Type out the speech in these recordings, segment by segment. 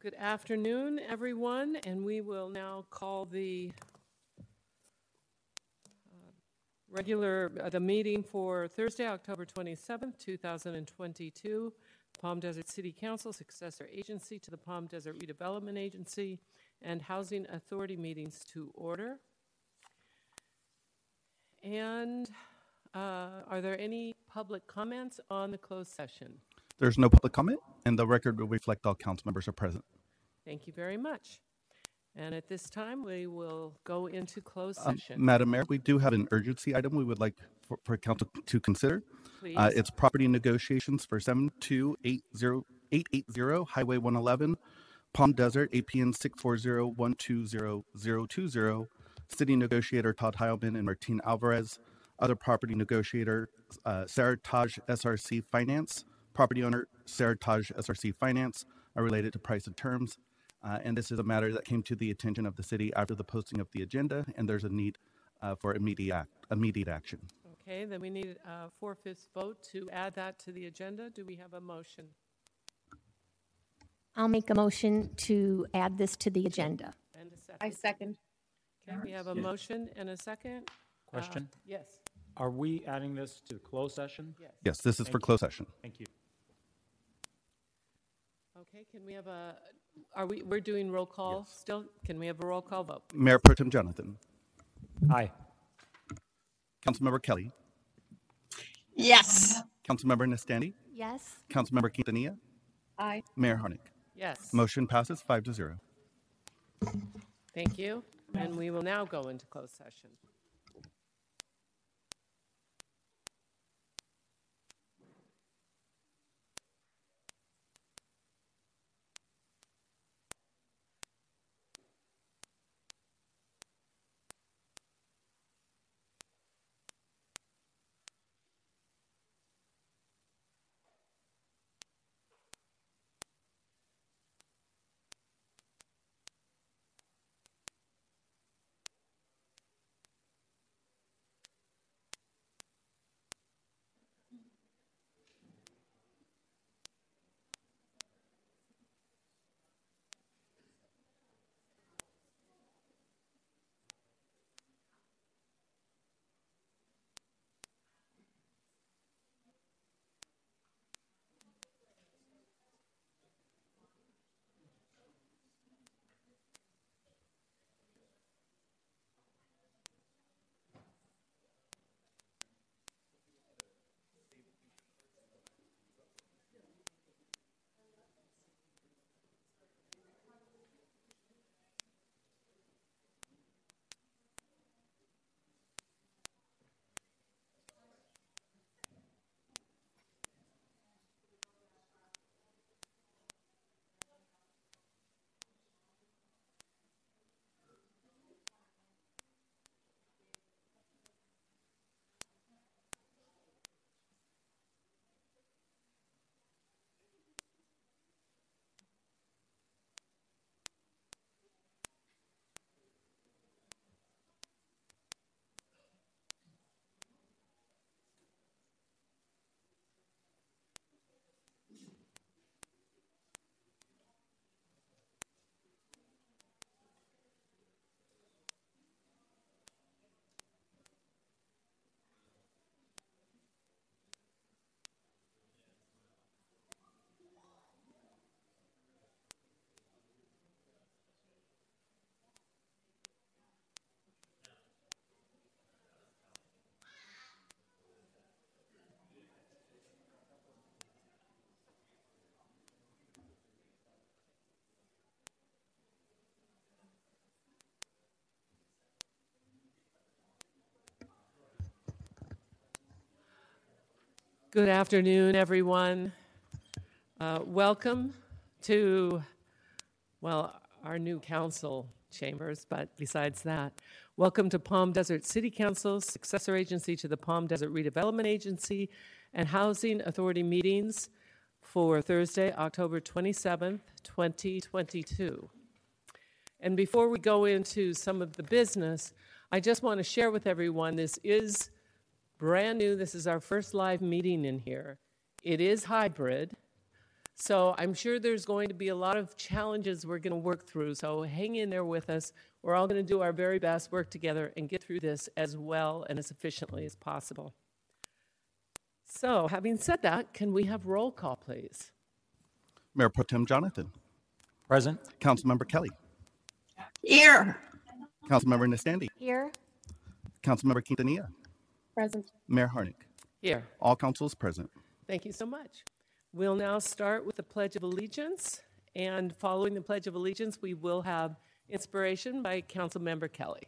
Good afternoon, everyone, and we will now call the uh, regular, uh, the meeting for Thursday, October 27th, 2022, Palm Desert City Council, successor agency to the Palm Desert Redevelopment Agency, and Housing Authority meetings to order. And uh, are there any public comments on the closed session? There's no public comment, and the record will reflect all council members are present. Thank you very much. And at this time, we will go into closed Um, session. Madam Mayor, we do have an urgency item we would like for, for council to consider. Please. Uh, it's property negotiations for 7280880 Highway 111, Palm Desert, APN 640120020. City negotiator Todd Hileman and Martine Alvarez. Other property negotiator uh, Sarah Taj SRC Finance. Property owner Sarah Taj SRC Finance are related to price and terms. Uh, and this is a matter that came to the attention of the city after the posting of the agenda, and there's a need uh, for immediate act, immediate action. Okay, then we need a four-fifths vote to add that to the agenda. Do we have a motion? I'll make a motion to add this to the agenda. And a I second? second. Okay, we have a motion and a second? Uh, Question? Yes, Are we adding this to the closed session? yes. Yes, this is for Thank you. closed session. Thank you. Okay, can we have a, are we, we're doing roll call still? Can we have a roll call vote? Mayor Pro Tem Jonathan, Aye. Councilmember Kelly, Yes. Councilmember Nestande, Yes? Councilmember Quintanilla, Aye. Mayor Harnik. Yes, Motion passes five to zero. thank you. And we will now go into closed session. Good afternoon, everyone. Uh, Welcome to, well, our new council chambers, but besides that, welcome to Palm Desert City Council's successor agency to the Palm Desert Redevelopment Agency and Housing Authority meetings for Thursday, October 27th, 2022. And before we go into some of the business, I just want to share with everyone this is brand new. This is our first live meeting in here. It is hybrid. So I'm sure there's going to be a lot of challenges we're going to work through. So hang in there with us. We're all going to do our very best, work together, and get through this as well and as efficiently as possible. So, having said that, can we have roll call, please? Mayor Pro Tem Jonathan, Present? Councilmember Kelly, Here. Councilmember Nestande, Here. Councilmember Quintanilla, Present. Mayor Harnik. Here. All councils present. Thank you so much. We'll now start with the Pledge of Allegiance. And following the Pledge of Allegiance, we will have inspiration by Council Member Kelly.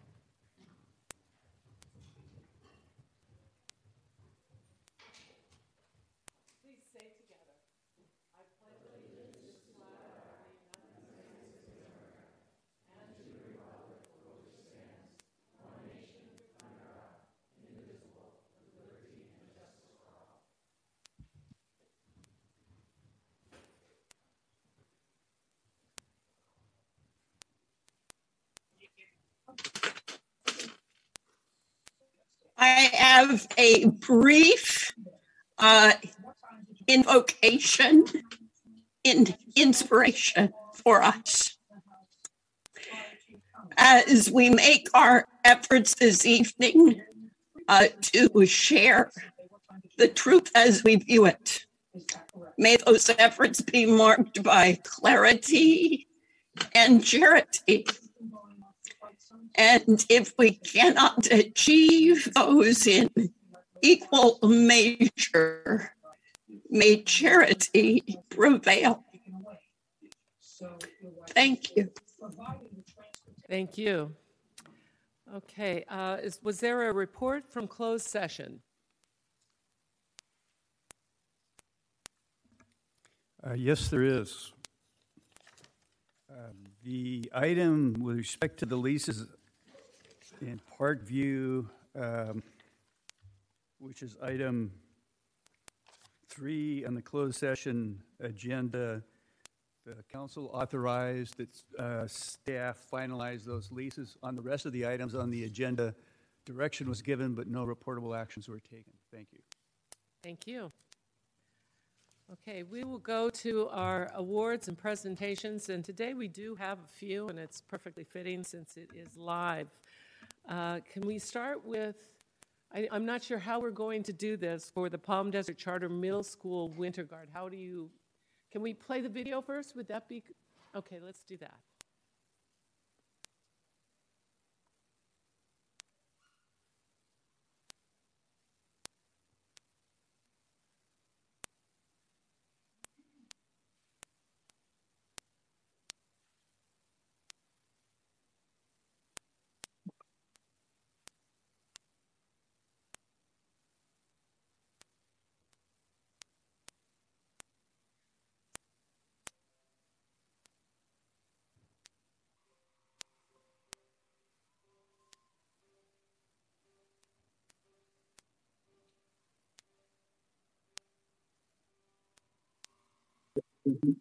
I have a brief uh, invocation in inspiration for us. As we make our efforts this evening uh, to share the truth as we view it, may those efforts be marked by clarity and charity. And if we cannot achieve those in equal measure, may charity prevail. Thank you. Thank you. Okay, uh, is, was there a report from closed session? Uh, Yes, there is. Um, The item with respect to the leases in Parkview, um, which is item three on the closed session agenda, the council authorized that uh, staff finalize those leases. On the rest of the items on the agenda, direction was given, but no reportable actions were taken. Thank you. Thank you. Okay, we will go to our awards and presentations, and today we do have a few, and it's perfectly fitting since it is live. Uh, Can we start with, I- I'm not sure how we're going to do this for the Palm Desert Charter Middle School Winter Guard. How do you, can we play the video first? Would that be, okay, let's do that. Mm-hmm.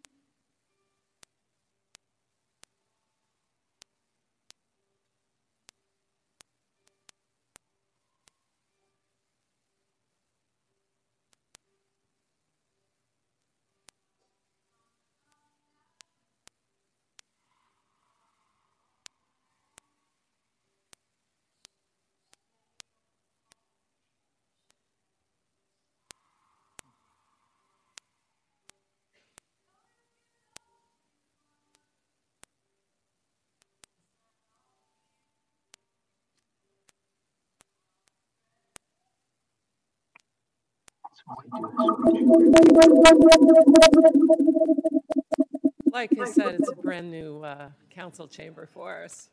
Like I said, it's a brand-new uh, council chamber for us.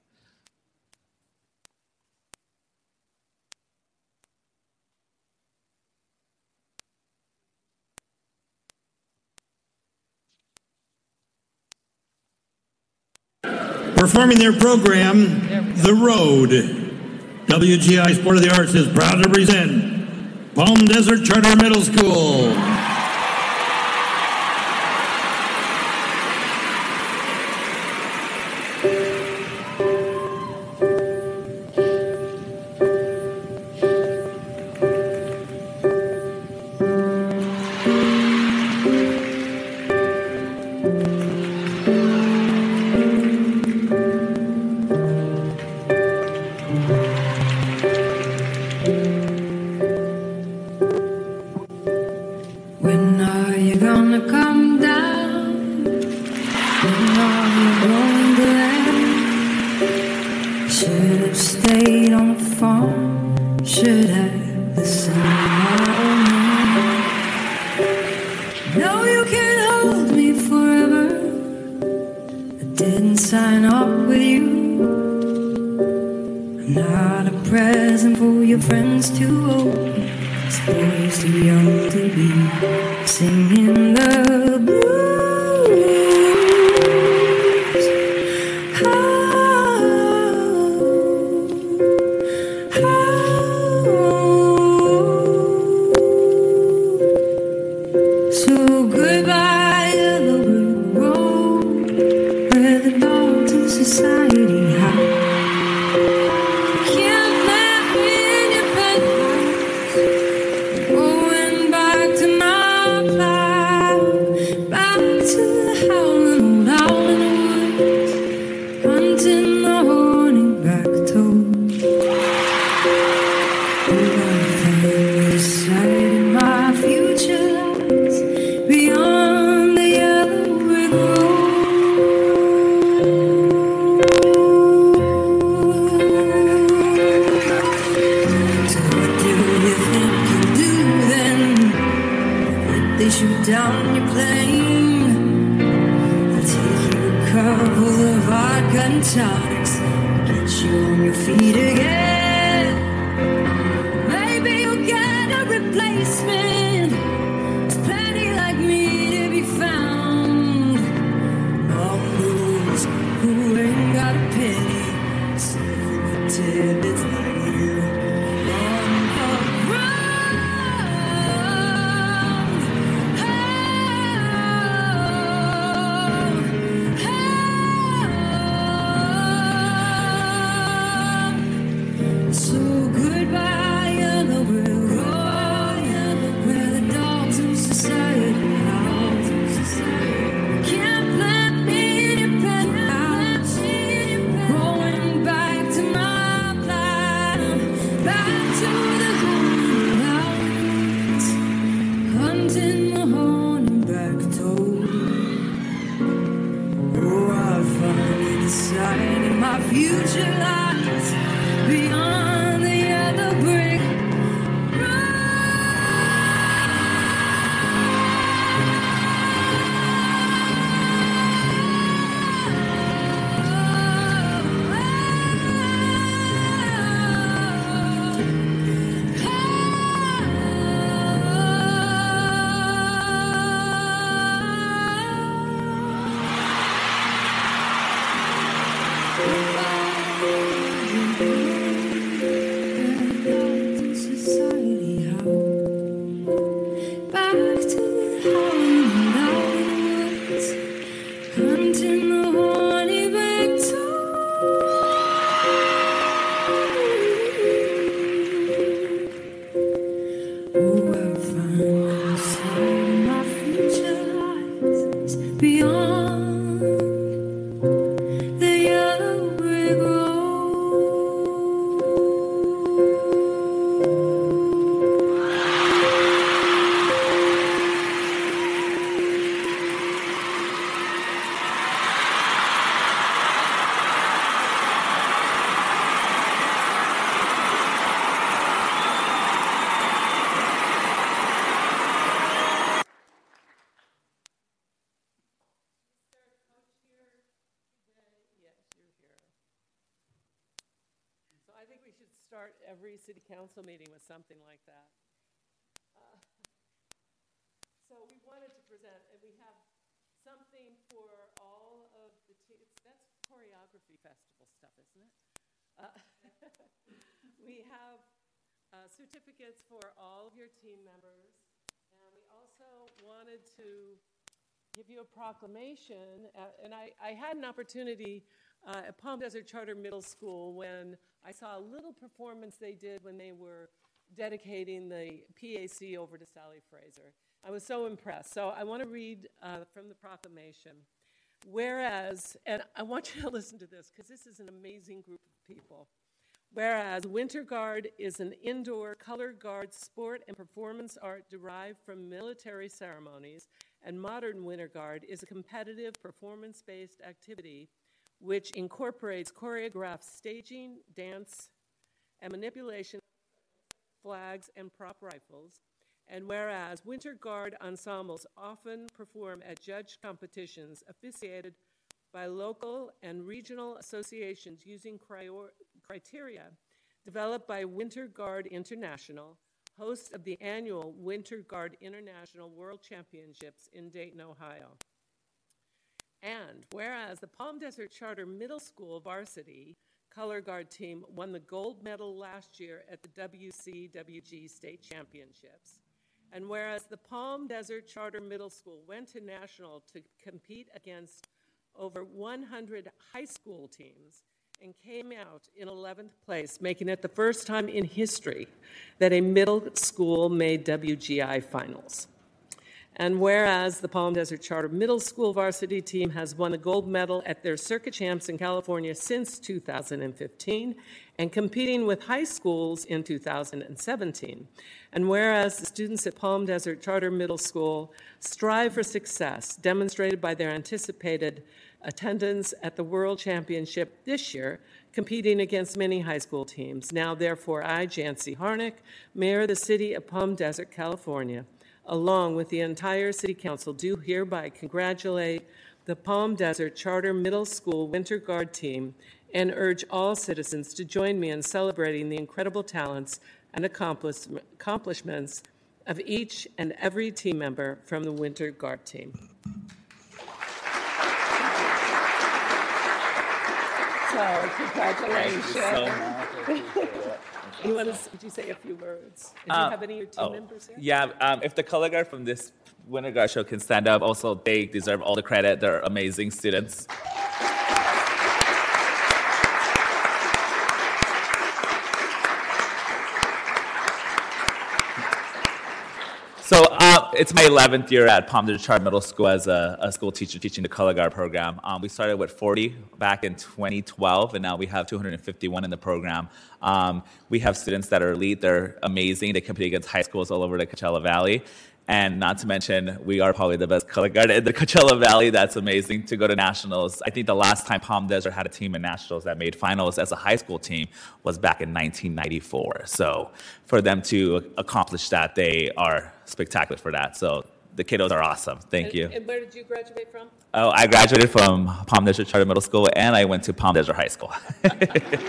Performing their program, The Road. WGI Sport of the Arts is proud to present Palm Desert Charter Middle School. proclamation, uh, and I, I had an opportunity uh, at Palm Desert Charter Middle School when I saw a little performance they did when they were dedicating the PAC over to Sally Fraser. I was so impressed. So I want to read uh, from the proclamation. Whereas, and I want you to listen to this because this is an amazing group of people. Whereas Winter Guard is an indoor color guard sport and performance art derived from military ceremonies and modern Winter Guard is a competitive, performance based activity which incorporates choreographed staging, dance, and manipulation flags and prop rifles. And whereas Winter Guard ensembles often perform at judge competitions officiated by local and regional associations using criteria developed by Winter Guard International, host of the annual Winter Guard International World Championships in Dayton, Ohio. And whereas the Palm Desert Charter Middle School varsity color guard team won the gold medal last year at the WCWG State Championships. And whereas the Palm Desert Charter Middle School went to national to compete against over 100 high school teams and came out in 11th place, making it the first time in history that a middle school made WGI finals. And whereas the Palm Desert Charter Middle School varsity team has won a gold medal at their circuit champs in California since 2015 and competing with high schools in 2017. And whereas the students at Palm Desert Charter Middle School strive for success, demonstrated by their anticipated attendance at the World Championship this year, competing against many high school teams. Now, therefore, I, Jancy Harnik, Mayor of the City of Palm Desert, California, along with the entire City Council, do hereby congratulate the Palm Desert Charter Middle School Winter Guard team and urge all citizens to join me in celebrating the incredible talents and accomplish- accomplishments of each and every team member from the Winter Guard team. So, congratulations. You want to, did you say a few words? Do you Uh, have any of your team oh, members here? Yeah, um, if the color guard from this Winter Guard show can stand up, also they deserve all the credit. They're amazing students. So uh, it's my 11th year at Palm Desert Charter Middle School as a, a school teacher teaching the color guard program. Um, we started with 40 back in 2012, and now we have 251 in the program. Um, we have students that are elite; they're amazing. They compete against high schools all over the Coachella Valley. And not to mention, we are probably the best color guard in the Coachella Valley. That's amazing to go to nationals. I think the last time Palm Desert had a team in nationals that made finals as a high school team was back in 1994. So for them to accomplish that, they are spectacular for that. So the kiddos are awesome. Thank And- you. And where did you graduate from? Oh, I graduated from Palm Desert Charter Middle School and I went to Palm Desert High School. awesome. Thank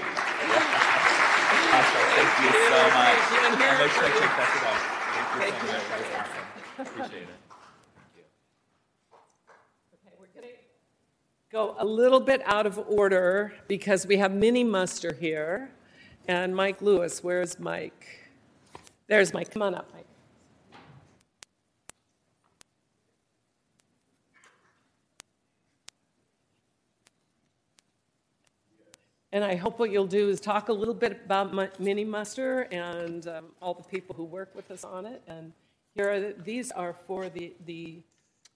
you so much. And here- I'll make sure I check that out. Thank you so much. That was awesome. Appreciate it. Okay, we're going to go a little bit out of order because we have Mini Muster here and Mike Lewis. Where's Mike? There's Mike. Come on up, Mike. And I hope what you'll do is talk a little bit about Mi- Mini Muster and um, all the people who work with us on it. And here are the, these are for the the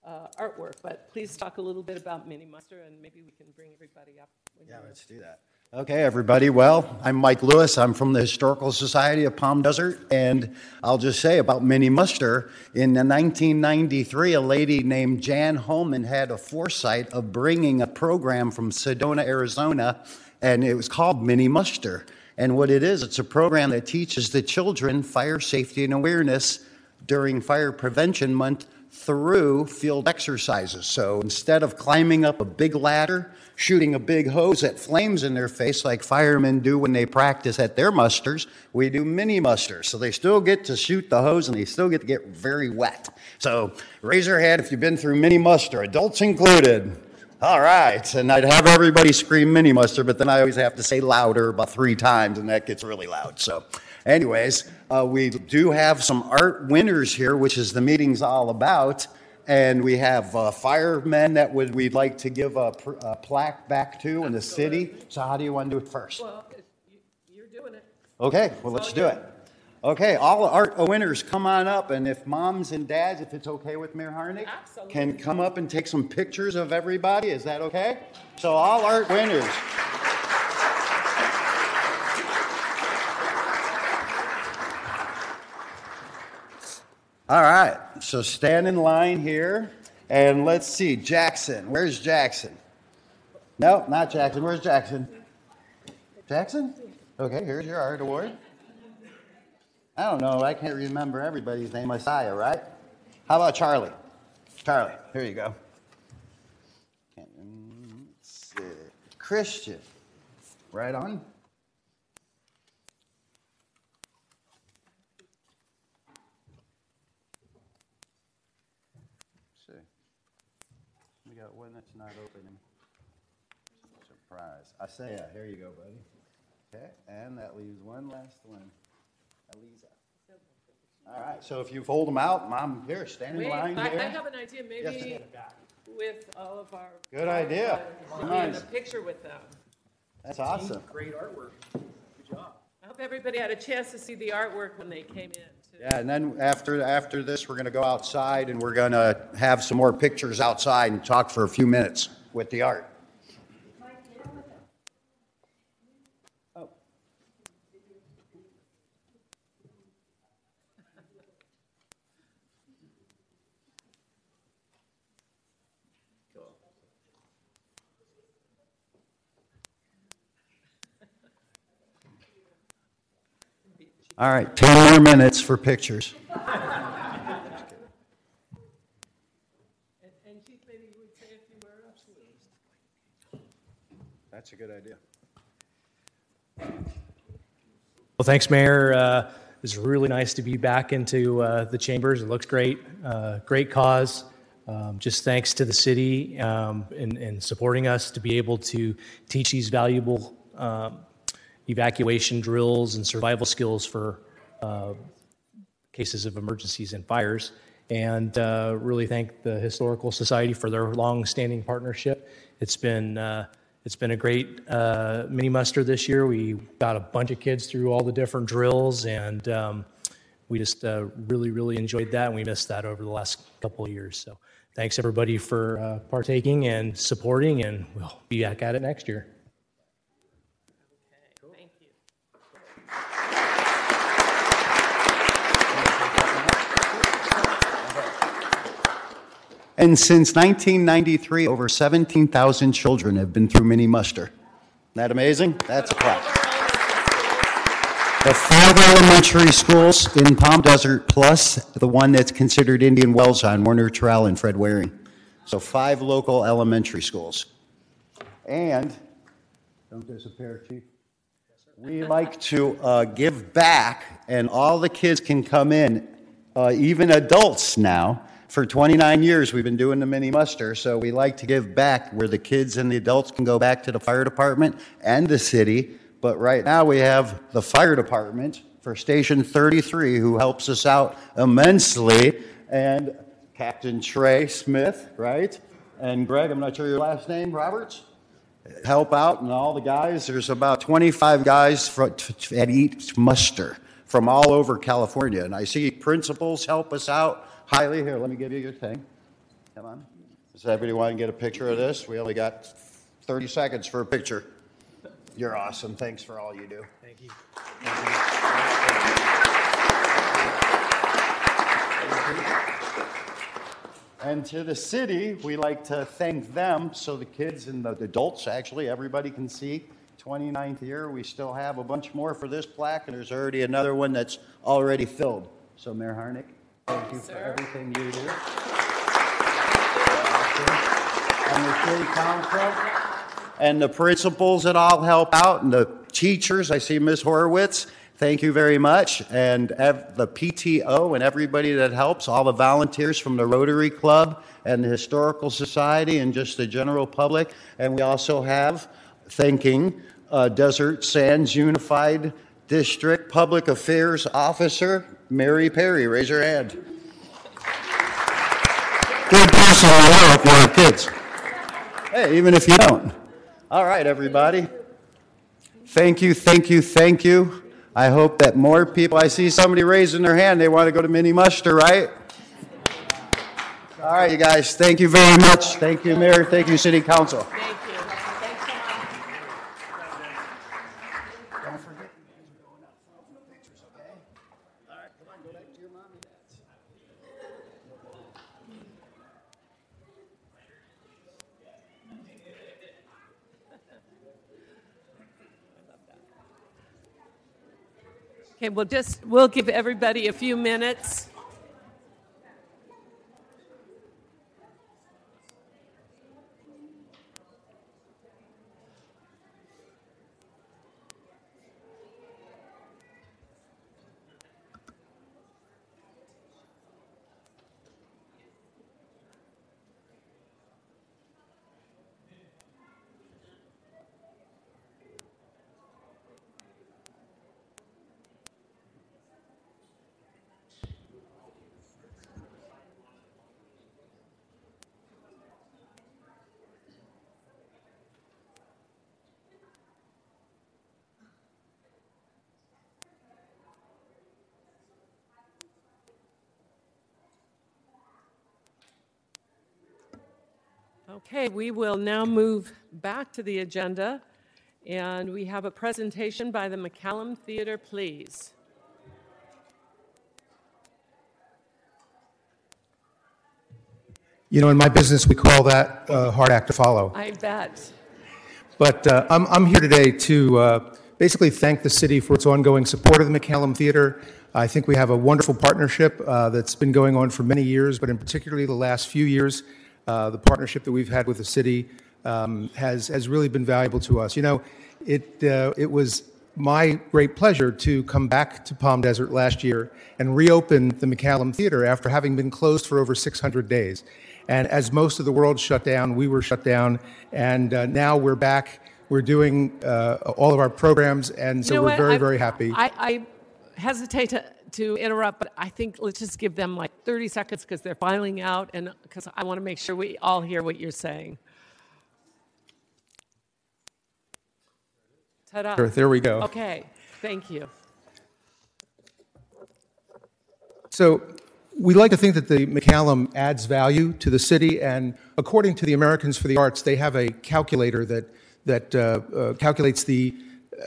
uh, artwork, but please talk a little bit about Mini Muster, and maybe we can bring everybody up. when Yeah, you're- let's do that. Okay, everybody. Well, I'm Mike Lewis. I'm from the Historical Society of Palm Desert, and I'll just say about Mini Muster. In 1993, a lady named Jan Holman had a foresight of bringing a program from Sedona, Arizona, and it was called Mini Muster. And what it is, it's a program that teaches the children fire safety and awareness during Fire Prevention Month through field exercises. So instead of climbing up a big ladder, shooting a big hose at flames in their face like firemen do when they practice at their musters, we do mini musters. So they still get to shoot the hose and they still get to get very wet. So raise your hand if you've been through mini muster, adults included. All right, and I'd have everybody scream mini muster, but then I always have to say louder about three times, and that gets really loud. So, anyways, uh, we do have some art winners here, which is the meeting's all about, and we have uh, firemen that would we'd like to give a, pr- a plaque back to in the city. So, how do you want to do it first? Well, you- you're doing it. Okay, well, let's do it. Okay, all art winners, come on up, and if moms and dads, if it's okay with Mayor Harnik, Absolutely. can come up and take some pictures of everybody, is that okay? So all art winners. All right, so stand in line here, and let's see, Jackson, where's Jackson? No, not Jackson, where's Jackson? Jackson? Okay, here's your art award. I don't know, I can't remember everybody's name, Messiah, right? How about Charlie? Charlie, here you go. Mm, let's see. Christian, right on. Let's see. We got one that's not opening. Surprise. Isaiah, here you go, buddy. Okay, and that leaves one last one. Eliza. All right, so if you fold them out, Mom, here, stand in Wait, line I, I here. have an idea, maybe with all of our. Good idea. Be in Nice. a picture with them. That's awesome. Great artwork. Good job. I hope everybody had a chance to see the artwork when they came in, too. Yeah, and then after, after this, we're gonna go outside and we're gonna have some more pictures outside and talk for a few minutes with the art. All right, 10 more minutes for pictures. And and Chief, maybe you would say a few words? That's a good idea. Well, thanks, Mayor. Uh, It's really nice to be back into uh, the chambers. It looks great. Uh, Great cause. Um, Just thanks to the city um, in in supporting us to be able to teach these valuable um, evacuation drills and survival skills for uh, cases of emergencies and fires. And uh, really thank the Historical Society for their long-standing partnership. It's been, uh, it's been a great uh, mini muster this year. We got a bunch of kids through all the different drills, and um, we just uh, really, really enjoyed that, and we missed that over the last couple of years. So thanks, everybody, for uh, partaking and supporting, and we'll be back at it next year. And since 1993, over 17,000 children have been through mini muster. Isn't that amazing? That's a clap. The five elementary schools in Palm Desert, plus the one that's considered Indian Wells on Warner Trail and Fred Waring. So five local elementary schools. And, don't disappear, Chief. We like to uh, give back, and all the kids can come in, uh, even adults now. For 29 years, we've been doing the mini muster, so we like to give back where the kids and the adults can go back to the fire department and the city. But right now, we have the fire department for Station 33, who helps us out immensely, and Captain Trey Smith, right? And Greg, I'm not sure your last name, Roberts? help out, and all the guys, there's about 25 guys at each muster from all over California. And I see principals help us out highly. Here, let me give you your thing. Come on. Does everybody want to get a picture of this? We only got 30 seconds for a picture. You're awesome. Thanks for all you do. Thank you. And to the city, we like to thank them so the kids and the adults, actually, everybody can see. 29th year, we still have a bunch more for this plaque, and there's already another one that's already filled. So, Mayor Harnik, thank you for everything you do. And the city council, and the principals that all help out, and the teachers, I see Ms. Horowitz, thank you very much. And ev- the PTO and everybody that helps, all the volunteers from the Rotary Club and the Historical Society and just the general public. And we also have thanking uh, Desert Sands Unified District Public Affairs Officer, Mary Perry. Raise your hand. Good person to know if you have kids. Hey, even if you don't. All right, everybody. Thank you, thank you, thank you. I hope that more people, I see somebody raising their hand, they want to go to mini muster, right? All right, you guys, thank you very much. Thank you, Mayor, thank you, City Council. Okay, we'll just, we'll give everybody a few minutes. Okay, we will now move back to the agenda, and we have a presentation by the McCallum Theater, please. You know, in my business, we call that a hard act to follow. I bet. But uh, I'm, I'm here today to uh, basically thank the city for its ongoing support of the McCallum Theater. I think we have a wonderful partnership uh, that's been going on for many years, but in particularly the last few years, uh, the partnership that we've had with the city um, has, has really been valuable to us. You know, it, uh, it was my great pleasure to come back to Palm Desert last year and reopen the McCallum Theater after having been closed for over 600 days. And as most of the world shut down, we were shut down, and uh, now we're back. We're doing uh, all of our programs, and so You know we're what? very, I- very happy. I, I hesitate to, to interrupt, but I think let's just give them like 30 seconds because they're filing out, and because I want to make sure we all hear what you're saying. Ta-da. There we go. Okay, thank you. So we like to think that the McCallum adds value to the city, and according to the Americans for the Arts, they have a calculator that that uh, uh, calculates the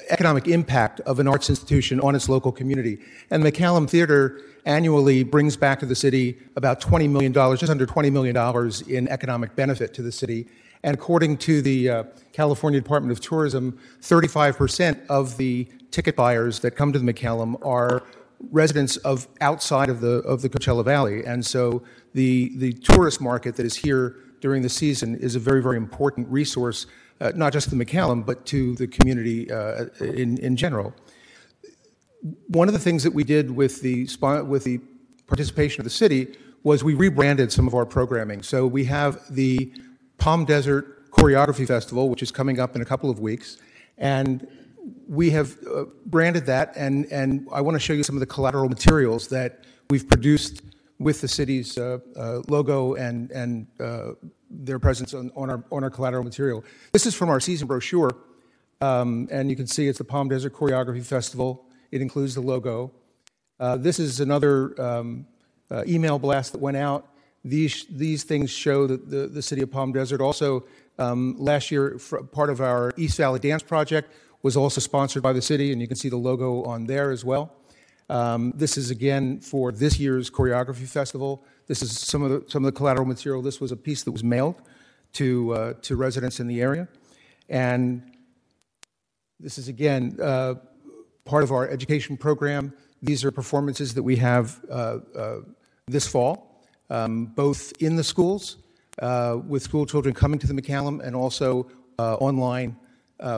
economic impact of an arts institution on its local community. And the McCallum Theater annually brings back to the city about $20 million, just under $20 million in economic benefit to the city. And according to the uh, California Department of Tourism, 35% of the ticket buyers that come to the McCallum are residents of outside of the of the Coachella Valley, and so the the tourist market that is here during the season is a very very important resource, uh, not just to McCallum but to the community uh, in in general. One of the things that we did with the with the participation of the city was we rebranded some of our programming. So we have the Palm Desert Choreography Festival, which is coming up in a couple of weeks, and we have uh, branded that, and, and I want to show you some of the collateral materials that we've produced with the city's uh, uh, logo and, and uh, their presence on, on, our, on our collateral material. This is from our season brochure, um, and you can see it's the Palm Desert Choreography Festival. It includes the logo. Uh, this is another um, uh, email blast that went out. These, these things show that the, the city of Palm Desert also, um, last year, part of our East Valley Dance Project was also sponsored by the city, and you can see the logo on there as well. Um, this is again for this year's choreography festival. This is some of the some of the collateral material. This was a piece that was mailed to uh, to residents in the area, and this is again uh, part of our education program. These are performances that we have uh, uh, this fall, um, both in the schools uh, with school children coming to the McCallum, and also uh, online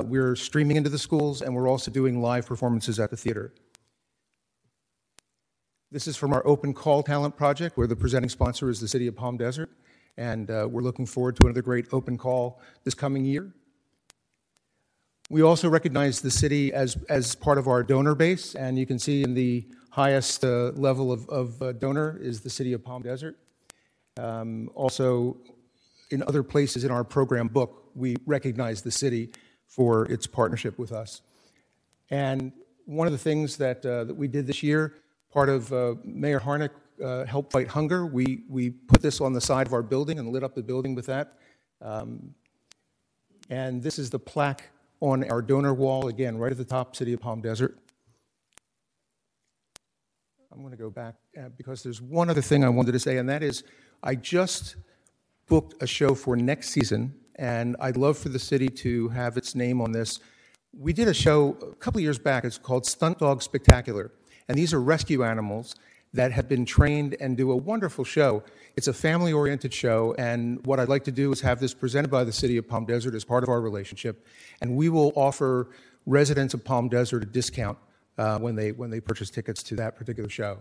we're streaming into the schools, and we're also doing live performances at the theater. This is from our Open Call Talent Project, where the presenting sponsor is the City of Palm Desert, and uh, we're looking forward to another great open call this coming year. We also recognize the city as, as part of our donor base, and you can see in the highest uh, level of, of uh, donor is the City of Palm Desert. Um, also, in other places in our program book, we recognize the city for its partnership with us. And one of the things that, uh, that we did this year, part of uh, Mayor Harnik uh, Help Fight Hunger, we, we put this on the side of our building and lit up the building with that. Um, and this is the plaque on our donor wall, again, right at the top, City of Palm Desert. I'm going to go back uh, because there's one other thing I wanted to say, and that is I just booked a show for next season, and I'd love for the city to have its name on this. We did a show a couple years back. It's called Stunt Dog Spectacular, And these are rescue animals that have been trained and do a wonderful show. It's a family oriented show, and what I'd like to do is have this presented by the City of Palm Desert as part of our relationship, and we will offer residents of Palm Desert a discount uh, when, they, when they purchase tickets to that particular show.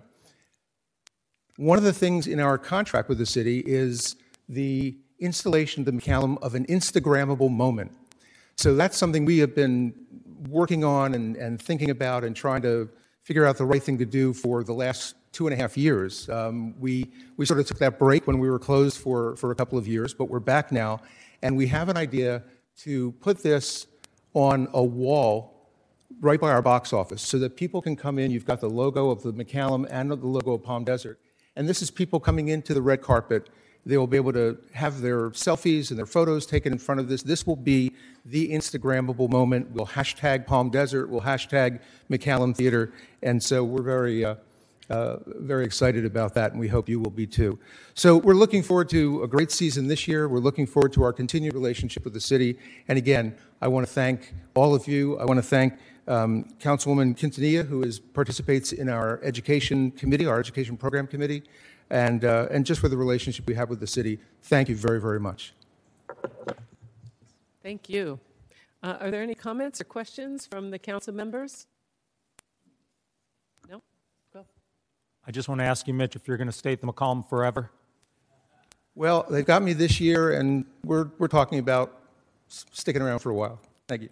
One of the things in our contract with the city is the installation of the McCallum of an Instagrammable moment. So that's something we have been working on and, and thinking about and trying to figure out the right thing to do for the last two and a half years. Um, we, we sort of took that break when we were closed for, for a couple of years, but we're back now. And we have an idea to put this on a wall right by our box office so that people can come in. You've got the logo of the McCallum and the logo of Palm Desert. And this is people coming into the red carpet. They will be able to have their selfies and their photos taken in front of this. This will be the Instagrammable moment. We'll hashtag Palm Desert, we'll hashtag McCallum Theater. And so we're very, uh, uh, very excited about that, and we hope you will be too. So we're looking forward to a great season this year. We're looking forward to our continued relationship with the city. And again, I want to thank all of you. I want to thank um, Councilwoman Quintanilla, who is, participates in our education committee, our education program committee, and, uh, and just for the relationship we have with the city. Thank you very, very much. Thank you. Uh, Are there any comments or questions from the council members? No? Go. I just want to ask you, Mitch, if you're going to state the McCallum forever? Well, they've got me this year, and we're, we're talking about sticking around for a while. Thank you.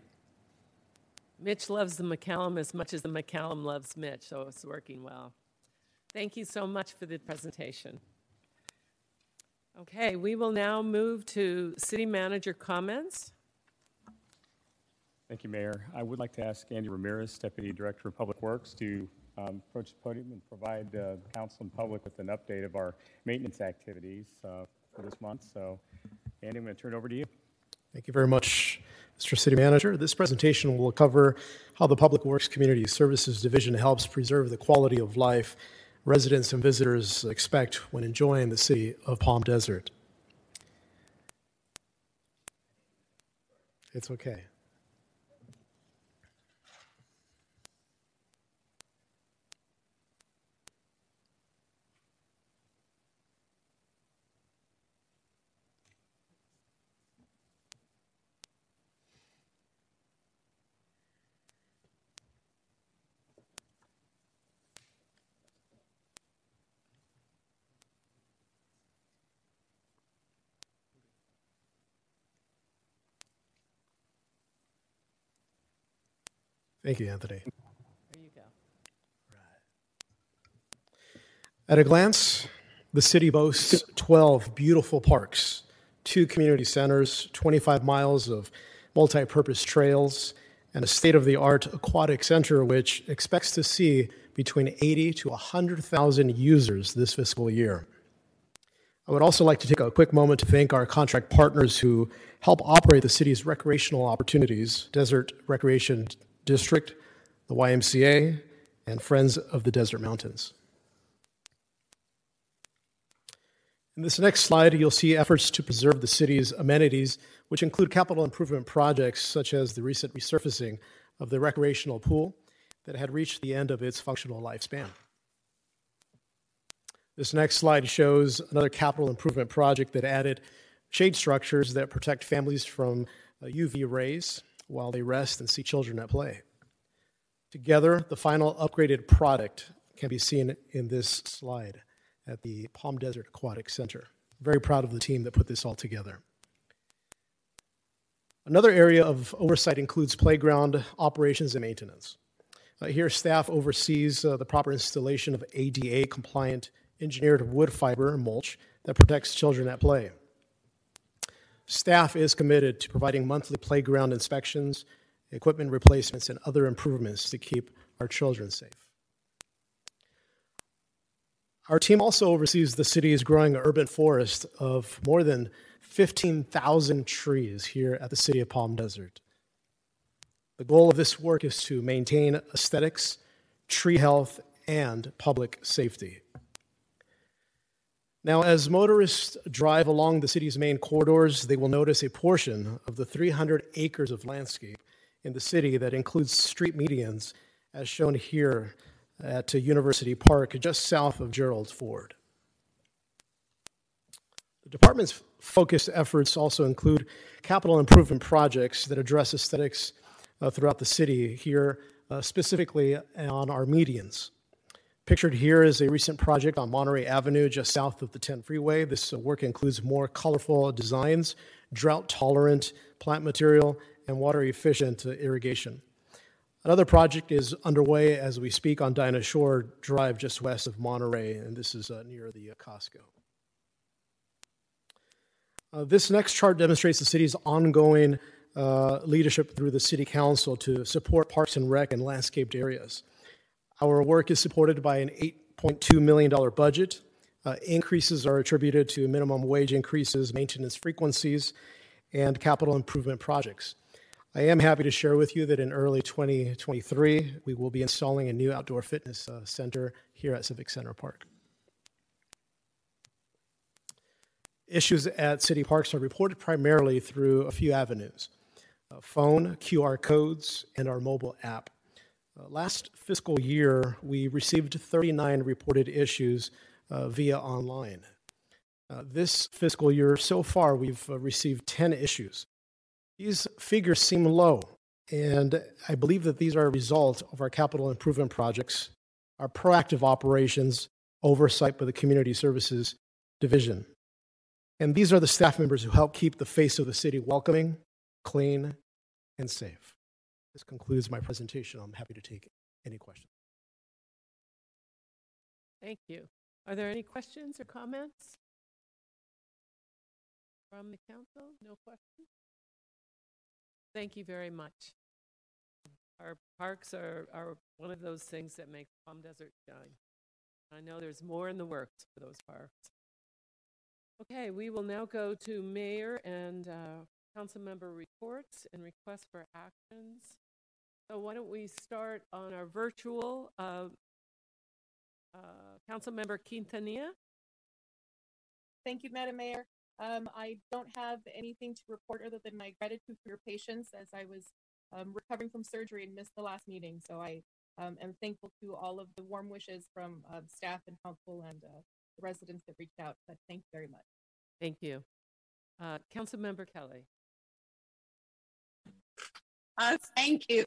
Mitch loves the McCallum as much as the McCallum loves Mitch, so it's working well. Thank you so much for the presentation. Okay, we will now move to city manager comments. Thank you, Mayor. I would like to ask Andy Ramirez, Deputy Director of Public Works, to um, approach the podium and provide uh, council and public with an update of our maintenance activities uh, for this month. So, Andy, I'm going to turn it over to you. Thank you very much, Mr. City Manager. This presentation will cover how the Public Works Community Services Division helps preserve the quality of life residents and visitors expect when enjoying the city of Palm Desert. It's okay. Thank you, Anthony. There you go. At a glance, the city boasts 12 beautiful parks, two community centers, 25 miles of multi purpose trails, and a state of the art aquatic center, which expects to see between 80 to 100,000 users this fiscal year. I would also like to take a quick moment to thank our contract partners who help operate the city's recreational opportunities Desert Recreation District, the YMCA, and Friends of the Desert Mountains. In this next slide, you'll see efforts to preserve the city's amenities, which include capital improvement projects such as the recent resurfacing of the recreational pool that had reached the end of its functional lifespan. This next slide shows another capital improvement project that added shade structures that protect families from uh, UV rays while they rest and see children at play. Together, the final upgraded product can be seen in this slide at the Palm Desert Aquatic Center. Very proud of the team that put this all together. Another area of oversight includes playground operations and maintenance. Uh, here, staff oversees uh, the proper installation of ADA compliant engineered wood fiber mulch that protects children at play. Staff is committed to providing monthly playground inspections, equipment replacements, and other improvements to keep our children safe. Our team also oversees the city's growing urban forest of more than 15,000 trees here at the City of Palm Desert. The goal of this work is to maintain aesthetics, tree health, and public safety. Now, as motorists drive along the city's main corridors, they will notice a portion of the 300 acres of landscape in the city that includes street medians, as shown here at University Park, just south of Gerald Ford. The department's focused efforts also include capital improvement projects that address aesthetics uh, throughout the city, here uh, specifically on our medians. Pictured here is a recent project on Monterey Avenue, just south of the 10 freeway. This uh, work includes more colorful designs, drought tolerant plant material, and water efficient uh, irrigation. Another project is underway as we speak on Dinah Shore Drive, just west of Monterey, and this is uh, near the uh, Costco. Uh, this next chart demonstrates the city's ongoing uh, leadership through the City Council to support parks and rec and landscaped areas. Our work is supported by an $8.2 million budget. Uh, increases are attributed to minimum wage increases, maintenance frequencies, and capital improvement projects. I am happy to share with you that in early 2023, we will be installing a new outdoor fitness uh, center here at Civic Center Park. Issues at city parks are reported primarily through a few avenues uh, phone, QR codes, and our mobile app. Uh, last fiscal year, we received 39 reported issues uh, via online. Uh, this fiscal year, so far, we've uh, received 10 issues. These figures seem low, and I believe that these are a result of our capital improvement projects, our proactive operations, oversight by the Community Services Division. And these are the staff members who help keep the face of the city welcoming, clean, and safe. This concludes my presentation. I'm happy to take any questions. Thank you. Are there any questions or comments from the council? No questions? Thank you very much. Our parks are, are one of those things that make Palm Desert shine. I know there's more in the works for those parks. Okay, we will now go to mayor and uh, council member reports and requests for actions. So why don't we start on our virtual uh, uh, council member Quintanilla? Thank you, Madam Mayor. Um, I don't have anything to report other than my gratitude for your patience as I was um, recovering from surgery and missed the last meeting. So I um, am thankful to all of the warm wishes from uh, staff and council and uh, the residents that reached out. But thank you very much. Thank you. Uh, council member Kelly. Uh, thank you.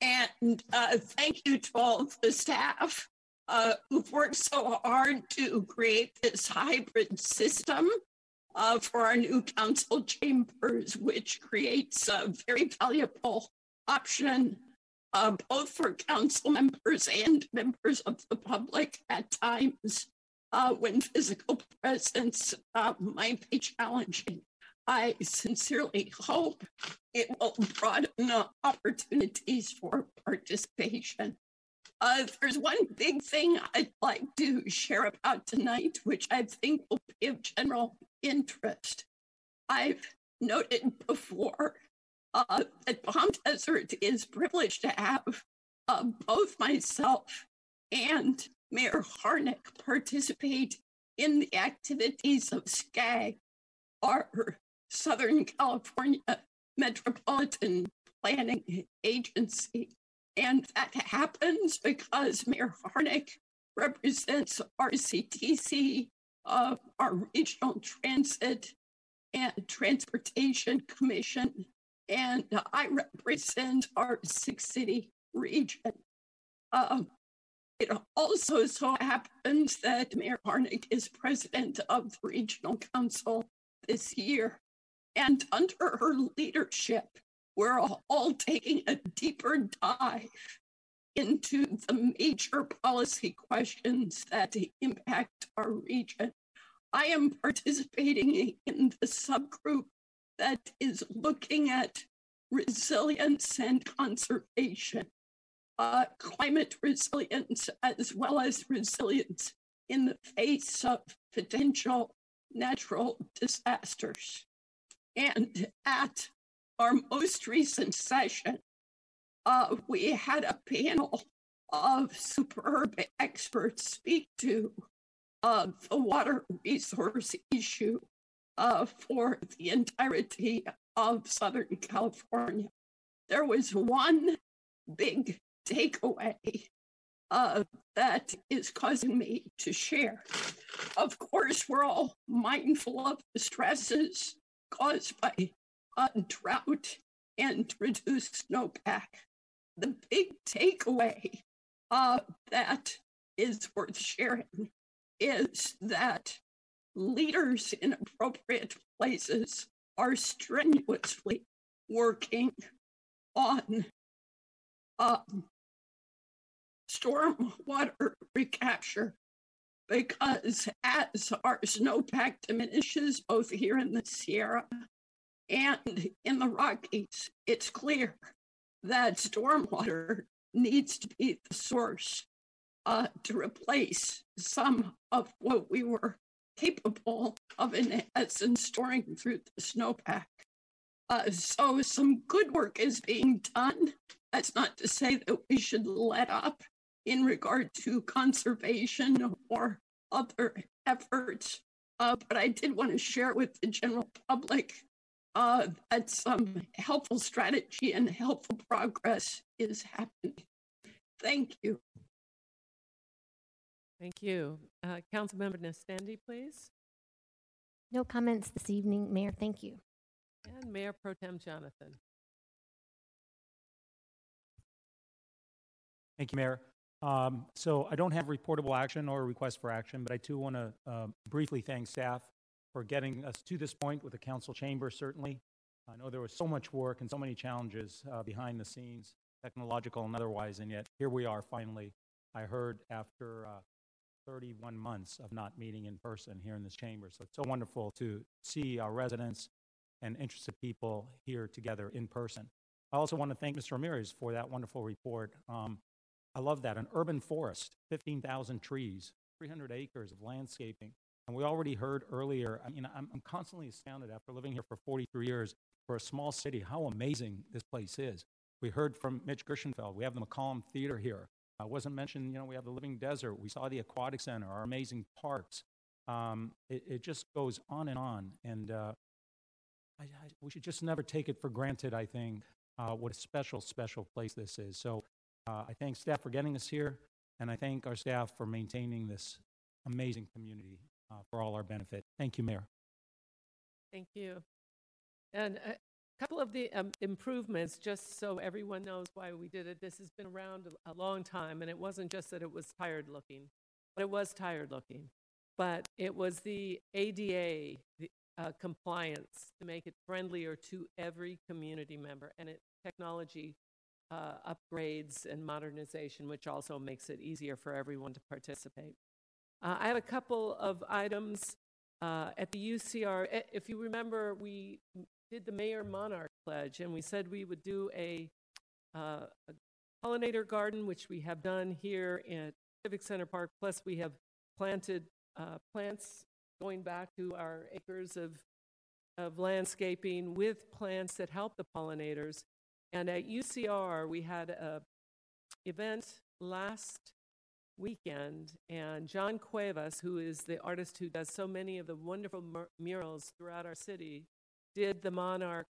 And uh, thank you to all of the staff uh, who've worked so hard to create this hybrid system uh, for our new council chambers, which creates a very valuable option uh, both for council members and members of the public at times uh, when physical presence might be challenging. I sincerely hope it will broaden opportunities for participation. Uh, there's one big thing I'd like to share about tonight, which I think will be of general interest. I've noted before uh, that Palm Desert is privileged to have uh, both myself and Mayor Harnik participate in the activities of SCAG, our Southern California Metropolitan Planning Agency. And that happens because Mayor Harnik represents RCTC, uh, our Regional Transit and Transportation Commission, and I represent our six city region. Um, it also so happens that Mayor Harnik is president of the Regional Council this year. And under her leadership, we're all taking a deeper dive into the major policy questions that impact our region. I am participating in the subgroup that is looking at resilience and conservation, uh, climate resilience, as well as resilience in the face of potential natural disasters. And at our most recent session, uh, we had a panel of superb experts speak to uh, the water resource issue uh, for the entirety of Southern California. There was one big takeaway uh, that is causing me to share. Of course, we're all mindful of the stresses caused by drought and reduced snowpack. The big takeaway uh, that is worth sharing is that leaders in appropriate places are strenuously working on um, stormwater recapture because as our snowpack diminishes both here in the Sierra and in the Rockies, it's clear that stormwater needs to be the source uh, to replace some of what we were capable of, in essence, storing through the snowpack. Uh, so, some good work is being done. That's not to say that we should let up in regard to conservation or other efforts, uh, but I did want to share with the general public uh, that some helpful strategy and helpful progress is happening. Thank you. Thank you. Uh, Councilmember Nestande, please. No comments this evening, Mayor. Thank you. And Mayor Pro Tem Jonathan. Thank you, Mayor. Um, So I don't have reportable action or request for action, but I do want to briefly thank staff for getting us to this point with the council chamber, certainly. I know there was so much work and so many challenges uh, behind the scenes, technological and otherwise, and yet here we are finally. I heard after uh, 31 months of not meeting in person here in this chamber. So it's so wonderful to see our residents and interested people here together in person. I also want to thank Mr. Ramirez for that wonderful report. Um, I love that. An urban forest, 15,000 trees, 300 acres of landscaping. And we already heard earlier, I mean, I'm, I'm constantly astounded after living here for 43 years for a small city, how amazing this place is. We heard from Mitch Gershenfeld. We have the McCallum Theater here. I wasn't mentioned, you know, we have the Living Desert. We saw the Aquatic Center, our amazing parks. Um, it, it just goes on and on. And uh, I, I, we should just never take it for granted, I think, uh, what a special, special place this is. So uh, I thank staff for getting us here, and I thank our staff for maintaining this amazing community uh, for all our benefit. Thank you, Mayor. Thank you. And a couple of the um, improvements, just so everyone knows why we did it. This has been around a, long time, and it wasn't just that it was tired looking, but it was tired looking. But it was the ADA the, uh, compliance to make it friendlier to every community member, and it technology uh, upgrades and modernization, which also makes it easier for everyone to participate. Uh, I have a couple of items uh, at the UCR. If you remember, we did the Mayor Monarch Pledge, and we said we would do a, uh, a pollinator garden, which we have done here at Civic Center Park. Plus, we have planted uh, plants going back to our acres of of landscaping with plants that help the pollinators. And at UCR, we had a event last weekend, and John Cuevas, who is the artist who does so many of the wonderful mur- murals throughout our city, did the Monarch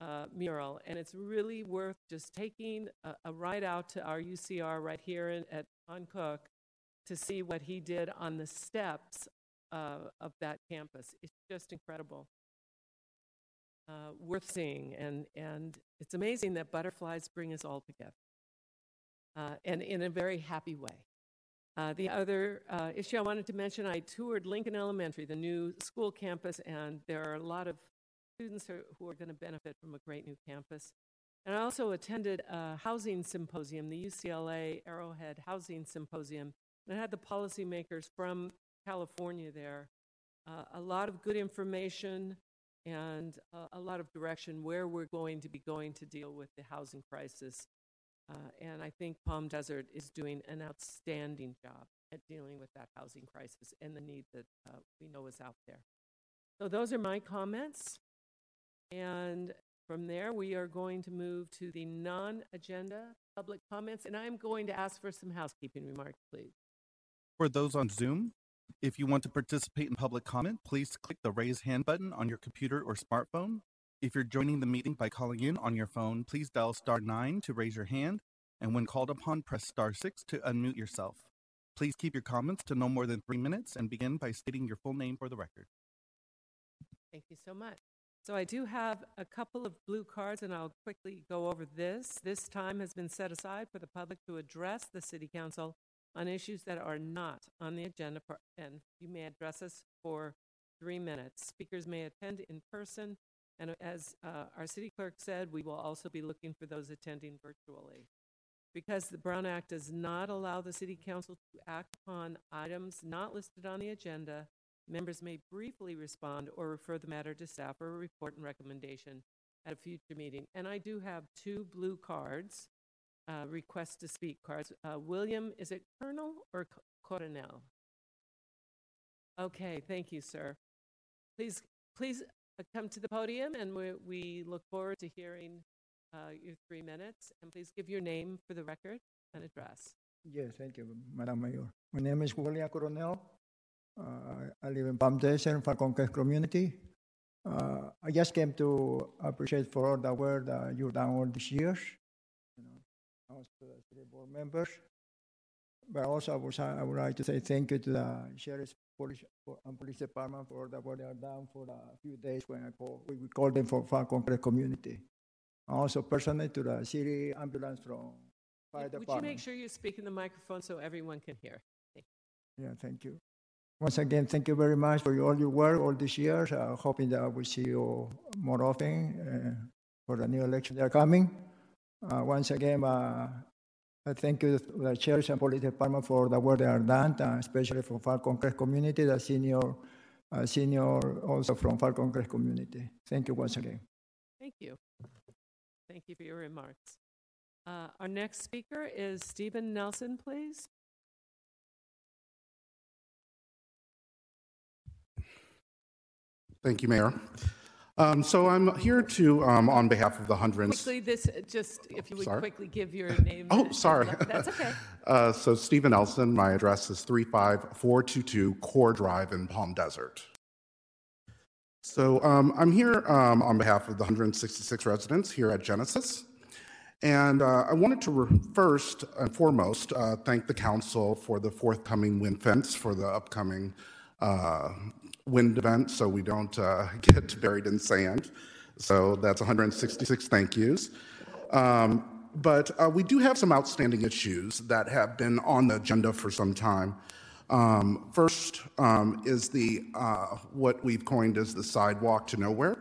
uh, mural, and it's really worth just taking a, a ride out to our UCR right here in, at on Cook to see what he did on the steps uh, of that campus. It's just incredible uh, worth seeing. And, and it's amazing that butterflies bring us all together uh, and in a very happy way. Uh, the other uh, issue I wanted to mention I toured Lincoln Elementary, the new school campus, and there are a lot of students who, who are going to benefit from a great new campus. And I also attended a housing symposium, the UCLA Arrowhead Housing Symposium, and I had the policymakers from California there. Uh, a lot of good information, and uh, a lot of direction where we're going to be going to deal with the housing crisis. Uh, and I think Palm Desert is doing an outstanding job at dealing with that housing crisis and the need that uh, we know is out there. So those are my comments. And from there, we are going to move to the non-agenda public comments. And I'm going to ask for some housekeeping remarks, please. For those on Zoom, if you want to participate in public comment, please click the raise hand button on your computer or smartphone. If you're joining the meeting by calling in on your phone, please dial star nine to raise your hand. And when called upon, press star six to unmute yourself. Please keep your comments to no more than three minutes and begin by stating your full name for the record. Thank you so much. So I do have a couple of blue cards, and I'll quickly go over this. This time has been set aside for the public to address the city council on issues that are not on the agenda, for- and you may address us for three minutes. Speakers may attend in person, and as uh, our city clerk said, we will also be looking for those attending virtually. Because the Brown Act does not allow the city council to act upon items not listed on the agenda, members may briefly respond or refer the matter to staff or a report and recommendation at a future meeting. And I do have two blue cards, uh, request to speak cards. Uh, William, is it Colonel or Co- Coronel? Okay, thank you, sir. Please, please uh, come to the podium, and we, we look forward to hearing uh, your three minutes. And please give your name for the record and address. Yes, thank you, Madam Mayor. My name is William Coronel. Uh, I live in Palm Desert, Falcon Crest community. Uh, I just came to appreciate for all the work that you've done all these years. Also the three board members. But also, I, was, I would like to say thank you to the sheriff's police and police department for the work they have done for a few days when I call, we called them for Falcon Crest community. Also, personally to the city ambulance from fire Would you make sure you speak in the microphone so everyone can hear? Thank Yeah, thank you. Once again, thank you very much for all your work all these years. Uh, hoping that I will see you more often uh, for the new election that are coming. Uh, once again, uh, I thank you to the church and police department for the work they are done, uh, especially for Falcon Crest community, the senior, uh, senior also from Falcon Crest community. Thank you once again. Thank you. Thank you for your remarks. Uh, Our next speaker is Stephen Nelson, please. Thank you, Mayor. Um, So I'm here to, um, on behalf of the hundreds. Quickly, this, just, if you would Sorry? quickly give your name. Oh, sorry. That's okay. Uh, So Stephen Elson, my address is 35422 Core Drive in Palm Desert. So um, I'm here um, on behalf of the 166 residents here at Genesis. And uh, I wanted to re- first and foremost uh, thank the council for the forthcoming wind fence for the upcoming uh, wind event so we don't uh, get buried in sand. So that's 166 thank yous. Um, but uh, we do have some outstanding issues that have been on the agenda for some time. Um, first um, is the uh, what we've coined as the sidewalk to nowhere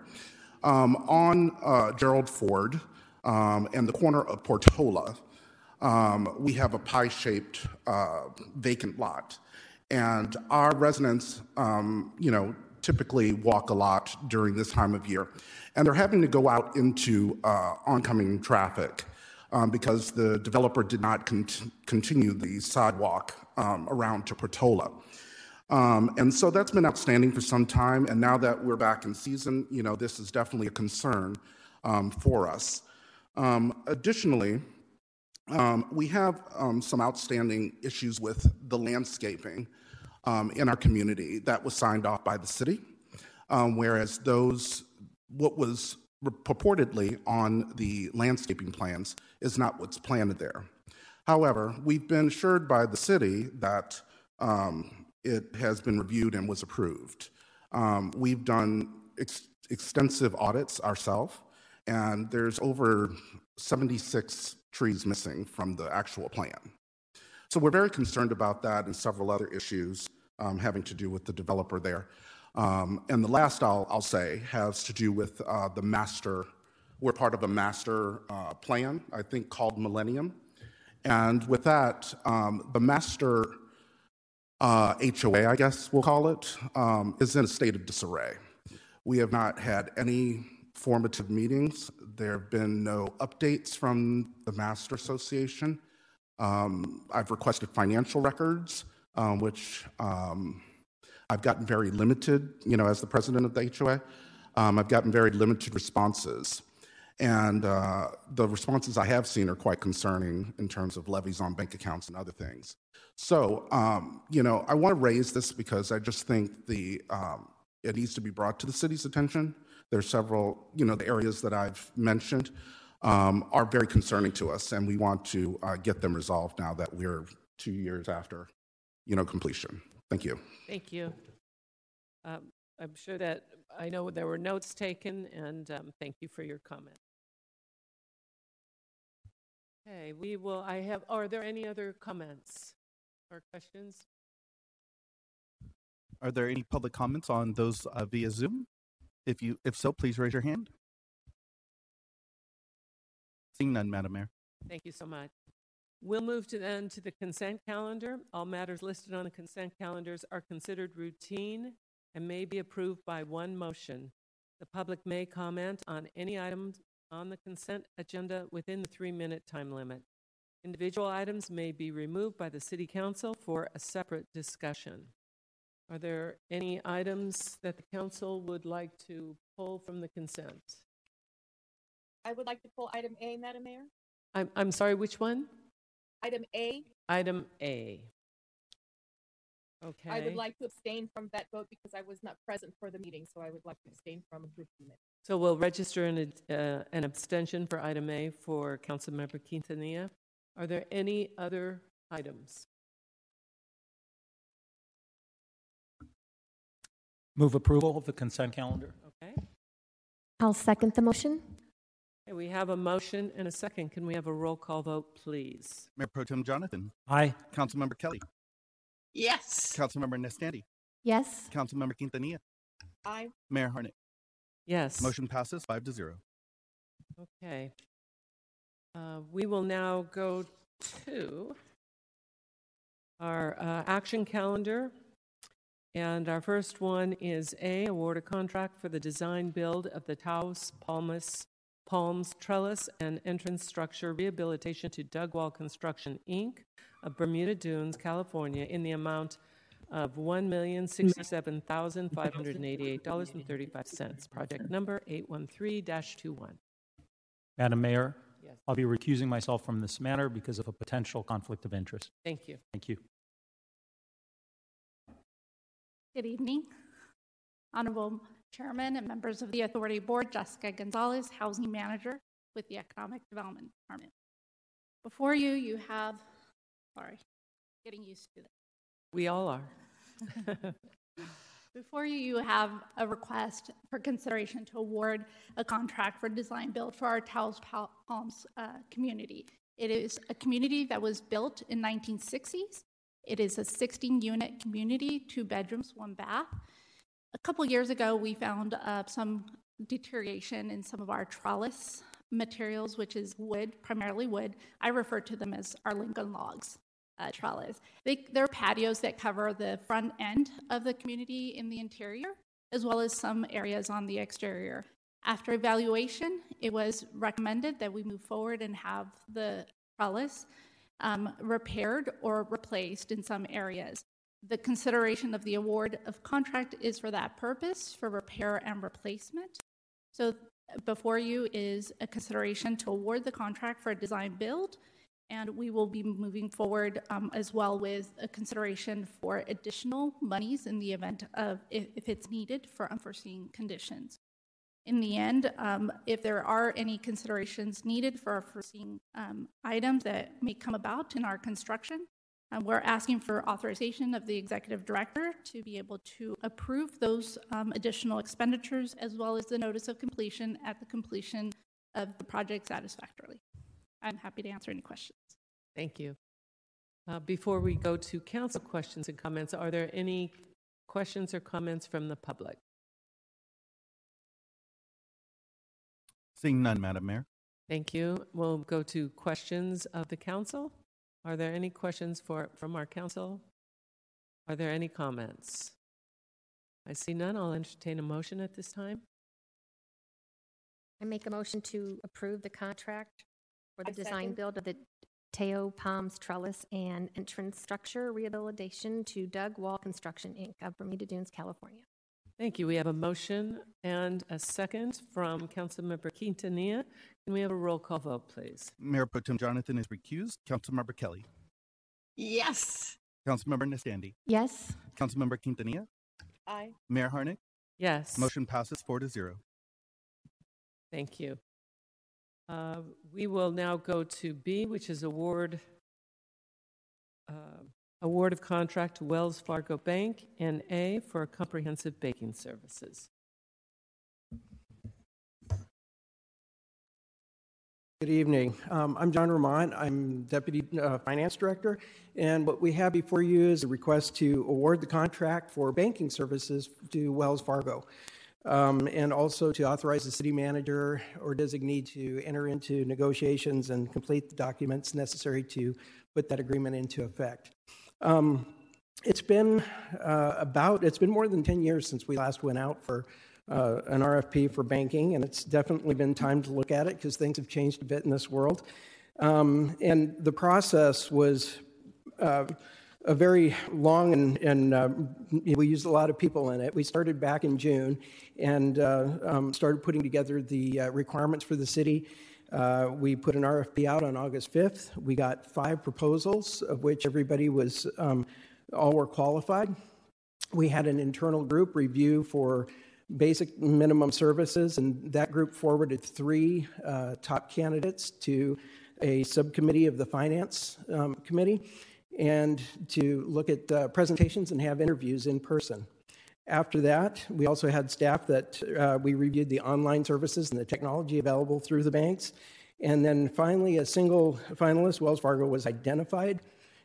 um, on uh, Gerald Ford um, and the corner of Portola. Um, we have a pie-shaped uh, vacant lot, and our residents, um, you know, typically walk a lot during this time of year, and they're having to go out into uh, oncoming traffic um, because the developer did not cont- continue the sidewalk um, around to Portola. Um, and so that's been outstanding for some time. And now that we're back in season, you know, this is definitely a concern um, for us. Um, additionally, um, we have um, some outstanding issues with the landscaping um, in our community that was signed off by the city, um, whereas those, what was purportedly on the landscaping plans is not what's planted there. However, we've been assured by the city that um, it has been reviewed and was approved. Um, we've done ex- extensive audits ourselves, and there's over 76 trees missing from the actual plan. So we're very concerned about that and several other issues um, having to do with the developer there. Um, and the last I'll, I'll say has to do with uh, the master. We're part of a master uh, plan, I think, called Millennium. And with that, um, the master uh, HOA, I guess we'll call it, um, is in a state of disarray. We have not had any formative meetings. There have been no updates from the Master Association. Um, I've requested financial records, um, which um, I've gotten very limited, you know, as the president of the HOA. Um, I've gotten very limited responses. And uh, the responses I have seen are quite concerning in terms of levies on bank accounts and other things. So, um, you know, I want to raise this because I just think the um, it needs to be brought to the city's attention. There's several, you know, the areas that I've mentioned. um, are very concerning to us, and we want to uh, get them resolved now that we're two years after, you know, completion. Thank you. Thank you. Um, I'm sure that, I know there were notes taken, and um, thank you for your comment. Okay, we will, I have, are there any other comments or questions? Are there any public comments on those uh, via Zoom? If you, if so, please raise your hand. Seeing none, Madam Mayor. Thank you so much. We'll move to then to the consent calendar. All matters listed on the consent calendars are considered routine and may be approved by one motion. The public may comment on any items on the consent agenda within the three-minute time limit. Individual items may be removed by the city council for a separate discussion. Are there any items that the council would like to pull from the consent? I would like to pull item A, Madam Mayor. I'm, I'm sorry, which one? Item A, Item A. Okay. I would like to abstain from that vote because I was not present for the meeting, so I would like to abstain from approving it. So we'll register an, uh, an abstention for item A for Councilmember Quintanilla. Are there any other items? Move approval of the consent calendar. Okay. I'll second the motion. Okay, We have a motion and a second. Can we have a roll call vote, please? Mayor Pro Tem Jonathan. Aye. Councilmember Kelly. Yes. Councilmember Nestande. Yes. Councilmember Quintanilla. Aye. Mayor Harnik. Yes. Motion passes five to zero. Okay. Uh, We will now go to our uh, action calendar. And our first one is A, award a contract for the design build of the Taos Palmas, Palms Trellis and Entrance Structure Rehabilitation to Dougall Construction, Inc. of Bermuda Dunes, California, in the amount of $1,067,588.35. Project number 813-21. Madam Mayor, Yes. I'll be recusing myself from this matter because of a potential conflict of interest. Thank you. Thank you. Good evening. Honorable Chairman and members of the Authority Board, Jessica Gonzalez, Housing Manager with the Economic Development Department. Before you, you have, sorry, getting used to this. We all are. Before you, you have a request for consideration to award a contract for design build for our Taos Palms uh, community. It is a community that was built in 1960s. It is a 16-unit community, two bedrooms, one bath. A couple years ago, we found uh, some deterioration in some of our trellis materials, which is wood, primarily wood. I refer to them as our Lincoln logs uh, trellis. They, they're patios that cover the front end of the community in the interior, as well as some areas on the exterior. After evaluation, it was recommended that we move forward and have the trellis um, repaired or replaced in some areas. The consideration of the award of contract is for that purpose, for repair and replacement. So before you is a consideration to award the contract for a design build, and we will be moving forward um, as well with a consideration for additional monies in the event of, if, if it's needed for unforeseen conditions. In the end, um, if there are any considerations needed for unforeseen um, items that may come about in our construction, uh, we're asking for authorization of the executive director to be able to approve those um, additional expenditures as well as the notice of completion at the completion of the project satisfactorily. I'm happy to answer any questions. Thank you. Uh, Before we go to council questions and comments, are there any questions or comments from the public? Seeing none, Madam Mayor. Thank you. We'll go to questions of the council. Are there any questions for, from our council? Are there any comments? I see none. I'll entertain a motion at this time. I make a motion to approve the contract for the I design second. build of the Taos Palms Trellis and Entrance Structure Rehabilitation to Dougall Construction, Inc. of Bermuda Dunes, California. Thank you. We have a motion and a second from Councilmember Quintanilla. Can we have a roll call vote, please? Mayor Pro Tem Jonathan is recused. Councilmember Kelly. Yes. Councilmember Nestande. Yes. Councilmember Quintanilla. Aye. Mayor Harnik. Yes. Motion passes four to zero. Thank you. Uh, We will now go to B, which is award, uh, award of contract to Wells Fargo Bank, N.A. For comprehensive banking services. Good evening. Um, I'm John Ramon. I'm Deputy uh, Finance Director. And what we have before you is a request to award the contract for banking services to Wells Fargo. Um, and also to authorize the city manager or designee to enter into negotiations and complete the documents necessary to put that agreement into effect. Um, it's been uh, about, it's been more than 10 years since we last went out for uh, an RFP for banking, and it's definitely been time to look at it because things have changed a bit in this world. Um, and the process was uh, a very long and, and uh, we used a lot of people in it. We started back in June and uh, um, started putting together the uh, requirements for the city. Uh, we put an RFP out on August 5th. We got five proposals, of which everybody was, um, all were qualified. We had an internal group review for basic minimum services, and that group forwarded three uh, top candidates to a subcommittee of the Finance um, Committee and to look at uh, presentations and have interviews in person. After that, we also had staff that uh, we reviewed the online services and the technology available through the banks. And then finally, a single finalist, Wells Fargo, was identified,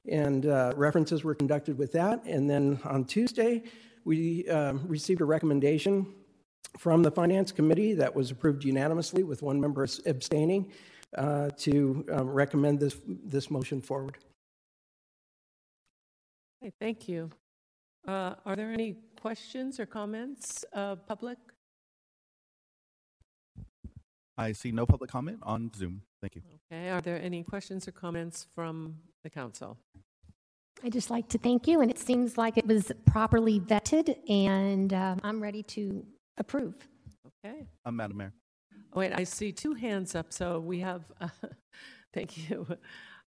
and uh, references were conducted with that. And then on Tuesday, we uh, received a recommendation from the Finance Committee that was approved unanimously with one member abstaining uh, to um, recommend this, this motion forward. Okay, thank you. Uh, Are there any questions or comments, uh, public? I see no public comment on Zoom. Thank you. Okay, are there any questions or comments from the council? I'd just like to thank you, and it seems like it was properly vetted, and um, I'm ready to approve. Okay. Uh, Madam Mayor. Oh, wait, I see two hands up, so we have, uh, thank you.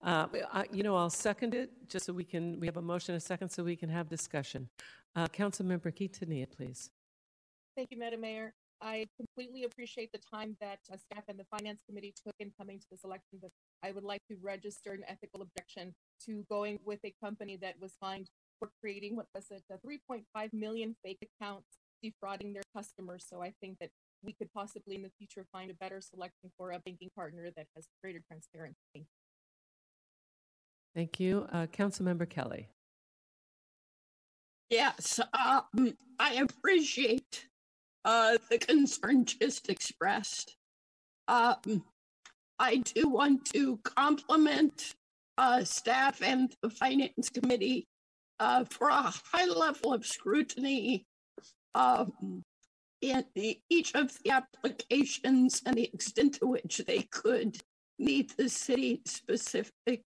Uh, I- You know, I'll second it, just so we can, we have a motion, a second, so we can have discussion. Uh, Councilmember Quintanilla, please. Thank you, Madam Mayor. I completely appreciate the time that uh, staff and the Finance Committee took in coming to this election, but I would like to register an ethical objection to going with a company that was fined for creating, what was it, uh, 3.5 million fake accounts defrauding their customers. So I think that we could possibly in the future find a better selection for a banking partner that has greater transparency. Thank you. Uh, Councilmember Kelly. Yes, um, I appreciate uh, the concern just expressed. Um, I do want to compliment uh, staff and the finance committee uh, for a high level of scrutiny um, in the, each of the applications and the extent to which they could meet the city specific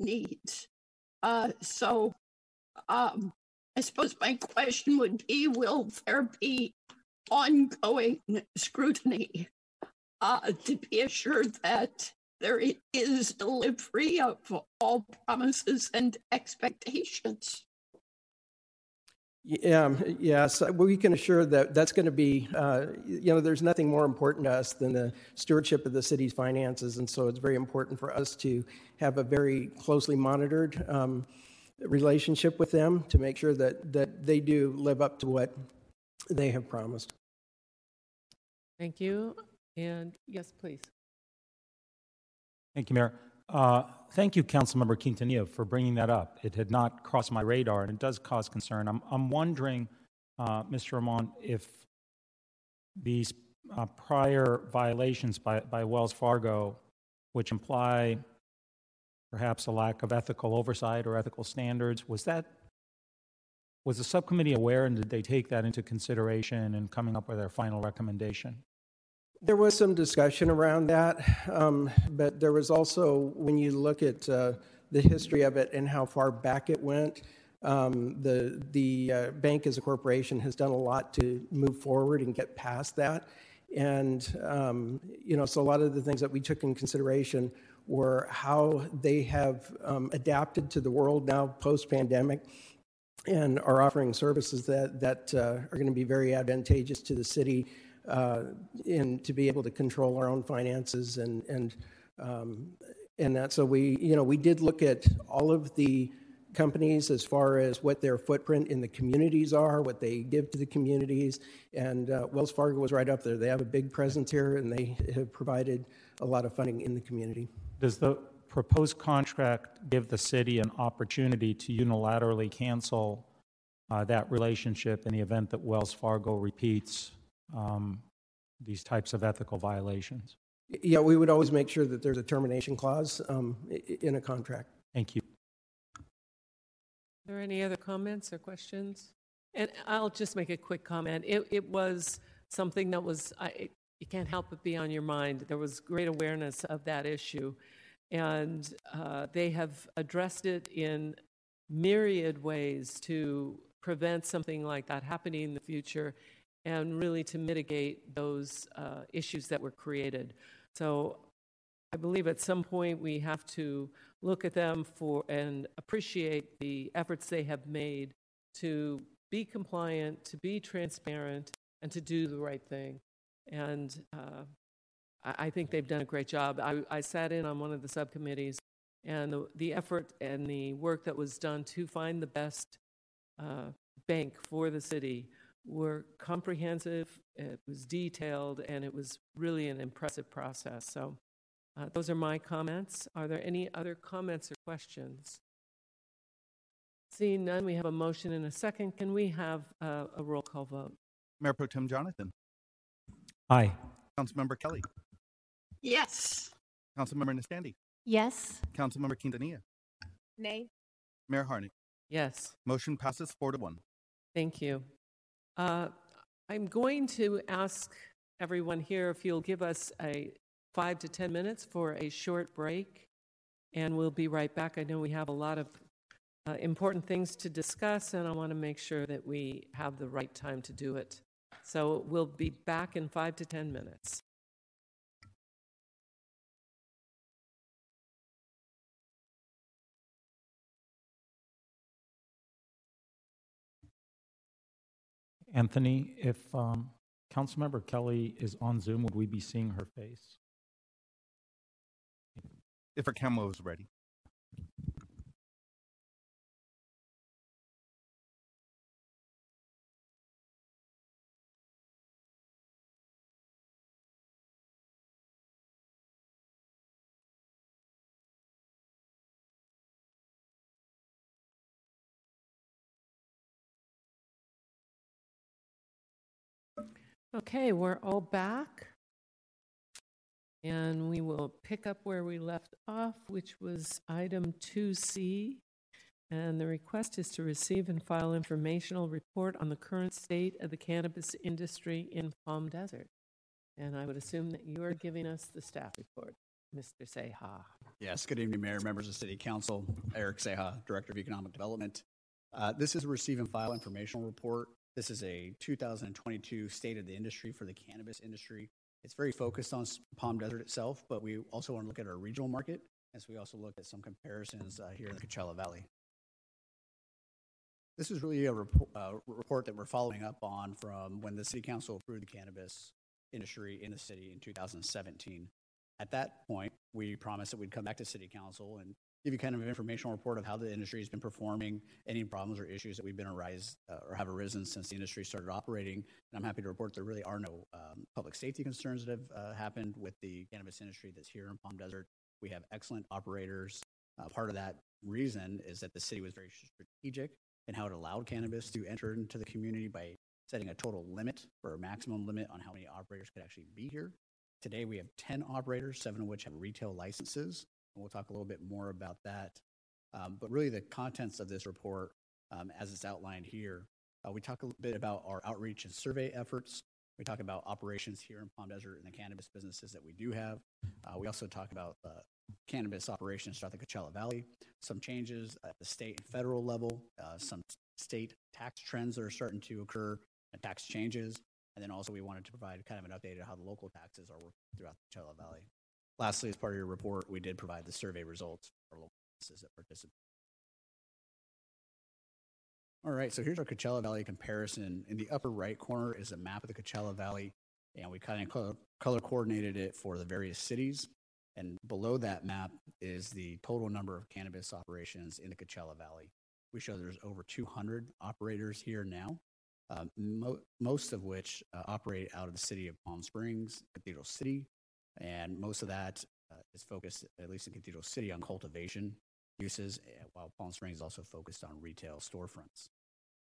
needs. Uh, so um, I suppose my question would be, will there be ongoing scrutiny uh, to be assured that there is delivery of all promises and expectations? Yeah, um, yes, we can assure that that's going to be, uh, you know, there's nothing more important to us than the stewardship of the city's finances. And so it's very important for us to have a very closely monitored um, relationship with them to make sure that, that they do live up to what they have promised. Thank you. And yes, please. Thank you, Mayor. Uh, Thank you, Councilmember Quintanilla, for bringing that up. It had not crossed my radar, and it does cause concern. I'm, I'm wondering, uh, Mr. Ramon, if these uh, prior violations by, by Wells Fargo, which imply perhaps a lack of ethical oversight or ethical standards, was that was the subcommittee aware, and did they take that into consideration in coming up with their final recommendation? There was some discussion around that, um, but there was also, when you look at uh, the history of it and how far back it went, um, the the uh, bank as a corporation has done a lot to move forward and get past that. And um, you know, so a lot of the things that we took in consideration were how they have um, adapted to the world now post-pandemic, and are offering services that that uh, are going to be very advantageous to the city uh, in to be able to control our own finances and and um, and that. So we, you know, we did look at all of the companies as far as what their footprint in the communities are, what they give to the communities, and uh, Wells Fargo was right up there. They have a big presence here, and they have provided a lot of funding in the community. Does the proposed contract give the city an opportunity to unilaterally cancel uh, that relationship in the event that Wells Fargo repeats um, these types of ethical violations? Yeah, we would always make sure that there's a termination clause um, i- i- in a contract. Thank you. Are there any other comments or questions? And I'll just make a quick comment. It, it was something that was, I, it- you can't help but be on your mind. There was great awareness of that issue. And uh, they have addressed it in myriad ways to prevent something like that happening in the future and really to mitigate those uh, issues that were created. So I believe at some point we have to look at them for and appreciate the efforts they have made to be compliant, to be transparent, and to do the right thing. And uh, I, think they've done a great job. I, I sat in on one of the subcommittees, and the, the effort and the work that was done to find the best uh, bank for the city were comprehensive, it was detailed, and it was really an impressive process. So uh, those are my comments. Are there any other comments or questions? Seeing none, we have a motion and a second. Can we have uh, a roll call vote? Mayor Pro Tem Jonathan. Aye. Councilmember Kelly. Yes. Councilmember Nestande. Yes. Councilmember Quintanilla. Nay. Mayor Harnik. Yes. Motion passes four to one. Thank you. Uh, I'm going to ask everyone here if you'll give us a five to 10 minutes for a short break, and we'll be right back. I know we have a lot of uh, important things to discuss, and I want to make sure that we have the right time to do it. So we'll be back in five to 10 minutes. Anthony, if um, Councilmember Kelly is on Zoom, would we be seeing her face? If her camera is ready. Okay, we're all back. And we will pick up where we left off, which was item 2C. And the request is to receive and file informational report on the current state of the cannabis industry in Palm Desert. And I would assume that you are giving us the staff report, Mr. Ceja. Yes, good evening, Mayor, members of City Council. Eric Ceja, Director of Economic Development. Uh, This is a receive and file informational report. This is a 2022 State of the Industry for the cannabis industry. It's very focused on Palm Desert itself, but we also want to look at our regional market, as we also look at some comparisons uh, here in the Coachella Valley. This is really a uh, report that we're following up on from when the City Council approved the cannabis industry in the city in 2017. At that point, we promised that we'd come back to City Council and give you kind of an informational report of how the industry has been performing, any problems or issues that we've been arise uh, or have arisen since the industry started operating. And I'm happy to report there really are no um, public safety concerns that have uh, happened with the cannabis industry that's here in Palm Desert. We have excellent operators. Uh, part of that reason is that the city was very strategic in how it allowed cannabis to enter into the community by setting a total limit or a maximum limit on how many operators could actually be here. Today, we have 10 operators, seven of which have retail licenses. And we'll talk a little bit more about that. Um, but really, the contents of this report, um, as it's outlined here, uh, we talk a little bit about our outreach and survey efforts. We talk about operations here in Palm Desert and the cannabis businesses that we do have. Uh, we also talk about uh, cannabis operations throughout the Coachella Valley, some changes at the state and federal level, uh, some state tax trends that are starting to occur, and tax changes. And then also, we wanted to provide kind of an update on how the local taxes are working throughout the Coachella Valley. Lastly, as part of your report, we did provide the survey results for local businesses that participate. All right, so here's our Coachella Valley comparison. In the upper right corner is a map of the Coachella Valley. and we kind of color, coordinated it for the various cities. And below that map is the total number of cannabis operations in the Coachella Valley. We show there's over 200 operators here now, um, mo- most of which uh, operate out of the city of Palm Springs, Cathedral City, and most of that uh, is focused, at least in Cathedral City, on cultivation uses, eh, while Palm Springs is also focused on retail storefronts.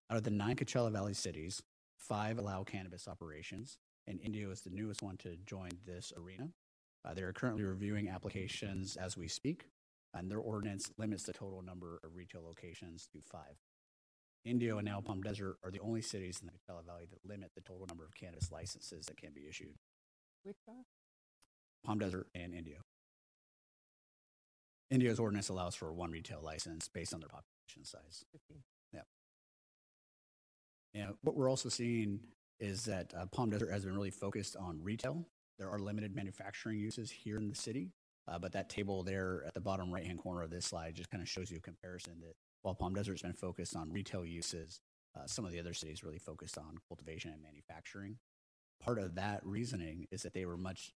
Out of the nine Coachella Valley cities, five allow cannabis operations, and Indio is the newest one to join this arena. Uh, they are currently reviewing applications as we speak, and their ordinance limits the total number of retail locations to five. Indio and now Palm Desert are the only cities in the Coachella Valley that limit the total number of cannabis licenses that can be issued. Palm Desert and Indio. Indio's ordinance allows for one retail license based on their population size. Yeah. And what we're also seeing is that uh, Palm Desert has been really focused on retail. There are limited manufacturing uses here in the city, uh, but that table there at the bottom right-hand corner of this slide just kind of shows you a comparison that while Palm Desert's been focused on retail uses, uh, some of the other cities really focused on cultivation and manufacturing. Part of that reasoning is that they were much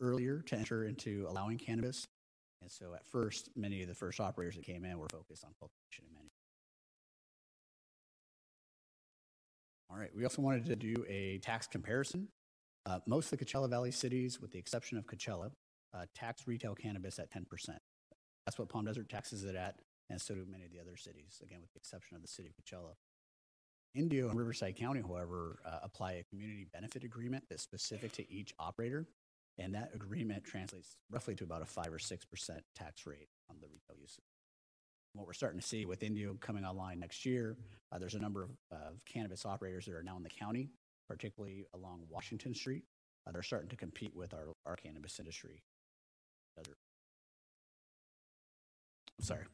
earlier to enter into allowing cannabis. And so at first, many of the first operators that came in were focused on cultivation and manufacturing. All right, we also wanted to do a tax comparison. Uh, most of the Coachella Valley cities, with the exception of Coachella, uh, tax retail cannabis at 10%. That's what Palm Desert taxes it at, and so do many of the other cities, again, with the exception of the city of Coachella. Indio and Riverside County, however, uh, apply a community benefit agreement that's specific to each operator, and that agreement translates roughly to about a 5 or 6% tax rate on the retail use. What we're starting to see with Indio coming online next year, uh, there's a number of, of cannabis operators that are now in the county, particularly along Washington Street. Uh, they're starting to compete with our, our cannabis industry. I'm sorry.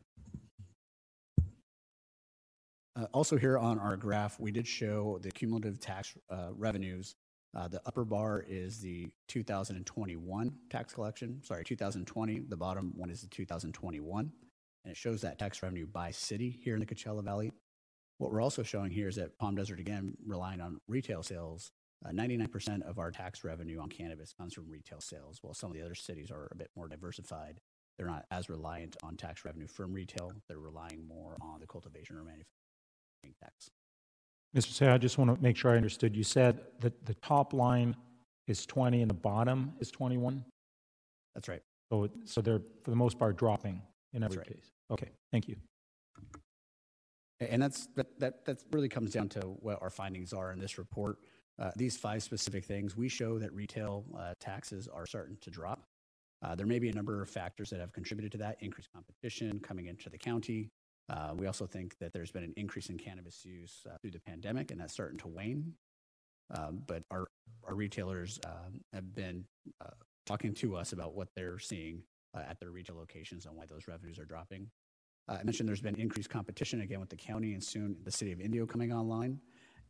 Uh, also here on our graph, we did show the cumulative tax uh, revenues. Uh, the upper bar is the 2021 tax collection. Sorry, 2020. The bottom one is the 2021, and it shows that tax revenue by city here in the Coachella Valley. What we're also showing here is that Palm Desert, again, relying on retail sales, uh, 99% of our tax revenue on cannabis comes from retail sales, while some of the other cities are a bit more diversified. They're not as reliant on tax revenue from retail. They're relying more on the cultivation or manufacturing tax. Mr. Ceja, I just want to make sure I understood. You said that the top line is 20 and the bottom is 21? That's right. So, it- so they're, for the most part, dropping in every right. case? Okay, thank you. And that's, that, that, that really comes down to what our findings are in this report. Uh, these five specific things, we show that retail uh, taxes are starting to drop. Uh, there may be a number of factors that have contributed to that, increased competition coming into the county. Uh, we also think that there's been an increase in cannabis use uh, through the pandemic, and that's starting to wane. Um, but our, our retailers um, have been uh, talking to us about what they're seeing uh, at their retail locations and why those revenues are dropping. Uh, I mentioned there's been increased competition again with the county and soon the city of Indio coming online.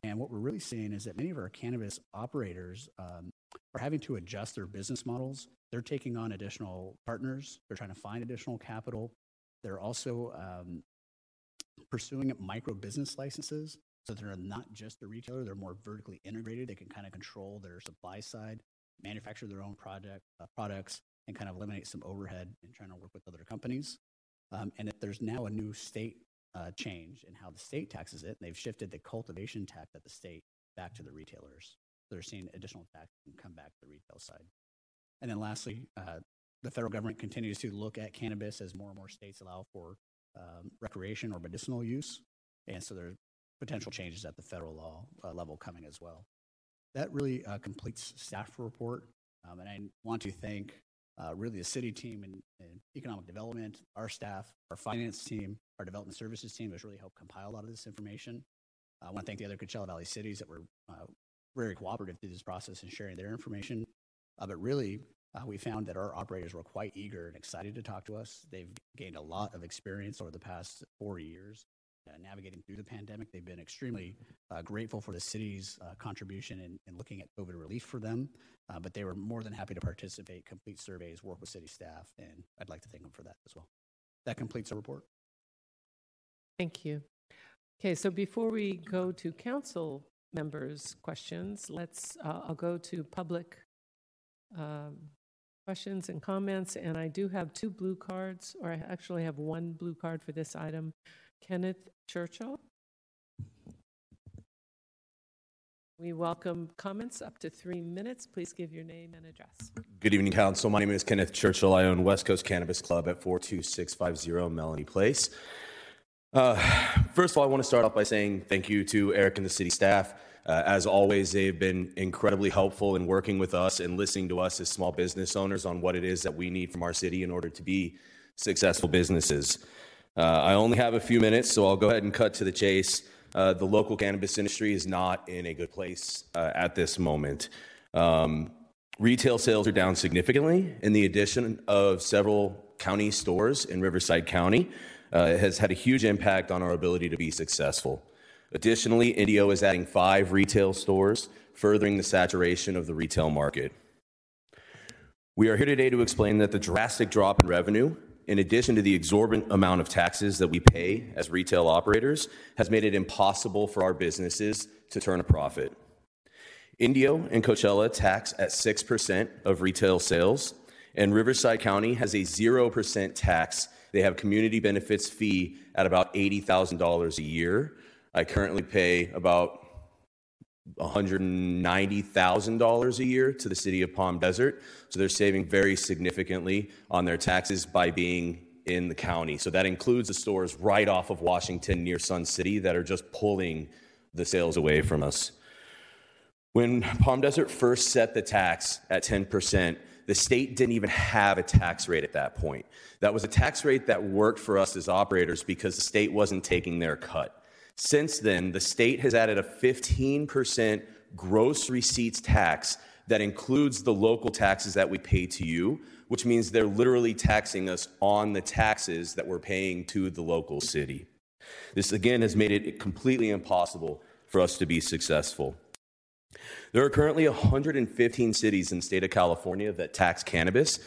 And what we're really seeing is that many of our cannabis operators um, are having to adjust their business models. They're taking on additional partners. They're trying to find additional capital. They're also um, pursuing micro business licenses so they're not just a retailer, they're more vertically integrated. They can kind of control their supply side, manufacture their own product, uh, products, and kind of eliminate some overhead in trying to work with other companies. Um, and if there's now a new state uh, change in how the state taxes it, they've shifted the cultivation tax at the state back to the retailers. So They're seeing additional tax come back to the retail side. And then lastly, uh, the federal government continues to look at cannabis as more and more states allow for um, recreation or medicinal use. And so there's potential changes at the federal law uh, level coming as well. That really uh, completes staff report. Um, and I want to thank uh, really the city team and, economic development, our staff, our finance team, our development services team has really helped compile a lot of this information. I want to thank the other Coachella Valley cities that were uh, very cooperative through this process and sharing their information. Uh, but really, we found that our operators were quite eager and excited to talk to us. They've gained a lot of experience over the past four years uh, navigating through the pandemic. They've been extremely uh, grateful for the city's uh, contribution in, in looking at COVID relief for them, uh, but they were more than happy to participate, complete surveys, work with city staff, and I'd like to thank them for that as well. That completes the report. Thank you. Okay, so before we go to council members' questions. Let's, uh, I'll go to public um, questions and comments, and I do have two blue cards, or I actually have one blue card for this item. Kenneth Churchill. We welcome comments up to three minutes. Please give your name and address. Good evening, Council. My name is Kenneth Churchill. I own West Coast Cannabis Club at 42650 Melanie Place. Uh, first of all, I want to start off by saying thank you to Eric and the city staff. Uh, as always, they've been incredibly helpful in working with us and listening to us as small business owners on what it is that we need from our city in order to be successful businesses. Uh, I only have a few minutes, so I'll go ahead and cut to the chase. Uh, the local cannabis industry is not in a good place uh, at this moment. Um, retail sales are down significantly, and the addition of several county stores in Riverside County uh, has had a huge impact on our ability to be successful. Additionally, Indio is adding five retail stores, furthering the saturation of the retail market. We are here today to explain that the drastic drop in revenue in addition to the exorbitant amount of taxes that we pay as retail operators, has made it impossible for our businesses to turn a profit. Indio and Coachella tax at 6% of retail sales, and Riverside County has a 0% tax. They have community benefits fee at about $80,000 a year. I currently pay about $190,000 a year to the city of Palm Desert. So they're saving very significantly on their taxes by being in the county. So that includes the stores right off of Washington near Sun City that are just pulling the sales away from us. When Palm Desert first set the tax at 10%, the state didn't even have a tax rate at that point. That was a tax rate that worked for us as operators because the state wasn't taking their cut. Since then, the state has added a 15% gross receipts tax that includes the local taxes that we pay to you, which means they're literally taxing us on the taxes that we're paying to the local city. This again has made it completely impossible for us to be successful. There are currently 115 cities in the state of California that tax cannabis,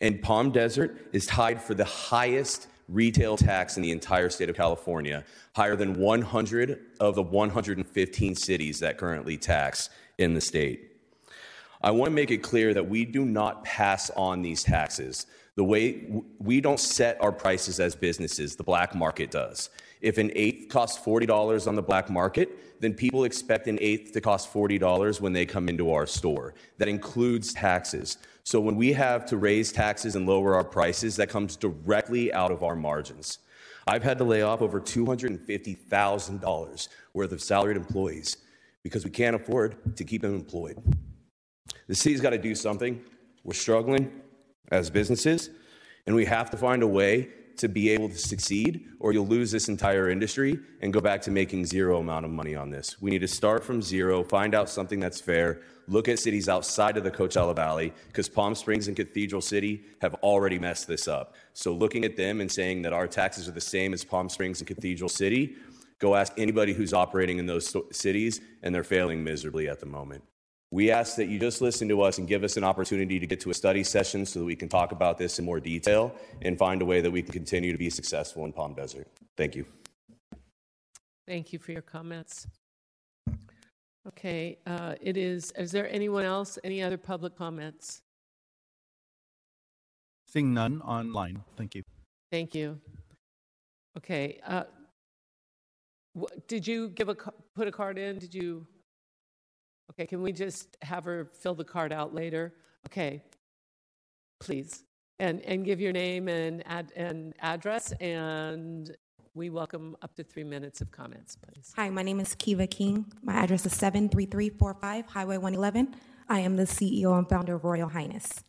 and Palm Desert is tied for the highest retail tax in the entire state of California, higher than 100 of the 115 cities that currently tax in the state. I want to make it clear that we do not pass on these taxes. The way we don't set our prices as businesses, the black market does. If an eighth costs $40 on the black market, then people expect an eighth to cost $40 when they come into our store. That includes taxes. So when we have to raise taxes and lower our prices, that comes directly out of our margins. I've had to lay off over $250,000 worth of salaried employees because we can't afford to keep them employed. The city's got to do something. We're struggling as businesses, and we have to find a way to be able to succeed, or you'll lose this entire industry and go back to making zero amount of money on this. We need to start from zero, find out something that's fair, look at cities outside of the Coachella Valley, because Palm Springs and Cathedral City have already messed this up. So looking at them and saying that our taxes are the same as Palm Springs and Cathedral City, go ask anybody who's operating in those cities, and they're failing miserably at the moment. We ask that you just listen to us and give us an opportunity to get to a study session so that we can talk about this in more detail and find a way that we can continue to be successful in Palm Desert. Thank you. Thank you for your comments. Okay, uh, it is, is there anyone else, any other public comments? Seeing none online. Thank you. Thank you. Okay, uh, wh- did you give a, put a card in? Did you? Okay, can we just have her fill the card out later? Okay, please. And, and give your name and, ad, and address, and we welcome up to three minutes of comments, please. Hi, my name is Kiva King. My address is 73345 Highway 111. I am the CEO and founder of Royal Highness.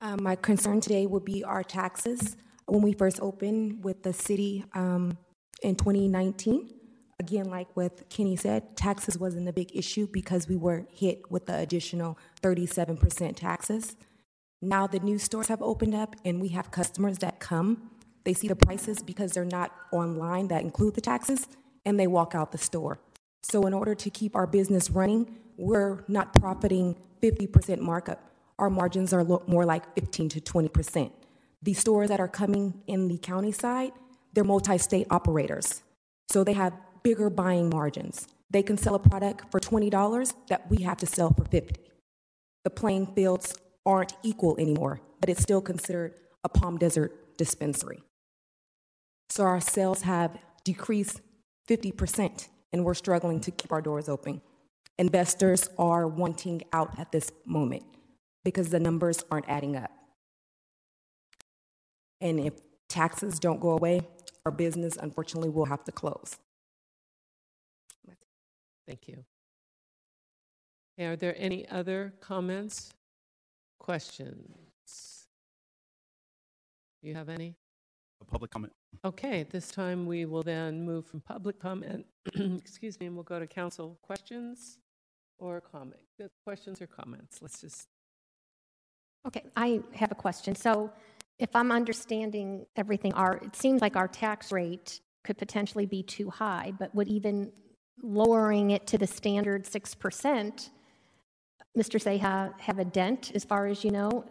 Um, my concern today would be our taxes. When we first opened with the city um, in 2019, again, like what Kenny said, taxes wasn't a big issue because we were hit with the additional 37% taxes. Now the new stores have opened up and we have customers that come. They see the prices because they're not online that include the taxes and they walk out the store. So, in order to keep our business running, we're not profiting 50% markup. Our margins are more like 15 to 20%. The stores that are coming in the county side, they're multi state operators. So, they have bigger buying margins. They can sell a product for $20 that we have to sell for 50. The playing fields aren't equal anymore, but it's still considered a Palm Desert dispensary. So our sales have decreased 50%, and we're struggling to keep our doors open. Investors are wanting out at this moment because the numbers aren't adding up. And if taxes don't go away, our business unfortunately will have to close. Thank you. Okay, Are there any other comments, questions? Do you have any? A public comment. Okay, this time we will then move from public comment, excuse me, and we'll go to council questions or comment, uh, questions or comments. Let's just, Okay, I have a question. So if I'm understanding everything, our, it seems like our tax rate could potentially be too high, but would even lowering it to the standard 6%, Mr. Ceja, have a dent as far as you know?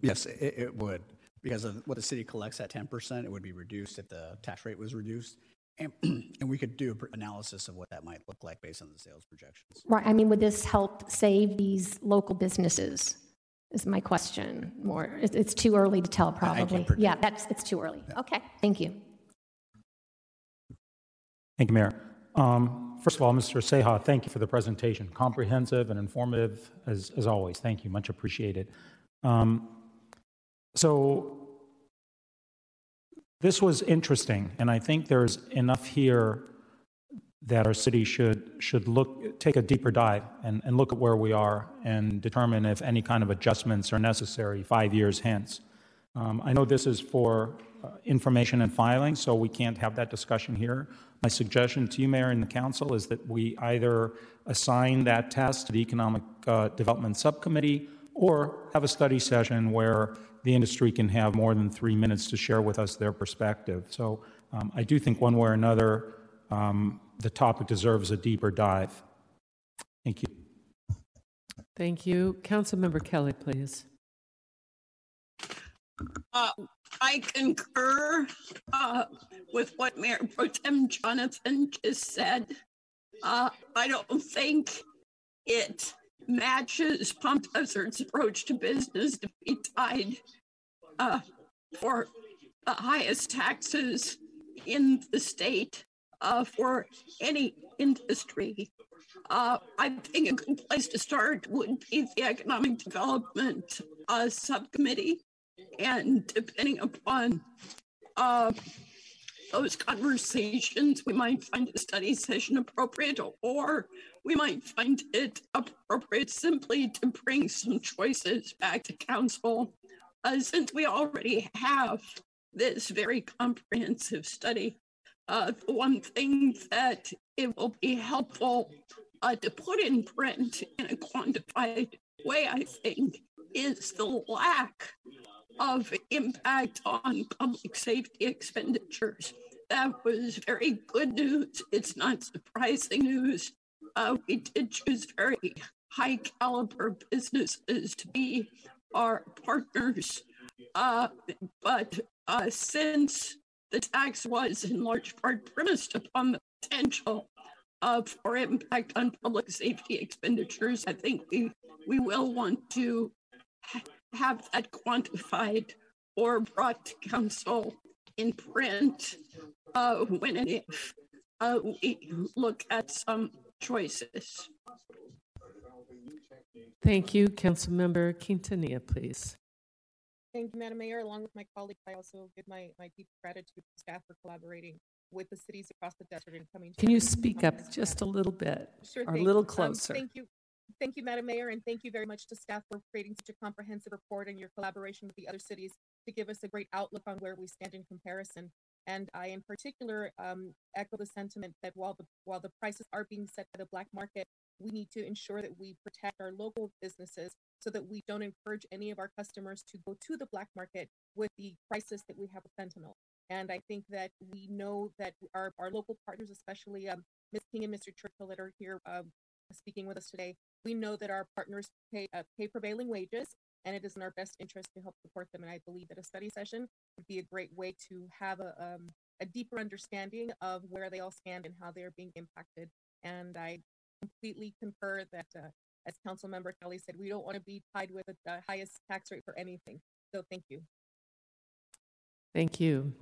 Yes, it, it would. Because of what the city collects at 10%, it would be reduced if the tax rate was reduced. And, and we could do an analysis of what that might look like based on the sales projections. Right, I mean, would this help save these local businesses? Is my question more, it's, too early to tell, probably. Yeah, that's, it's too early. Okay, thank you. Thank you, Mayor. Um, First of all, Mr. Ceja, thank you for the presentation. Comprehensive and informative, as, as always. Thank you, much appreciated. Um, So this was interesting, and I think there's enough here that our city should, should look, take a deeper dive and, and look at where we are and determine if any kind of adjustments are necessary five years hence. Um, I know this is for uh, information and filing, so we can't have that discussion here. My suggestion to you, Mayor, and the council is that we either assign that task to the Economic uh, Development Subcommittee or have a study session where the industry can have more than three minutes to share with us their perspective. So um, I do think one way or another, um, the topic deserves a deeper dive. Thank you. thank you. Councilmember Kelly, please. Uh, I concur uh, with what Mayor Pro Tem Jonathan just said. Uh, I don't think it matches Palm Desert's approach to business to be tied uh, for the highest taxes in the state uh, for any industry. Uh, I think a good place to start would be the Economic Development uh, Subcommittee. And depending upon uh, those conversations, we might find a study session appropriate, or we might find it appropriate simply to bring some choices back to council, uh, since we already have this very comprehensive study. Uh, the one thing that it will be helpful uh, to put in print in a quantified way, I think, is the lack of impact on public safety expenditures. That was very good news. It's not surprising news. Uh, we did choose very high caliber businesses to be our partners. Uh, but uh, since the tax was in large part premised upon the potential for impact on public safety expenditures, I think we, we will want to have that quantified or brought to council in print uh, when and if uh, we look at some choices. Thank you. Councilmember Quintanilla, please. Thank you, Madam Mayor. Along with my colleagues, I also give my, my deep gratitude to staff for collaborating with the cities across the desert and coming. to Can you speak up just a little bit? Sure Or a thing. little Um, closer? Thank you. Thank you, Madam Mayor, and thank you very much to staff for creating such a comprehensive report and your collaboration with the other cities to give us a great outlook on where we stand in comparison. And I, in particular, um, echo the sentiment that while the while the prices are being set by the black market, we need to ensure that we protect our local businesses so that we don't encourage any of our customers to go to the black market with the crisis that we have with fentanyl. And I think that we know that our, our local partners, especially um, Ms. King and Mr. Churchill that are here um, speaking with us today, we know that our partners pay, uh, pay prevailing wages and it is in our best interest to help support them. And I believe that a study session would be a great way to have a, um, a deeper understanding of where they all stand and how they're being impacted. And I completely concur that, uh, as Councilmember Kelly said, we don't want to be tied with the highest tax rate for anything. So thank you. Thank you.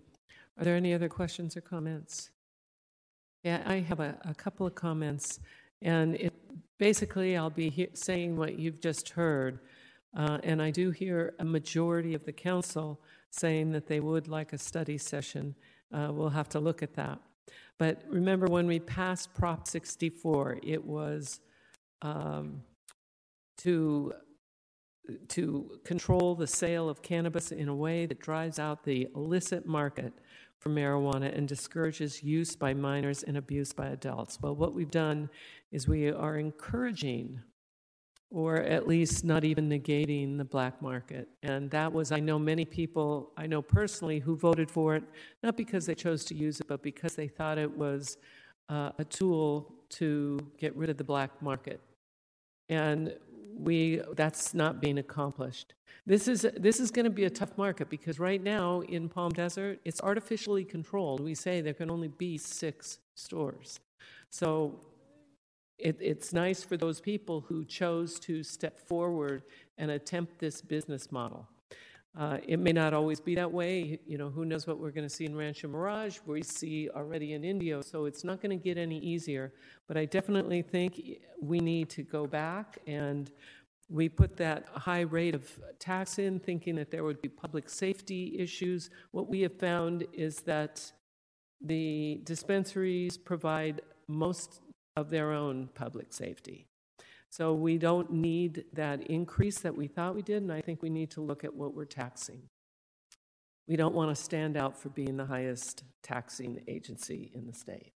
Are there any other questions or comments? Yeah, I have a, a couple of comments, and basically I'll be he- saying what you've just heard. Uh, and I do hear a majority of the council saying that they would like a study session. Uh, we'll have to look at that. But remember, when we passed Prop 64, it was um, to to control the sale of cannabis in a way that drives out the illicit market for marijuana and discourages use by minors and abuse by adults. Well, what we've done is we are encouraging or at least not even negating the black market. And that was, I know many people, I know personally, who voted for it, not because they chose to use it, but because they thought it was uh, a tool to get rid of the black market. And we, that's not being accomplished. This is, this is going to be a tough market because right now in Palm Desert, it's artificially controlled. We say there can only be six stores. So it, it's nice for those people who chose to step forward and attempt this business model. Uh, it may not always be that way. You know, who knows what we're going to see in Rancho Mirage, we see already in Indio, so it's not going to get any easier. But I definitely think we need to go back and we put that high rate of tax in, thinking that there would be public safety issues. What we have found is that the dispensaries provide most of their own public safety. So we don't need that increase that we thought we did, and I think we need to look at what we're taxing. We don't want to stand out for being the highest taxing agency in the state.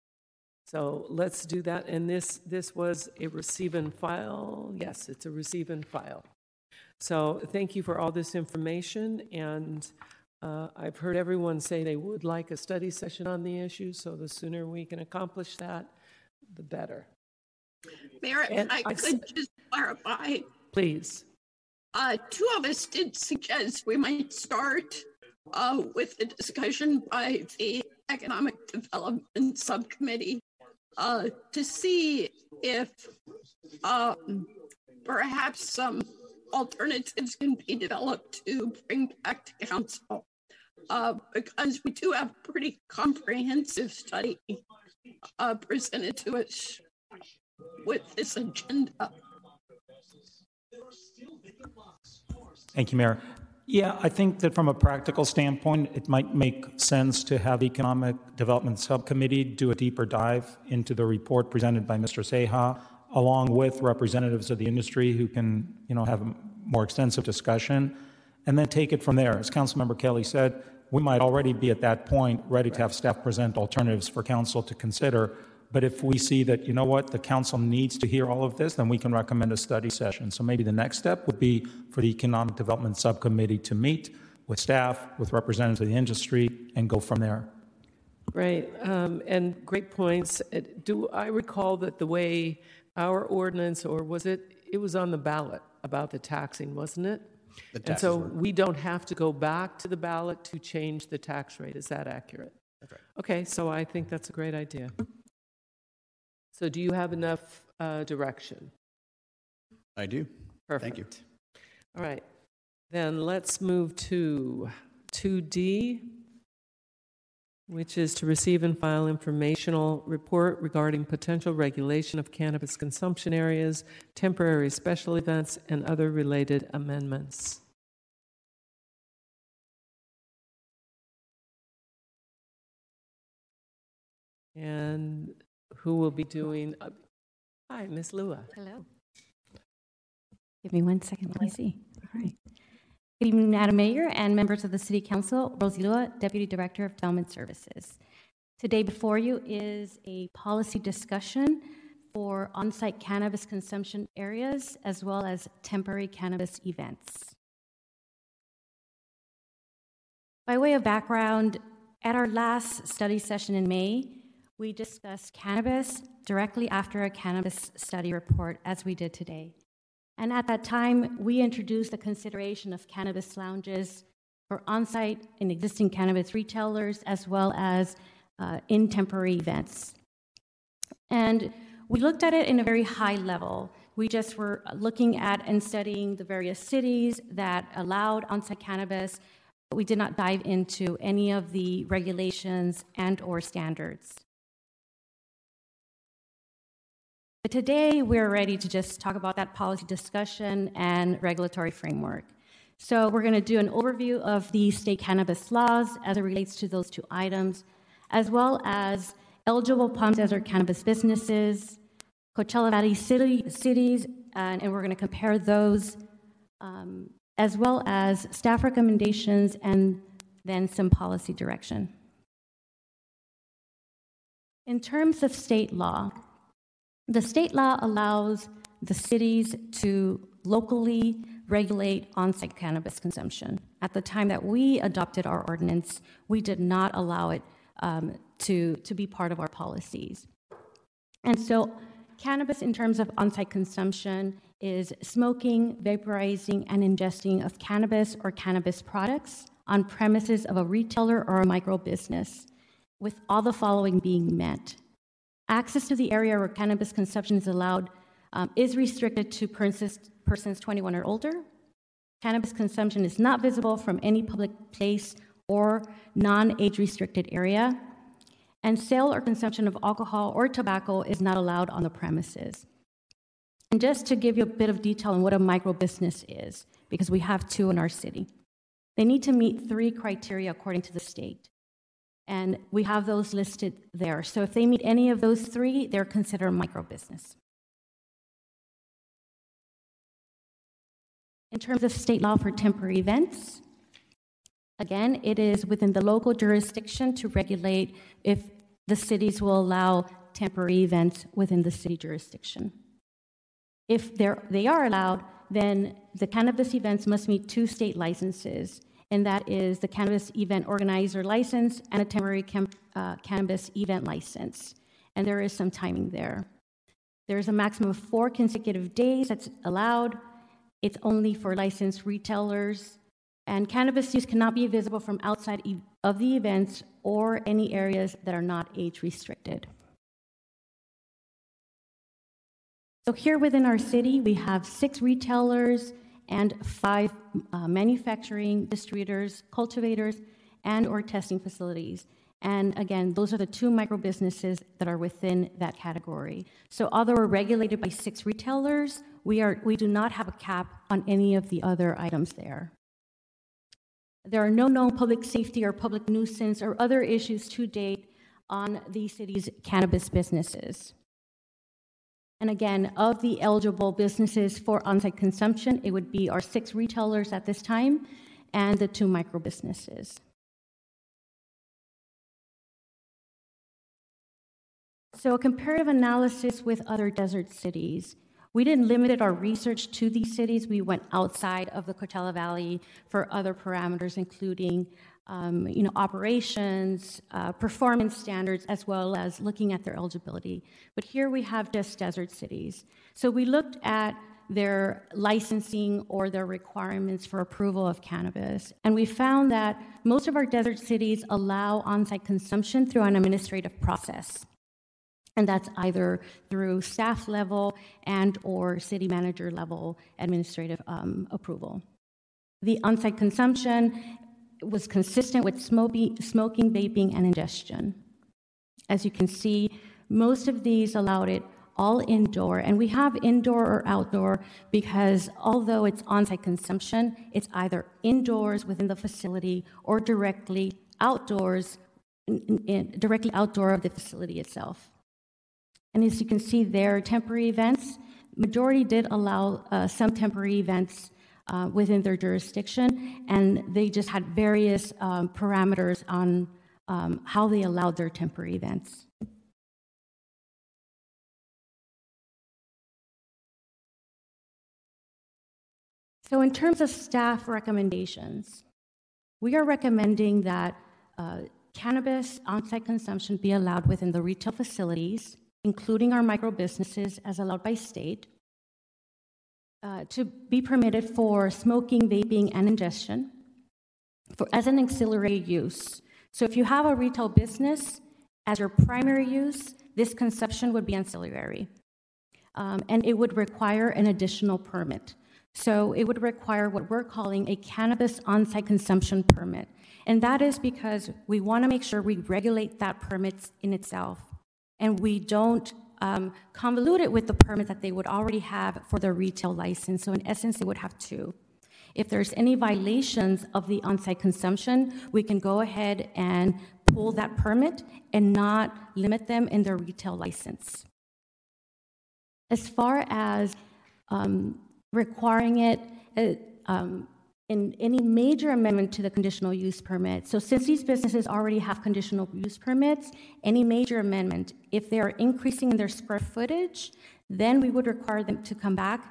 So let's do that. And this, this was a receive and file. Yes, it's a receive and file. So thank you for all this information. And uh, I've heard everyone say they would like a study session on the issue. So the sooner we can accomplish that, the better. Mayor, And I I could just clarify, Please. uh, two of us did suggest we might start uh, with a discussion by the Economic Development Subcommittee uh, to see if um, perhaps some alternatives can be developed to bring back to council. Uh, because we do have a pretty comprehensive study uh, presented to us with this agenda. Thank you, Mayor. Yeah, I think that from a practical standpoint, it might make sense to have Economic Development Subcommittee do a deeper dive into the report presented by Mr. Ceja, along with representatives of the industry who can, you know, have a more extensive discussion, and then take it from there. As Councilmember Kelly said, we might already be at that point ready to have staff present alternatives for council to consider. But if we see that, you know what, the council needs to hear all of this, then we can recommend a study session. So maybe the next step would be for the Economic Development Subcommittee to meet with staff, with representatives of the industry, and go from there. Right, um, and great points. Uh, Do I recall that the way our ordinance, or was it, it was on the ballot about the taxing, wasn't it? The And so were. we don't have to go back to the ballot to change the tax rate. Is that accurate? That's right. Okay, so I think that's a great idea. So do you have enough uh, direction? I do. Perfect. Thank you. All right, then let's move to 2D, which is to receive and file informational report regarding potential regulation of cannabis consumption areas, temporary special events, and other related amendments. And who will be doing, uh, hi, Ms. Lua. Hello. Give me one second, please. see. All right. Good evening, Madam Mayor and members of the City Council. Rosie Lua, Deputy Director of Development Services. Today before you is a policy discussion for on-site cannabis consumption areas as well as temporary cannabis events. By way of background, at our last study session in May, we discussed cannabis directly after a cannabis study report, as we did today. And at that time, we introduced the consideration of cannabis lounges for on-site and existing cannabis retailers, as well as uh, in temporary events. And we looked at it in a very high level. We just were looking at and studying the various cities that allowed on-site cannabis, but we did not dive into any of the regulations and or standards. But today we're ready to just talk about that policy discussion and regulatory framework. So we're going to do an overview of the state cannabis laws as it relates to those two items, as well as eligible Palm cannabis businesses, Coachella Valley city, cities, and, and, we're going to compare those, um, as well as staff recommendations and then some policy direction. In terms of state law, the state law allows the cities to locally regulate on site cannabis consumption. At the time that we adopted our ordinance, we did not allow it um, to, to be part of our policies. And so, cannabis, in terms of on site consumption, is smoking, vaporizing, and ingesting of cannabis or cannabis products on premises of a retailer or a micro business, with all the following being met. Access to the area where cannabis consumption is allowed um, is restricted to persons, persons 21 or older. Cannabis consumption is not visible from any public place or non age restricted area and sale or consumption of alcohol or tobacco is not allowed on the premises. And just to give you a bit of detail on what a micro business is, because we have two in our city, they need to meet three criteria according to the state. And we have those listed there. So if they meet any of those three, they're considered micro business. In terms of state law for temporary events, Again, it is within the local jurisdiction to regulate if the cities will allow temporary events within the city jurisdiction. If they are allowed, then the cannabis events must meet two state licenses, and that is the cannabis event organizer license and a temporary cam- uh, cannabis event license. And there is some timing there. There's a maximum of four consecutive days that's allowed. It's only for licensed retailers and cannabis use cannot be visible from outside of the events or any areas that are not age restricted. So here within our city, we have six retailers and five uh, manufacturing distributors, cultivators, and or testing facilities. And again, those are the two micro businesses that are within that category. So although we're regulated by six retailers, we, are, we do not have a cap on any of the other items there. There are no known public safety or public nuisance or other issues to date on the city's cannabis businesses. And again, of the eligible businesses for on site consumption, it would be our six retailers at this time and the two micro businesses. So, a comparative analysis with other desert cities. We didn't limit our research to these cities. We went outside of the Coachella Valley for other parameters, including um, you know, operations, uh, performance standards, as well as looking at their eligibility. But here we have just desert cities. So we looked at their licensing or their requirements for approval of cannabis. And we found that most of our desert cities allow on site consumption through an administrative process and that's either through staff level and or city manager level administrative um, approval. The on-site consumption was consistent with smoking, smoking, vaping, and ingestion. As you can see, most of these allowed it all indoor, and we have indoor or outdoor because although it's on-site consumption, it's either indoors within the facility or directly outdoors, in, in, directly outdoor of the facility itself. And as you can see there, temporary events, majority did allow uh, some temporary events uh, within their jurisdiction, and they just had various um, parameters on um, how they allowed their temporary events. So, in terms of staff recommendations, we are recommending that uh, cannabis on site consumption be allowed within the retail facilities including our micro businesses as allowed by state, uh, to be permitted for smoking, vaping, and ingestion. for, as an auxiliary use. So if you have a retail business as your primary use, this consumption would be ancillary. Um, and it would require an additional permit. So it would require what we're calling a cannabis on-site consumption permit. And that is because we want to make sure we regulate that permit in itself. And we don't um, it with the permit that they would already have for their retail license. So in essence, they would have two. If there's any violations of the on-site consumption, we can go ahead and pull that permit and not limit them in their retail license. As far as um, requiring it uh, um, in any major amendment to the conditional use permit. So since these businesses already have conditional use permits, any major amendment, if they are increasing their square footage, then we would require them to come back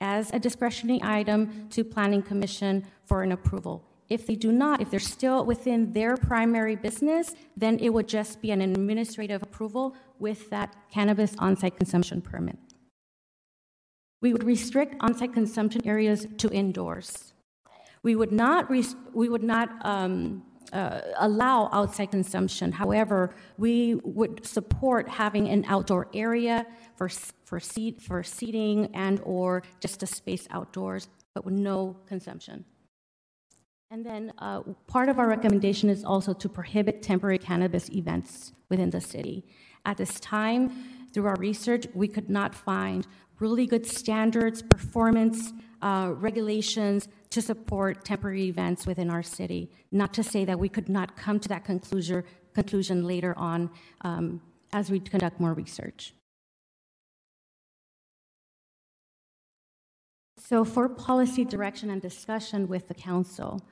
as a discretionary item to Planning Commission for an approval. If they do not, if they're still within their primary business, then it would just be an administrative approval with that cannabis on-site consumption permit. We would restrict on-site consumption areas to indoors. We would not, we would not um, uh, allow outside consumption. However, we would support having an outdoor area for, for, seat, for seating and or just a space outdoors, but with no consumption. And then uh, part of our recommendation is also to prohibit temporary cannabis events within the city. At this time, through our research, we could not find really good standards, performance, uh, regulations to support temporary events within our city. Not to say that we could not come to that conclusion, conclusion later on um, as we conduct more research. So, for policy direction and discussion with the council,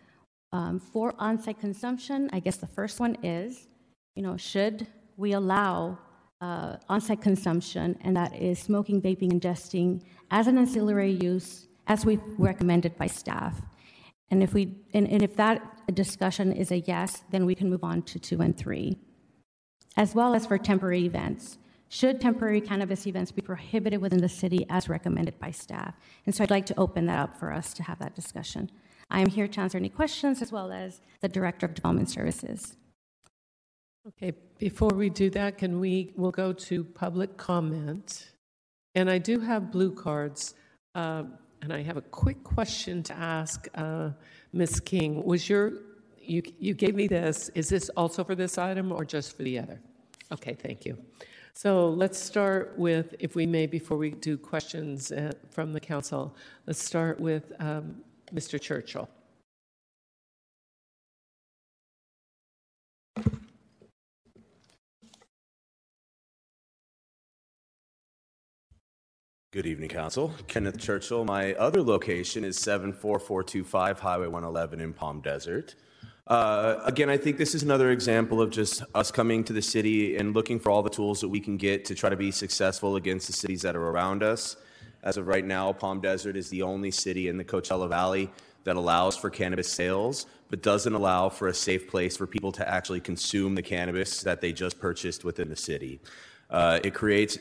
um, for on site consumption, I guess the first one is you know, should we allow uh, on-site consumption, and that is smoking, vaping, ingesting as an ancillary use, as we recommended by staff. And if we and, and if that discussion is a yes, then we can move on to two and three, as well as for temporary events. Should temporary cannabis events be prohibited within the city as recommended by staff? And so I'd like to open that up for us to have that discussion. I am here to answer any questions as well as the Director of Development Services. Okay, before we do that, can we, we'll go to public comment. And I do have blue cards, uh, and I have a quick question to ask uh, Ms. King. Was your, you, you gave me this, is this also for this item or just for the other? Okay, thank you. So let's start with, if we may, before we do questions uh, from the council, let's start with um, Mr. Churchill. Good evening, Council. Kenneth Churchill. My other location is 74425 Highway 111 in Palm Desert. Uh, again, I think this is another example of just us coming to the city and looking for all the tools that we can get to try to be successful against the cities that are around us. As of right now, Palm Desert is the only city in the Coachella Valley that allows for cannabis sales, but doesn't allow for a safe place for people to actually consume the cannabis that they just purchased within the city. Uh, it creates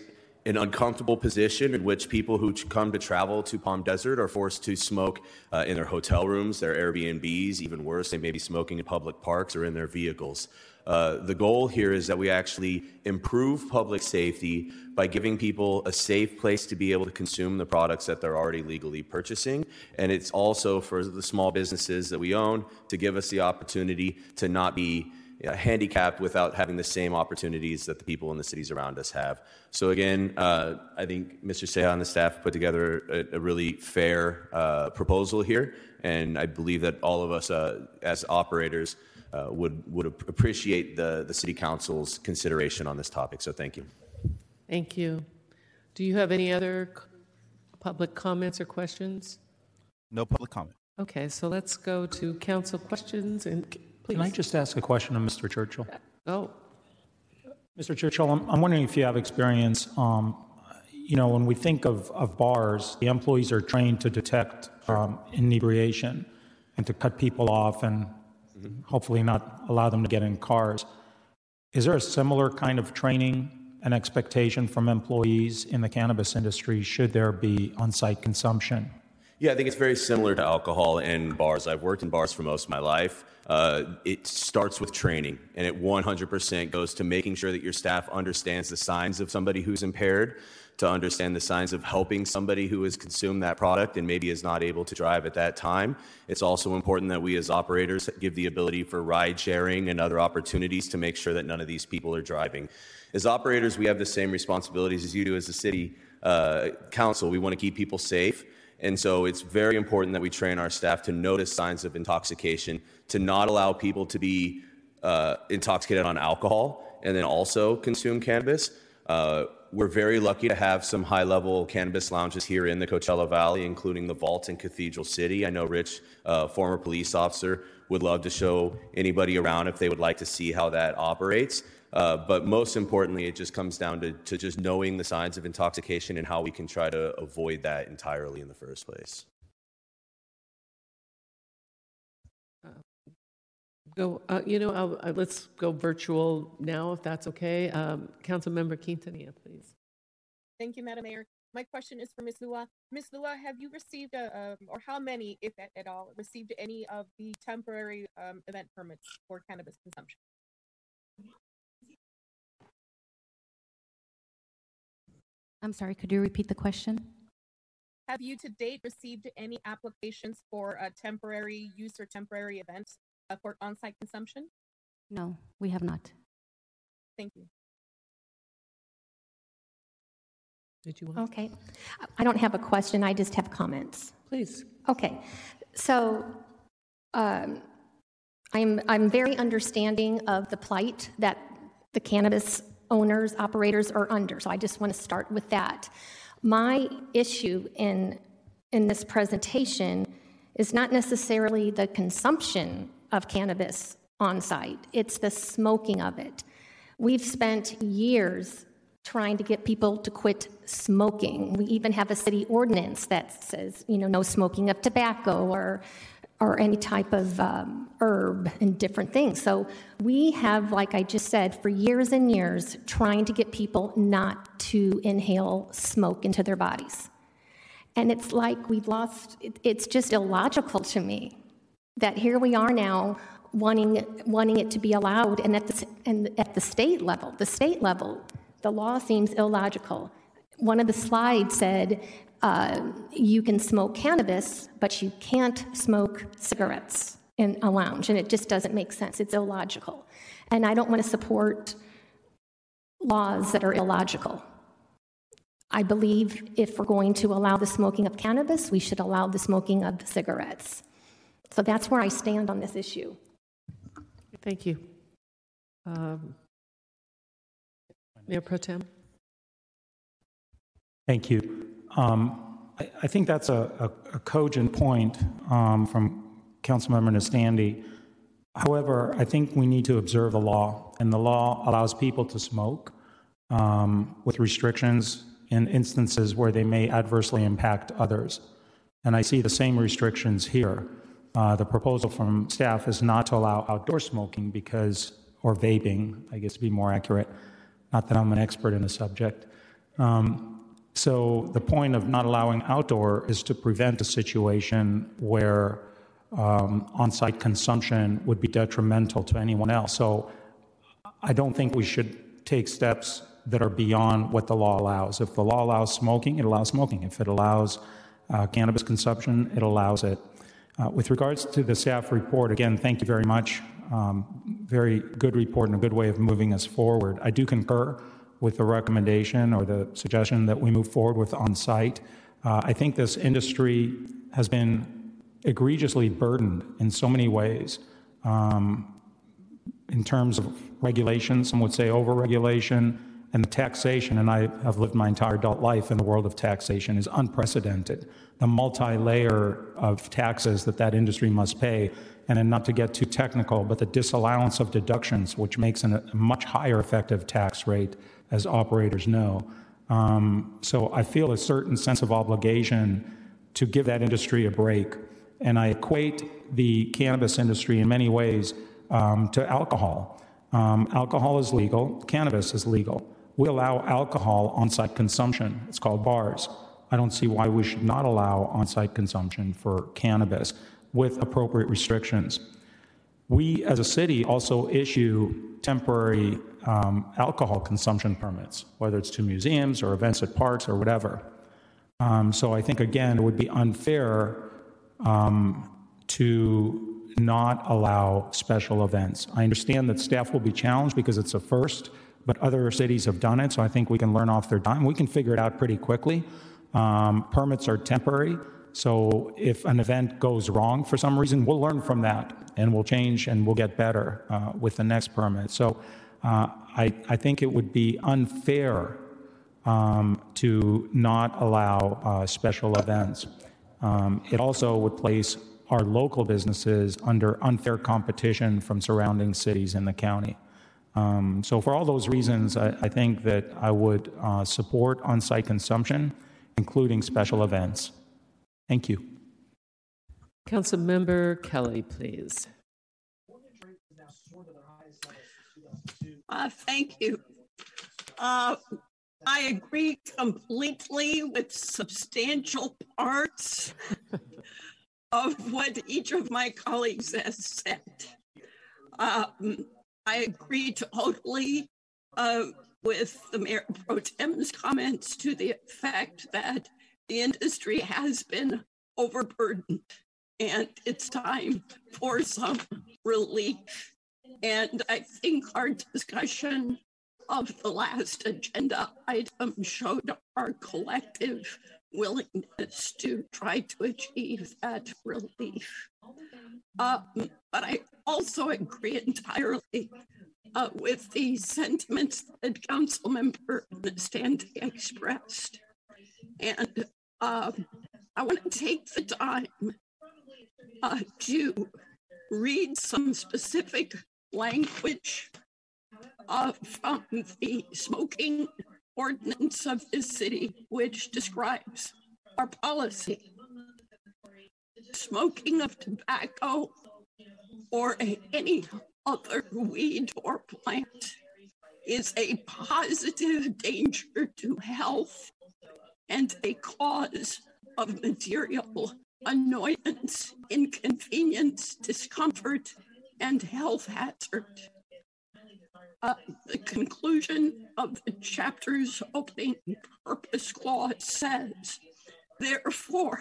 an uncomfortable position in which people who come to travel to Palm Desert are forced to smoke uh, in their hotel rooms, their Airbnbs, even worse, they may be smoking in public parks or in their vehicles. Uh, the goal here is that we actually improve public safety by giving people a safe place to be able to consume the products that they're already legally purchasing. And it's also for the small businesses that we own to give us the opportunity to not be handicapped without having the same opportunities that the people in the cities around us have. So again, uh, I think Mr. Ceja and the staff put together a, a really fair uh, proposal here, and I believe that all of us uh, as operators uh, would would appreciate the the city council's consideration on this topic. So thank you. Thank you. Do you have any other public comments or questions? No public comment. Okay, so let's go to council questions and please. Can I just ask a question of Mr. Churchill? Oh. Mr. Churchill, I'm, I'm wondering if you have experience. Um, you know, when we think of, of bars, the employees are trained to detect um, inebriation and to cut people off and mm-hmm. hopefully not allow them to get in cars. Is there a similar kind of training and expectation from employees in the cannabis industry should there be on site consumption? Yeah, I think it's very similar to alcohol and bars. I've worked in bars for most of my life. Uh, it starts with training, and it 100% goes to making sure that your staff understands the signs of somebody who's impaired, to understand the signs of helping somebody who has consumed that product and maybe is not able to drive at that time. It's also important that we as operators give the ability for ride sharing and other opportunities to make sure that none of these people are driving. As operators, we have the same responsibilities as you do as a city uh, council. We want to keep people safe. And so it's very important that we train our staff to notice signs of intoxication, to not allow people to be uh, intoxicated on alcohol and then also consume cannabis. Uh, we're very lucky to have some high level cannabis lounges here in the Coachella Valley, including the Vault in Cathedral City. I know Rich, uh, former police officer, would love to show anybody around if they would like to see how that operates. Uh, but most importantly, it just comes down to, to just knowing the signs of intoxication and how we can try to avoid that entirely in the first place. Go, uh, you know, I'll, uh, let's go virtual now, if that's okay. Um, Councilmember Quintanilla, please. Thank you, Madam Mayor. My question is for Ms. Lua. Ms. Lua, have you received, a, um, or how many, if at, at all, received any of the temporary um, event permits for cannabis consumption? I'm sorry, could you repeat the question? Have you to date received any applications for a temporary use or temporary event uh, for on-site consumption? No, we have not. Thank you. Did you want? Okay. I don't have a question, I just have comments. Please. Okay. So um, I'm, I'm very understanding of the plight that the cannabis owners, operators are under. So I just want to start with that. My issue in, in this presentation is not necessarily the consumption of cannabis on site, it's the smoking of it. We've spent years trying to get people to quit smoking. We even have a city ordinance that says, you know, no smoking of tobacco or or any type of um, herb and different things. So we have, like I just said, for years and years, trying to get people not to inhale smoke into their bodies. And it's like we've lost, it's just illogical to me that here we are now wanting, wanting it to be allowed, and at, the, and at the state level, the state level, the law seems illogical. One of the slides said uh, you can smoke cannabis, but you can't smoke cigarettes in a lounge, and it just doesn't make sense. It's illogical. And I don't want to support laws that are illogical. I believe if we're going to allow the smoking of cannabis, we should allow the smoking of the cigarettes. So that's where I stand on this issue. Thank you. Um, Mayor Pro Tem? Thank you. Um, I, I, think that's a, a, a cogent point um, from Councilmember Nestande. However, I think we need to observe the law, and the law allows people to smoke um, with restrictions in instances where they may adversely impact others. And I see the same restrictions here. Uh, the proposal from staff is not to allow outdoor smoking because, or vaping, I guess to be more accurate. Not that I'm an expert in the subject. Um, so the point of not allowing outdoor is to prevent a situation where um, on-site consumption would be detrimental to anyone else. So I don't think we should take steps that are beyond what the law allows. If the law allows smoking, it allows smoking. If it allows uh, cannabis consumption, it allows it. Uh, with regards to the staff report, again, thank you very much. Um, very good report and a good way of moving us forward. I do concur with the recommendation or the suggestion that we move forward with on site. Uh, I think this industry has been egregiously burdened in so many ways um, in terms of regulation, some would say overregulation, and the taxation. And I have lived my entire adult life in the world of taxation is unprecedented. The multi layer of taxes that that industry must pay. And then not to get too technical, but the disallowance of deductions, which makes an, a much higher effective tax rate as operators know. Um, so I feel a certain sense of obligation to give that industry a break. And I equate the cannabis industry in many ways um, to alcohol. Um, alcohol is legal, cannabis is legal. We allow alcohol on site consumption. It's called bars. I don't see why we should not allow on-site consumption for cannabis with appropriate restrictions. We, as a city, also issue temporary um, alcohol consumption permits, whether it's to museums or events at parks or whatever. Um, so I think, again, it would be unfair um, to not allow special events. I understand that staff will be challenged because it's a first, but other cities have done it, so I think we can learn off their dime. We can figure it out pretty quickly. Um, permits are temporary, so if an event goes wrong for some reason, we'll learn from that and we'll change and we'll get better uh, with the next permit. So uh, I, I think it would be unfair um, to not allow uh, special events. Um, it also would place our local businesses under unfair competition from surrounding cities in the county. Um, so, for all those reasons, I, I think that I would uh, support on site consumption, including special events. Thank you. Councilmember Kelly, please. Uh, thank you. Uh, I agree completely with substantial parts of what each of my colleagues has said. Um, I agree totally uh, with the Mayor Pro Tem's comments to the effect that the industry has been overburdened and it's time for some relief. And I think our discussion of the last agenda item showed our collective willingness to try to achieve that relief. Um, but I also agree entirely uh, with the sentiments that Council Councilmember Nestande expressed. And um, I want to take the time uh, to read some specific language uh, from the smoking ordinance of this city, which describes our policy. Smoking of tobacco or any other weed or plant is a positive danger to health and a cause of material annoyance, inconvenience, discomfort, and health hazard. Uh, the conclusion of the chapter's opening purpose clause says, therefore,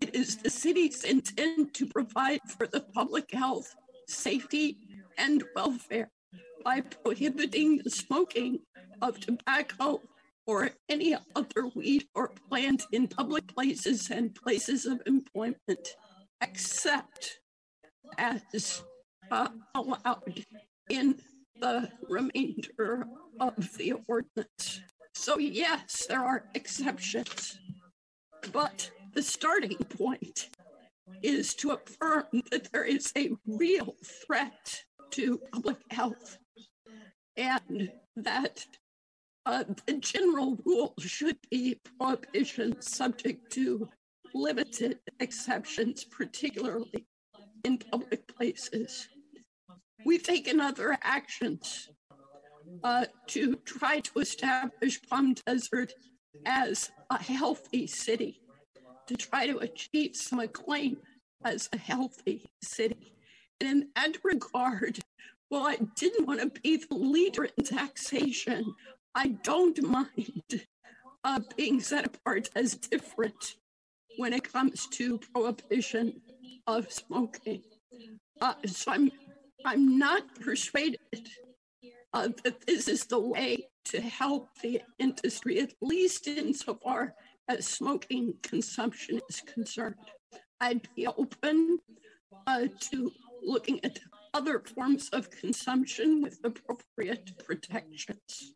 it is the city's intent to provide for the public health, safety, and welfare by prohibiting the smoking of tobacco or any other weed or plant in public places and places of employment, except as uh, allowed in the remainder of the ordinance. So, yes, there are exceptions, but the starting point is to affirm that there is a real threat to public health and that uh, the general rule should be prohibition subject to limited exceptions, particularly in public places. We've taken other actions uh, to try to establish Palm Desert as a healthy city, to try to achieve some acclaim as a healthy city. And in that regard, well, I didn't want to be the leader in taxation. I don't mind uh, being set apart as different when it comes to prohibition of smoking. Uh, so I'm I'm not persuaded uh, that this is the way to help the industry, at least insofar as smoking consumption is concerned. I'd be open uh, to looking at other forms of consumption with appropriate protections.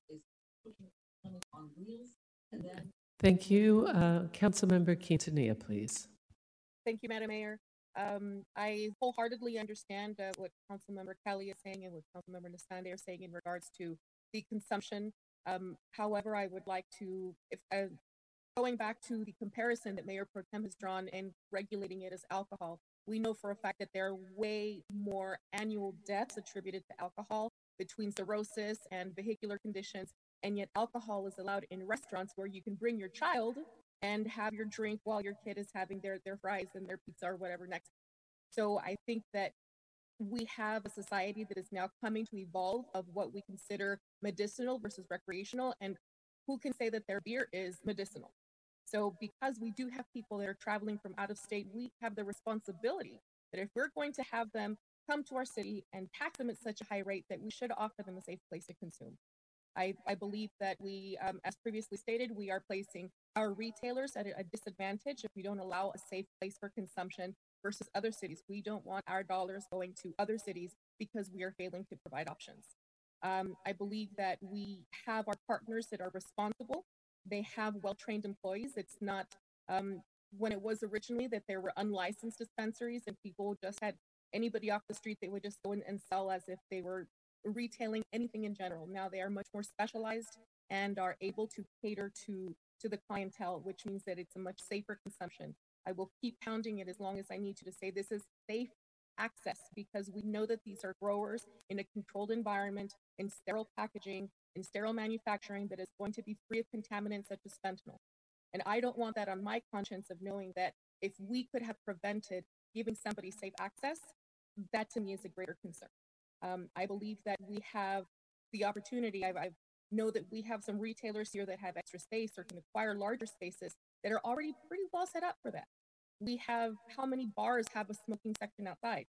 Thank you. Uh, Councilmember Quintanilla, please. Thank you, Madam Mayor. Um, I wholeheartedly understand uh, what Councilmember Kelly is saying and what Councilmember Nestande are saying in regards to the consumption. Um, however, I would like to, if uh, going back to the comparison that Mayor Pro Tem has drawn and regulating it as alcohol, we know for a fact that there are way more annual deaths attributed to alcohol between cirrhosis and vehicular conditions, and yet alcohol is allowed in restaurants where you can bring your child and have your drink while your kid is having their, their fries and their pizza or whatever next. So I think that we have a society that is now coming to evolve of what we consider medicinal versus recreational and who can say that their beer is medicinal. So because we do have people that are traveling from out of state, we have the responsibility that if we're going to have them come to our city and tax them at such a high rate that we should offer them a safe place to consume. I, I believe that we, um, as previously stated, we are placing our retailers at a, disadvantage if we don't allow a safe place for consumption versus other cities. We don't want our dollars going to other cities because we are failing to provide options. Um, I believe that we have our partners that are responsible. They have well-trained employees. It's not um, when it was originally that there were unlicensed dispensaries and people just had anybody off the street they would just go in and sell as if they were retailing anything in general. Now they are much more specialized and are able to cater to to the clientele, which means that it's a much safer consumption. I will keep pounding it as long as I need to to say this is safe access because we know that these are growers in a controlled environment, in sterile packaging, in sterile manufacturing that is going to be free of contaminants such as fentanyl. And I don't want that on my conscience of knowing that if we could have prevented giving somebody safe access, that to me is a greater concern. Um, I believe that we have the opportunity. I, I know that we have some retailers here that have extra space or can acquire larger spaces that are already pretty well set up for that. We have how many bars have a smoking section outside?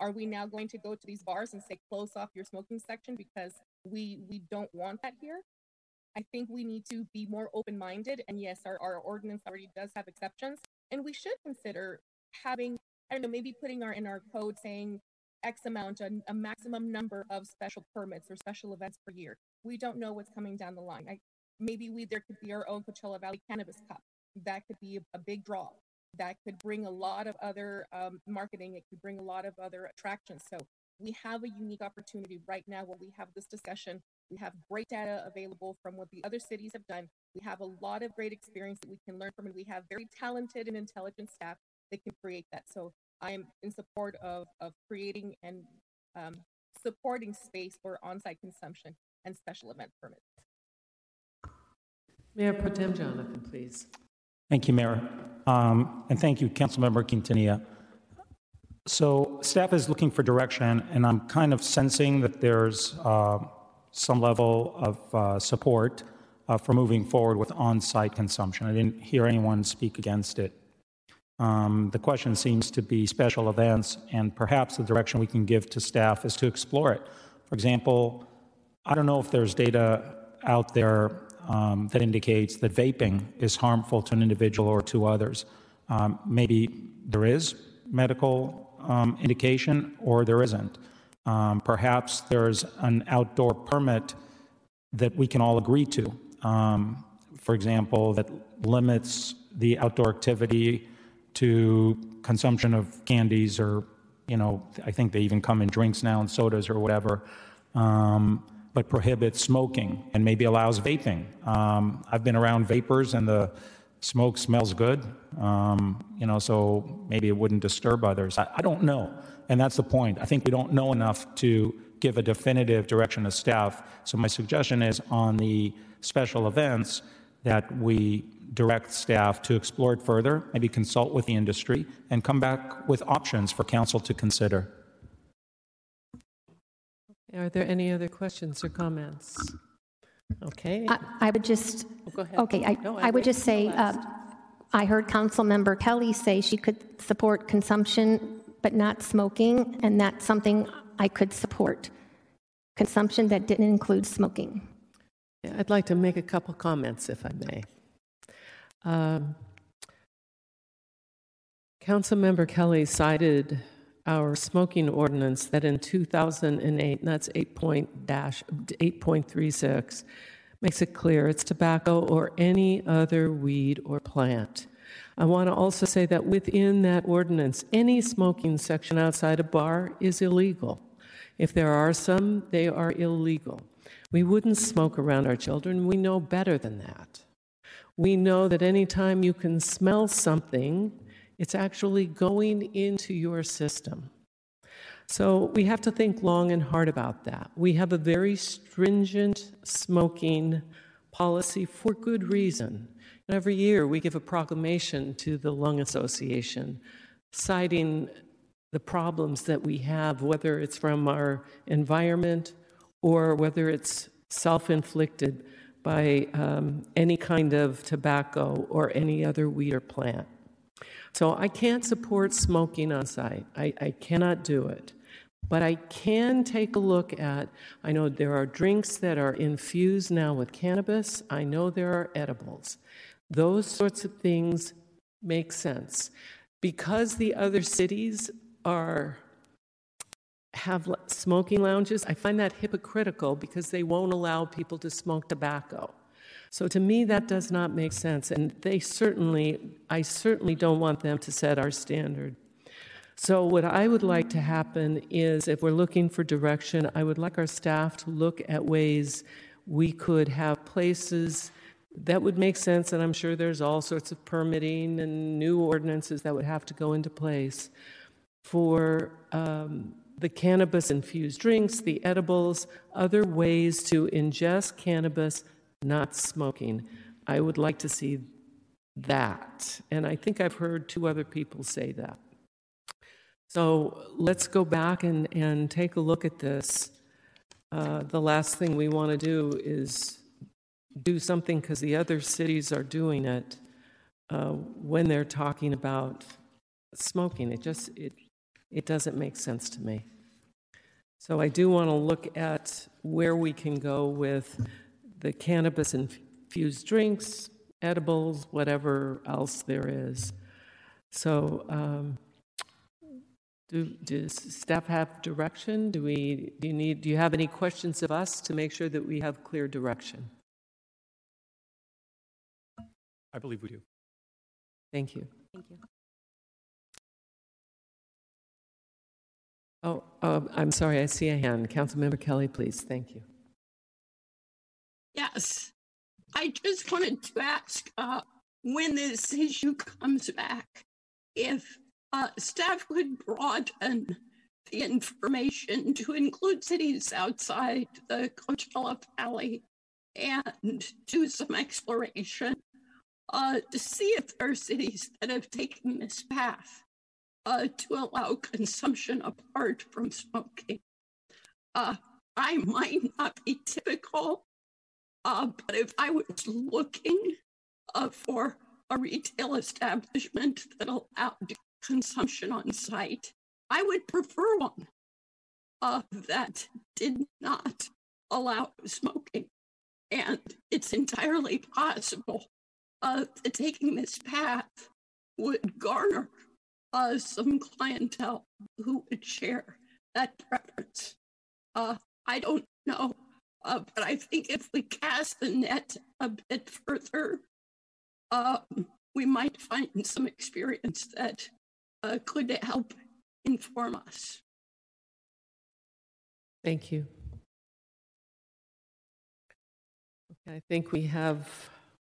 Are we now going to go to these bars and say close off your smoking section because we we don't want that here? I think we need to be more open-minded. And yes, our, our ordinance already does have exceptions, and we should consider having I don't know maybe putting our in our code saying X amount, a, a maximum number of special permits or special events per year. We don't know what's coming down the line. I, maybe we there could be our own Coachella Valley Cannabis Cup. That could be a, a big draw. That could bring a lot of other um, marketing. It could bring a lot of other attractions. So we have a unique opportunity right now where we have this discussion. We have great data available from what the other cities have done. We have a lot of great experience that we can learn from, and we have very talented and intelligent staff that can create that. So I am in support of, of creating and um, supporting space for on-site consumption and special event permits. Mayor Pro Tem Jonathan, please. Thank you, Mayor. Um, and thank you, Councilmember Quintanilla. So staff is looking for direction, and I'm kind of sensing that there's uh, some level of uh, support uh, for moving forward with on-site consumption. I didn't hear anyone speak against it. Um, the question seems to be special events, and perhaps the direction we can give to staff is to explore it. For example, I don't know if there's data out there um, that indicates that vaping is harmful to an individual or to others. Um, maybe there is medical um, indication or there isn't. Um, perhaps there's an outdoor permit that we can all agree to. Um, for example, that limits the outdoor activity to consumption of candies or, you know, I think they even come in drinks now and sodas or whatever, um, but prohibits smoking and maybe allows vaping. Um, I've been around vapors and the smoke smells good, um, you know, so maybe it wouldn't disturb others. I, I don't know. And that's the point. I think we don't know enough to give a definitive direction to staff. So my suggestion is on the special events that we direct staff to explore it further, maybe consult with the industry, and come back with options for council to consider. Are there any other questions or comments? Okay. I, I would just, Oh, go ahead. okay, I, No, I would just say, uh, I heard Councilmember Kelly say she could support consumption but not smoking, and that's something I could support. Consumption that didn't include smoking. Yeah, I'd like to make a couple comments, if I may. Um, Councilmember Kelly cited our smoking ordinance that in 2008, and that's 8 point dash 8.36, makes it clear it's tobacco or any other weed or plant. I want to also say that within that ordinance, any smoking section outside a bar is illegal. If there are some, they are illegal. We wouldn't smoke around our children. We know better than that. We know that anytime you can smell something, it's actually going into your system. So we have to think long and hard about that. We have a very stringent smoking policy for good reason. And every year, we give a proclamation to the Lung Association citing the problems that we have, whether it's from our environment or whether it's self inflicted by um, any kind of tobacco or any other weed or plant. So I can't support smoking on site. I, I cannot do it. But I can take a look at, I know there are drinks that are infused now with cannabis. I know there are edibles. Those sorts of things make sense. Because the other cities are have smoking lounges, I find that hypocritical because they won't allow people to smoke tobacco. So to me, that does not make sense. And they certainly, I certainly don't want them to set our standard. So, what I would like to happen is if we're looking for direction, I would like our staff to look at ways we could have places that would make sense. And I'm sure there's all sorts of permitting and new ordinances that would have to go into place for um, the cannabis infused drinks, the edibles, other ways to ingest cannabis, not smoking. I would like to see that. And I think I've heard two other people say that. So let's go back and, and take a look at this. Uh, the last thing we want to do is do something because the other cities are doing it uh, when they're talking about smoking. It just it it doesn't make sense to me. So I do want to look at where we can go with the cannabis infused drinks, edibles, whatever else there is. So. Um, do, does staff have direction? Do we, do you need, do you have any questions of us to make sure that we have clear direction? I believe we do. Thank you. Thank you. Oh, uh, I'm sorry, I see a hand. Councilmember Kelly, please. Thank you. Yes, I just wanted to ask uh, when this issue comes back, if uh, staff would broaden the information to include cities outside the Coachella Valley and do some exploration uh, to see if there are cities that have taken this path uh, to allow consumption apart from smoking. Uh, I might not be typical, uh, but if I was looking uh, for a retail establishment that allowed consumption on site. I would prefer one uh, that did not allow smoking. And it's entirely possible uh, that taking this path would garner uh, some clientele who would share that preference. Uh, I don't know, uh, but I think if we cast the net a bit further, uh, we might find some experience that uh, could help inform us. Thank you. Okay, I think we have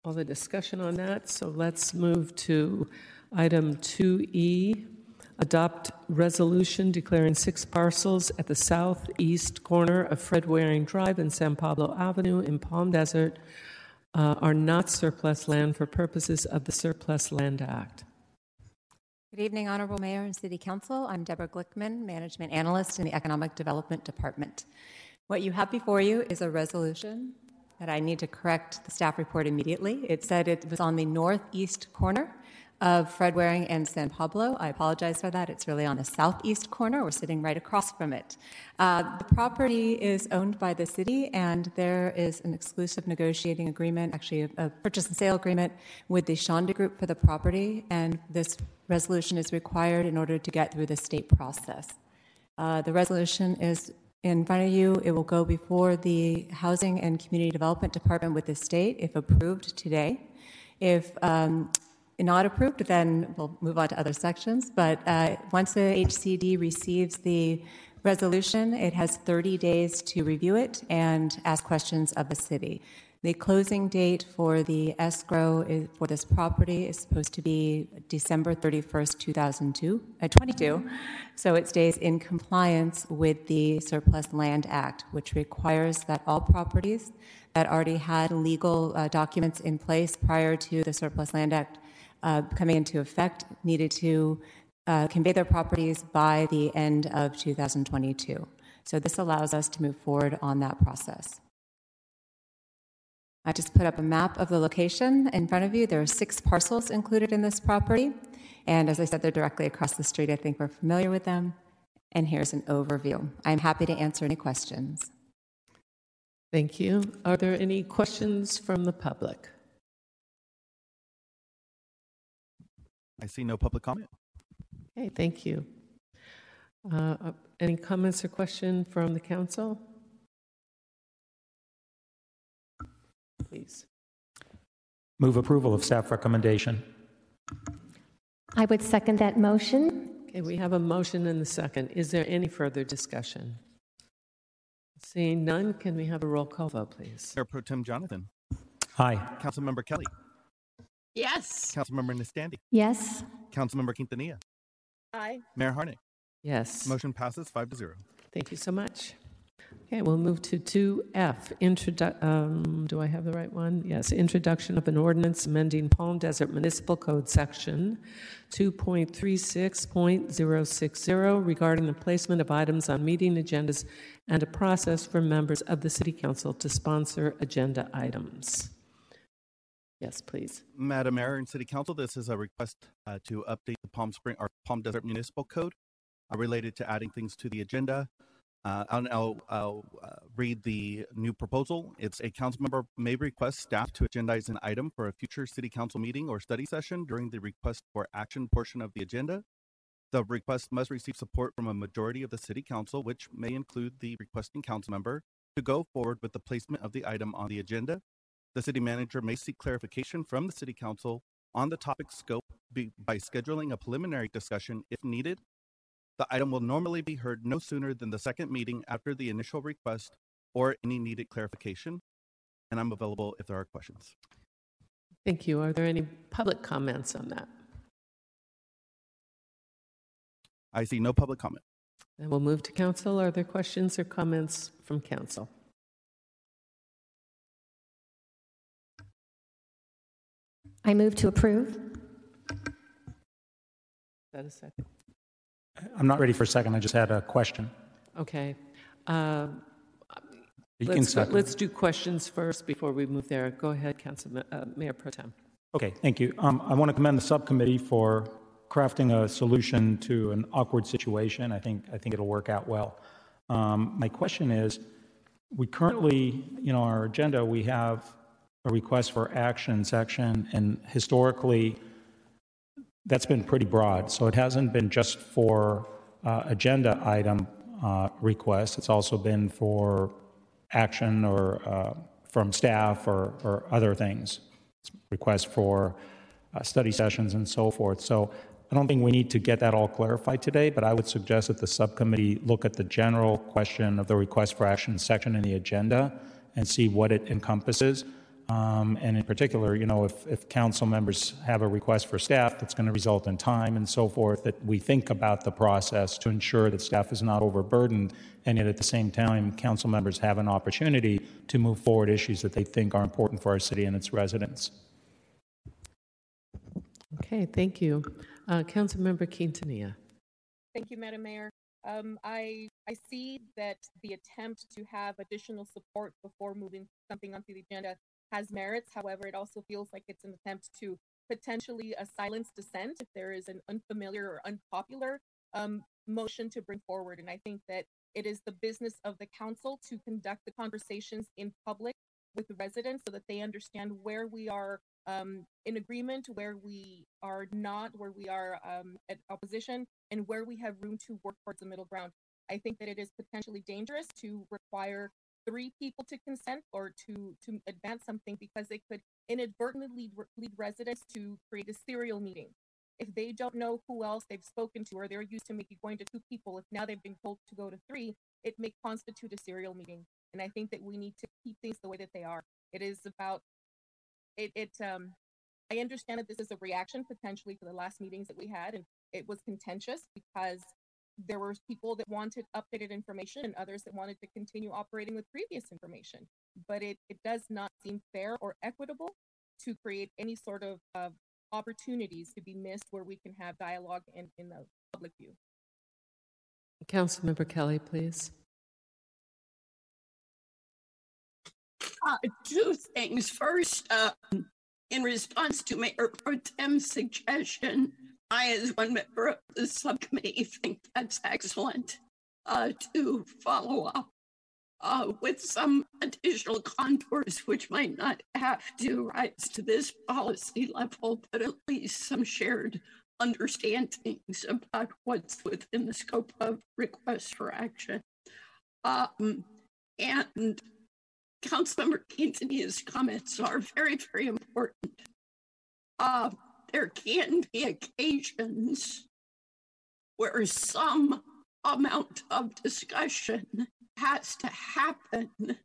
all the discussion on that, so let's move to item 2E. Adopt resolution declaring six parcels at the southeast corner of Fred Waring Drive and San Pablo Avenue in Palm Desert uh, are not surplus land for purposes of the Surplus Land Act. Good evening, Honorable Mayor and City Council. I'm Deborah Glickman, Management Analyst in the Economic Development Department. What you have before you is a resolution that I need to correct the staff report immediately. It said it was on the northeast corner of Fred Waring and San Pablo. I apologize for that. It's really on the southeast corner. We're sitting right across from it. Uh, the property is owned by the city, and there is an exclusive negotiating agreement, actually, a, a purchase and sale agreement with the Shonda Group for the property, and this resolution is required in order to get through the state process. Uh, the resolution is in front of you. It will go before the Housing and Community Development Department with the state if approved today. If um, not approved, then we'll move on to other sections. But uh, once the HCD receives the resolution, it has 30 days to review it and ask questions of the city. The closing date for the escrow is, for this property is supposed to be December 31st, 2002, uh, 22. So it stays in compliance with the Surplus Land Act, which requires that all properties that already had legal uh, documents in place prior to the Surplus Land Act uh, coming into effect needed to uh, convey their properties by the end of 2022. So this allows us to move forward on that process. I just put up a map of the location in front of you. There are six parcels included in this property. And as I said, they're directly across the street. I think we're familiar with them. And here's an overview. I'm happy to answer any questions. Thank you. Are there any questions from the public? I see no public comment. Okay, thank you. Uh, uh, Any comments or question from the council? Please. Move approval of staff recommendation. I would second that motion. Okay, we have a motion and a second. Is there any further discussion? Seeing none, can we have a roll call vote, please? Mayor Pro Tem Jonathan. Aye. Councilmember Kelly. Yes. Councilmember Nestande. Yes. Councilmember Quintanilla. Aye. Mayor Harnik. Yes. Motion passes five to zero. Thank you so much. Okay, we'll move to 2F, introdu- um, do I have the right one? Yes, introduction of an ordinance amending Palm Desert Municipal Code Section 2.36.060 regarding the placement of items on meeting agendas and a process for members of the City Council to sponsor agenda items. Yes, please. Madam Mayor and City Council, this is a request uh, to update the Palm Spring or Palm Desert Municipal Code uh, related to adding things to the agenda. Uh, I'll, I'll, I'll uh, read the new proposal. It's a council member may request staff to agendize an item for a future city council meeting or study session during the request for action portion of the agenda. The request must receive support from a majority of the city council, which may include the requesting council member, to go forward with the placement of the item on the agenda. The city manager may seek clarification from the city council on the topic scope by scheduling a preliminary discussion if needed. The item will normally be heard no sooner than the second meeting after the initial request or any needed clarification. And I'm available if there are questions. Thank you. Are there any public comments on that? I see no public comment. Then we'll move to council. Are there questions or comments from council? I move to approve. Is that a second? I'm not ready for a second. I just had a question. Okay. Um, You can Let's, second. let's do questions first before we move there. Go ahead, Council, uh, Mayor Pro Tem. Okay, thank you. Um, I want to commend the subcommittee for crafting a solution to an awkward situation. I think, I think it'll work out well. Um, my question is, we currently, you know, our agenda, we have a request for action section, and historically, that's been pretty broad. So it hasn't been just for uh, agenda item uh, requests. It's also been for action or uh, from staff or, or other things, requests for uh, study sessions and so forth. So I don't think we need to get that all clarified today, but I would suggest that the subcommittee look at the general question of the request for action section in the agenda and see what it encompasses. Um, and in particular, you know, if, if council members have a request for staff that's going to result in time and so forth, that we think about the process to ensure that staff is not overburdened, and yet at the same time, council members have an opportunity to move forward issues that they think are important for our city and its residents. Okay, thank you. Uh, Councilmember Quintanilla. Thank you, Madam Mayor. Um, I, I see that the attempt to have additional support before moving something onto the agenda has merits. However, it also feels like it's an attempt to potentially uh, silence dissent if there is an unfamiliar or unpopular um, motion to bring forward. And I think that it is the business of the council to conduct the conversations in public with the residents so that they understand where we are um, in agreement, where we are not, where we are um, at opposition, and where we have room to work towards a middle ground. I think that it is potentially dangerous to require three people to consent or to to advance something because they could inadvertently lead, lead residents to create a serial meeting. If they don't know who else they've spoken to, or they're used to maybe going to two people, if now they've been told to go to three, it may constitute a serial meeting. And I think that we need to keep things the way that they are. It is about, it, it, um, I understand that this is a reaction potentially to the last meetings that we had, and it was contentious because there were people that wanted updated information and others that wanted to continue operating with previous information. But it, it does not seem fair or equitable to create any sort of, of opportunities to be missed where we can have dialogue in, in the public view. Councilmember Kelly, please. Uh, two things. First, uh, in response to Mayor Pro Tem's suggestion, I, as one member of the subcommittee, think that's excellent uh, to follow up uh, with some additional contours, which might not have to rise to this policy level, but at least some shared understandings about what's within the scope of requests for action. Um, and Councilmember Quintanilla's comments are very, very important. Uh, there can be occasions where some amount of discussion has to happen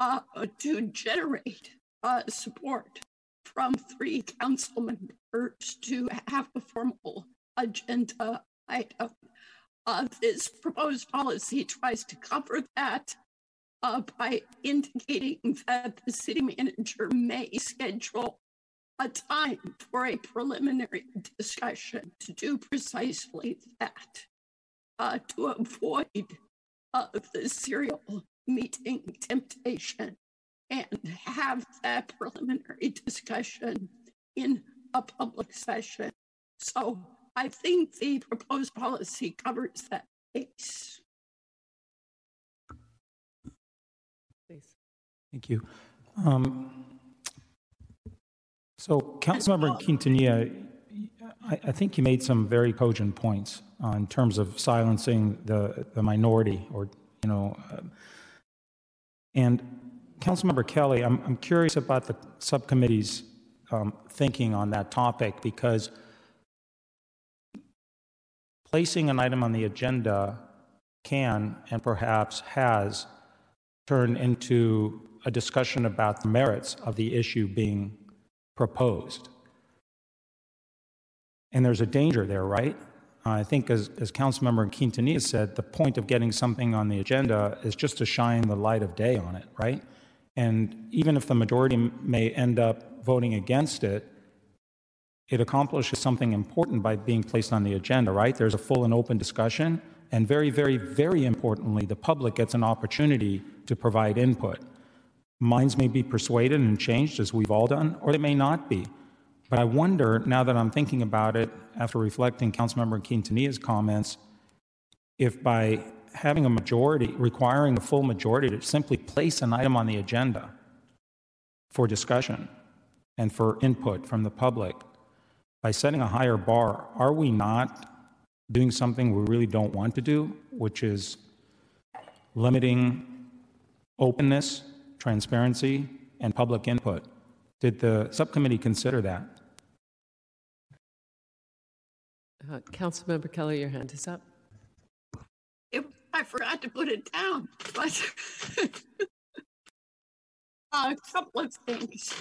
uh, to generate uh, support from three council members to have a formal agenda item. Uh, this proposed policy tries to cover that uh, by indicating that the city manager may schedule a time for a preliminary discussion to do precisely that, uh, to avoid uh, the serial meeting temptation and have that preliminary discussion in a public session. So I think the proposed policy covers that base. Please. Thank you. Um, so, Councilmember Quintanilla, I, I think you made some very cogent points uh, in terms of silencing the, the minority, or you know, uh, and Councilmember Kelly, I'm, I'm curious about the subcommittee's um, thinking on that topic because placing an item on the agenda can and perhaps has turned into a discussion about the merits of the issue being proposed. And there's a danger there, right? I think, as, as Councilmember Quintanilla said, the point of getting something on the agenda is just to shine the light of day on it, right? And even if the majority may end up voting against it, it accomplishes something important by being placed on the agenda, right? There's a full and open discussion. And very, very, very importantly, the public gets an opportunity to provide input. Minds may be persuaded and changed, as we've all done, or they may not be. But I wonder, now that I'm thinking about it, after reflecting Councilmember Quintanilla's comments, if by having a majority, requiring a full majority to simply place an item on the agenda for discussion and for input from the public, by setting a higher bar, are we not doing something we really don't want to do, which is limiting openness, transparency, and public input? Did the subcommittee consider that? Uh, Councilmember Kelly, your hand is up. It, I forgot to put it down, but a couple of things.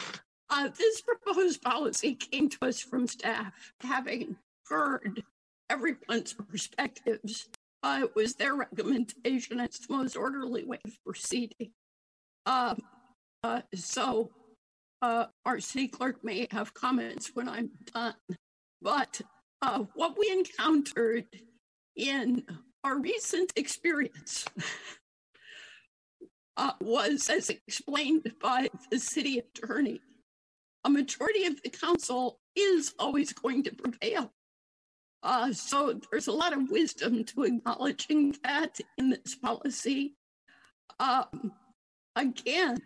Uh, this proposed policy came to us from staff, having heard everyone's perspectives. Uh, it was their recommendation. It's the most orderly way of proceeding. Um, uh, so uh, our city clerk may have comments when I'm done, but uh, what we encountered in our recent experience uh, was, as explained by the city attorney, a majority of the council is always going to prevail. Uh, so there's a lot of wisdom to acknowledging that in this policy. Um, again,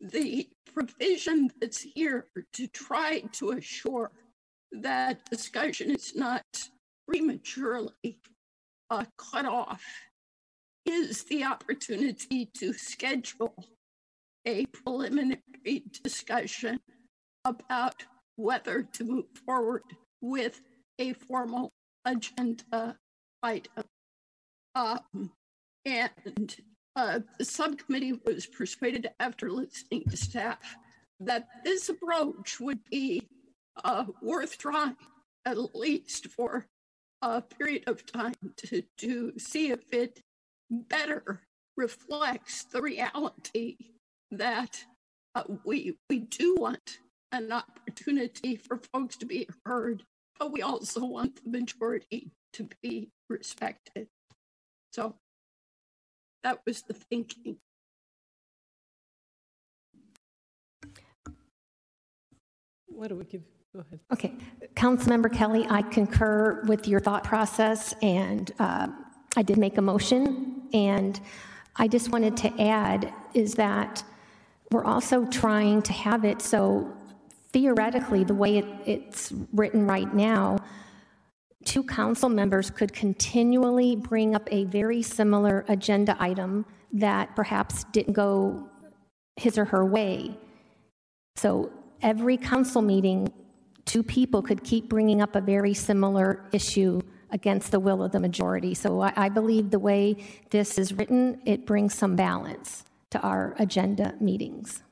the provision that's here to try to assure that discussion is not prematurely uh, cut off is the opportunity to schedule a preliminary discussion about whether to move forward with a formal agenda item. Um, and uh, the subcommittee was persuaded after listening to staff that this approach would be uh, worth trying at least for a period of time to, to see if it better reflects the reality that uh, we we do want an opportunity for folks to be heard, but we also want the majority to be respected. So that was the thinking. What do we give? Go ahead. Okay, Councilmember Kelly, I concur with your thought process, and uh, I did make a motion, and I just wanted to add is that we're also trying to have it so theoretically, the way it, it's written right now, two council members could continually bring up a very similar agenda item that perhaps didn't go his or her way. So every council meeting, two people could keep bringing up a very similar issue against the will of the majority. So I, I believe the way this is written, it brings some balance to our agenda meetings.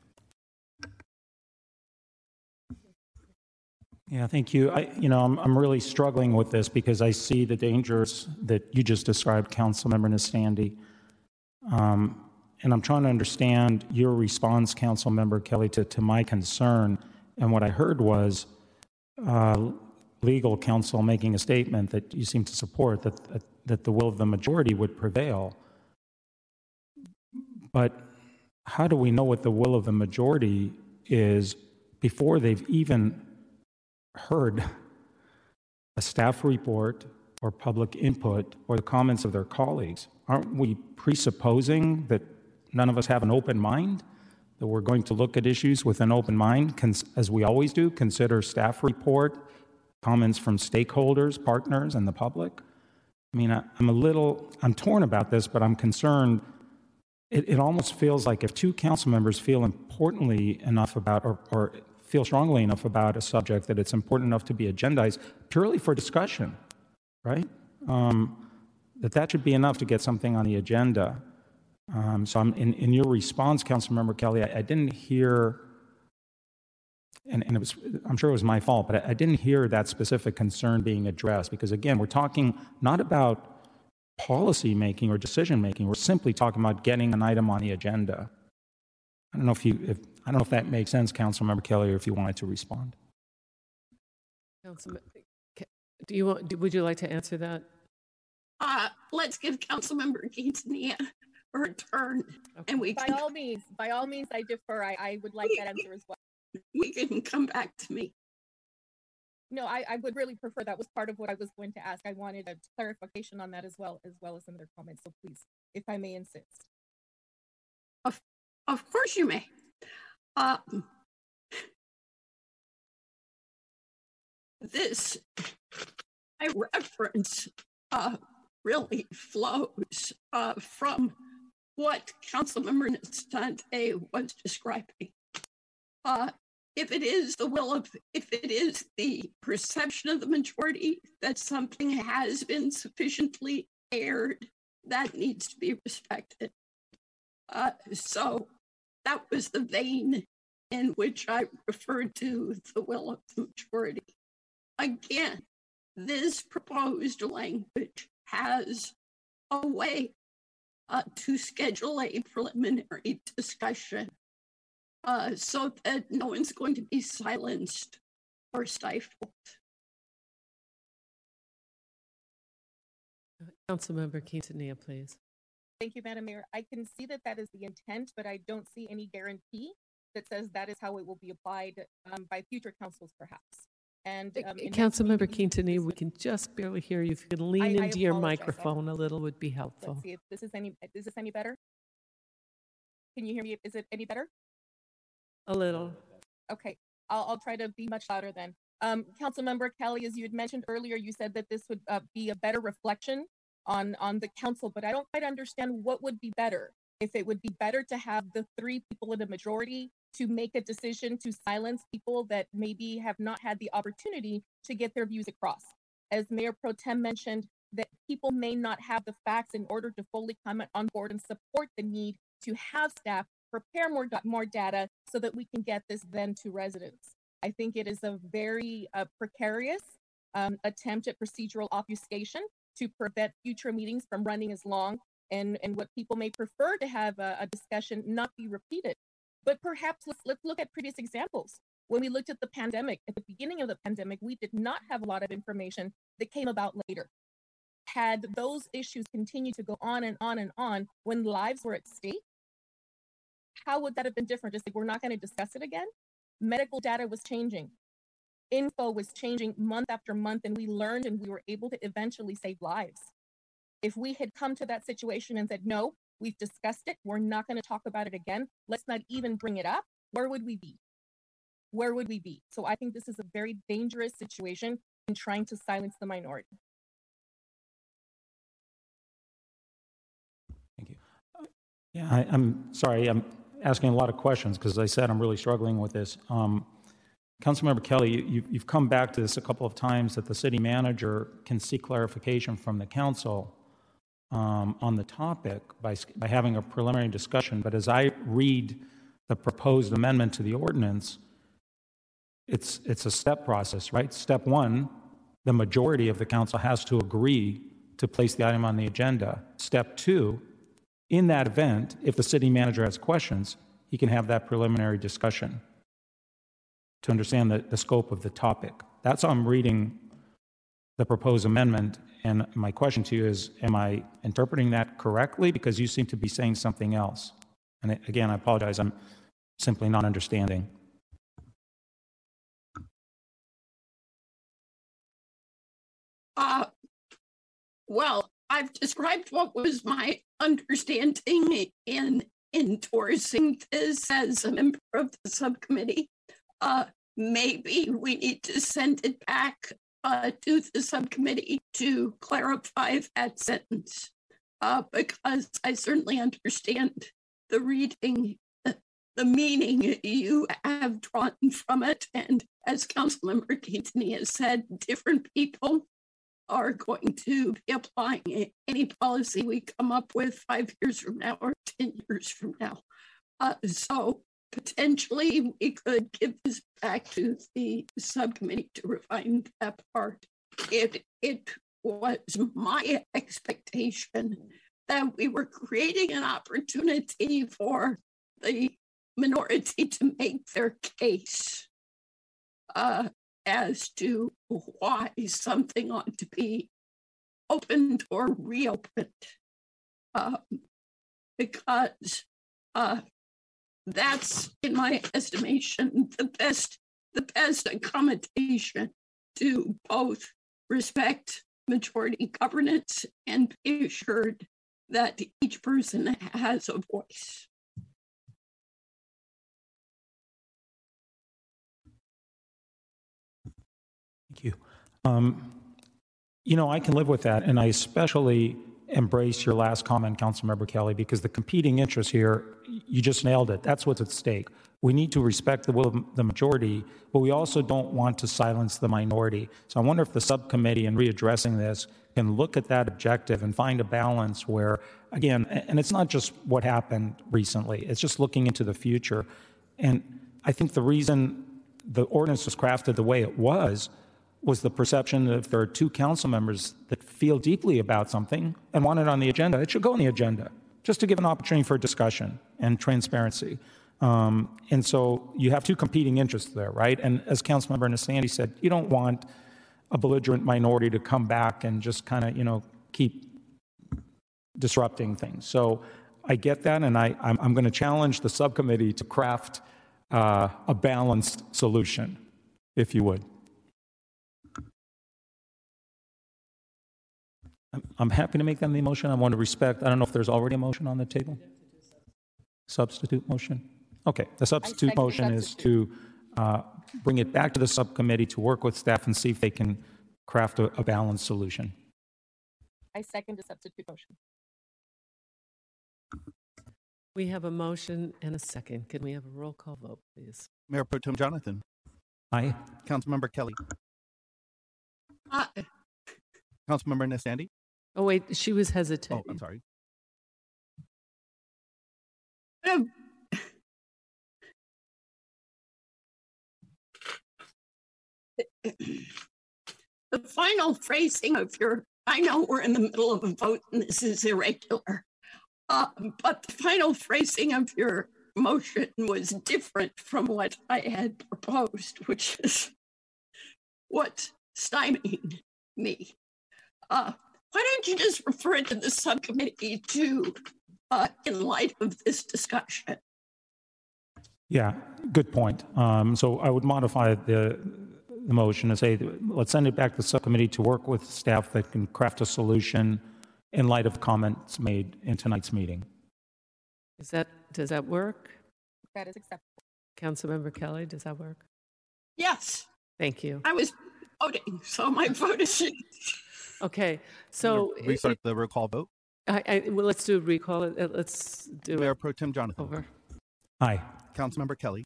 Yeah, thank you. I, you know, I'm, I'm really struggling with this because I see the dangers that you just described, Councilmember Nestande. Um, and I'm trying to understand your response, Councilmember Kelly, to, to my concern. And what I heard was uh, legal counsel making a statement that you seem to support that, that, that the will of the majority would prevail. But how do we know what the will of the majority is before they've even heard a staff report or public input or the comments of their colleagues? Aren't we presupposing that none of us have an open mind? That we're going to look at issues with an open mind, as we always do, consider staff report, comments from stakeholders, partners, and the public? I mean, I, I'm a little, I'm torn about this, but I'm concerned. It, it almost feels like if two council members feel importantly enough about, or, or feel strongly enough about a subject that it's important enough to be agendized purely for discussion, right? Um, that that should be enough to get something on the agenda. Um, so I'm, in, in your response, Councilmember Kelly, I, I didn't hear, and, and it was, I'm sure it was my fault, but I, I didn't hear that specific concern being addressed because again, we're talking not about policy making or decision making. We're simply talking about getting an item on the agenda. I don't know if you, if, I don't know if that makes sense, Councilmember Kelly, or if you wanted to respond. Councilman, do you want, would you like to answer that? Uh, let's give Councilmember Quintanilla her turn, okay. and we By can, all means, by all means, I defer. I, I would like that answer as well. we can come back to me. No, I, I would really prefer, that was part of what I was going to ask. I wanted a clarification on that as well, as well as some other comments. So please, if I may insist. Of, of course you may. Um, this I reference uh, really flows uh, from what Councilmember Nestande was describing. Uh, if it is the will of, if it is the perception of the majority that something has been sufficiently aired, that needs to be respected. Uh, so that was the vein in which I referred to the will of the majority. Again, this proposed language has a way uh, to schedule a preliminary discussion uh, so that no one's going to be silenced or stifled. Councilmember Quintanilla, please. Thank you, Madam Mayor. I can see that that is the intent, but I don't see any guarantee that says that is how it will be applied um, by future councils, perhaps. And um, Councilmember Quintanilla, we can just barely hear you. If you could lean I into your microphone a little would be helpful. Let's see if this is any, is this any better? Can you hear me? Is it any better? A little. Okay, I'll, I'll try to be much louder then. Um, Councilmember Kelly, as you had mentioned earlier, you said that this would uh, be a better reflection on, on the council, but I don't quite understand what would be better. If it would be better to have the three people in the majority to make a decision to silence people that maybe have not had the opportunity to get their views across. As Mayor Pro Tem mentioned, that people may not have the facts in order to fully come on board and support the need to have staff prepare more, more data so that we can get this then to residents. I think it is a very uh, precarious um, attempt at procedural obfuscation to prevent future meetings from running as long and, and what people may prefer to have a, a discussion not be repeated. But perhaps let's, let's look at previous examples. When we looked at the pandemic, at the beginning of the pandemic, we did not have a lot of information that came about later. Had those issues continued to go on and on and on when lives were at stake, how would that have been different? Just like we're not going to discuss it again? Medical data was changing. Info was changing month after month, and we learned and we were able to eventually save lives. If we had come to that situation and said, no, we've discussed it, we're not going to talk about it again, let's not even bring it up, where would we be? Where would we be? So I think this is a very dangerous situation in trying to silence the minority. Thank you. Yeah, I, I'm sorry, I'm asking a lot of questions because as I said, I'm really struggling with this. Um, Councilmember Kelly, you, you've come back to this a couple of times that the city manager can seek clarification from the council um, on the topic by, by having a preliminary discussion. But as I read the proposed amendment to the ordinance, it's, it's a step process, right? Step one, the majority of the council has to agree to place the item on the agenda. Step two, in that event, if the city manager has questions, he can have that preliminary discussion to understand the, the scope of the topic. That's how I'm reading the proposed amendment. And my question to you is, am I interpreting that correctly? Because you seem to be saying something else. And again, I apologize, I'm simply not understanding. Uh, well, I've described what was my understanding in endorsing this as a member of the subcommittee. Uh, maybe we need to send it back uh, to the subcommittee to clarify that sentence. Uh, because I certainly understand the reading, the, meaning you have drawn from it. And as Councilmember has said, different people are going to be applying any policy we come up with five years from now or 10 years from now. Uh, so potentially we could give this back to the subcommittee to refine that part. It, it was my expectation that we were creating an opportunity for the minority to make their case uh, as to why something ought to be opened or reopened. Um, because uh, that's, in my estimation, the best the best accommodation to both respect majority governance and be assured that each person has a voice. Thank you. Um, you know, I can live with that, and I especially embrace your last comment, Councilmember Kelly, because the competing interests here, you just nailed it. That's what's at stake. We need to respect the will of the majority, but we also don't want to silence the minority. So I wonder if the subcommittee, in readdressing this, can look at that objective and find a balance where, again, and it's not just what happened recently, it's just looking into the future. And I think the reason the ordinance was crafted the way it was was the perception that if there are two council members that feel deeply about something and want it on the agenda, it should go on the agenda, just to give an opportunity for discussion and transparency. Um, and so you have two competing interests there, right? And as Councilmember Nestande said, you don't want a belligerent minority to come back and just kind of, you know, keep disrupting things. So I get that, and I, I'm, I'm going to challenge the subcommittee to craft uh, a balanced solution, if you would. I'm- I'm happy to make that the motion. I want to respect, I don't know if there's already a motion on the table? Substitute motion? Okay, the substitute second the motion is to uh, bring it back to the subcommittee to work with staff and see if they can craft a a balanced solution. I second the substitute motion. We have a motion and a second. Can we have a roll call vote, please? Mayor Pro Tem Jonathan. Aye. Councilmember Kelly. Aye. Councilmember Nestande. Oh, wait, she was hesitant. Oh. I'm sorry. Um, The final phrasing of your, I know we're in the middle of a vote and this is irregular, uh, but the final phrasing of your motion was different from what I had proposed, which is what stymied me. Uh, why don't you just refer it to the subcommittee too, uh, in light of this discussion? Yeah, good point. Um, So I would modify the, the motion and say, let's send it back to the subcommittee to work with staff that can craft a solution in light of comments made in tonight's meeting. Is that, does that work? That is acceptable. Councilmember Kelly, does that work? Yes, Thank you. I was voting, so my vote is changed. Okay, so Restart the recall vote. I, I, well, let's do a recall. Uh, Let's do Mayor it Pro Tem Jonathan. over. Aye. Councilmember Kelly.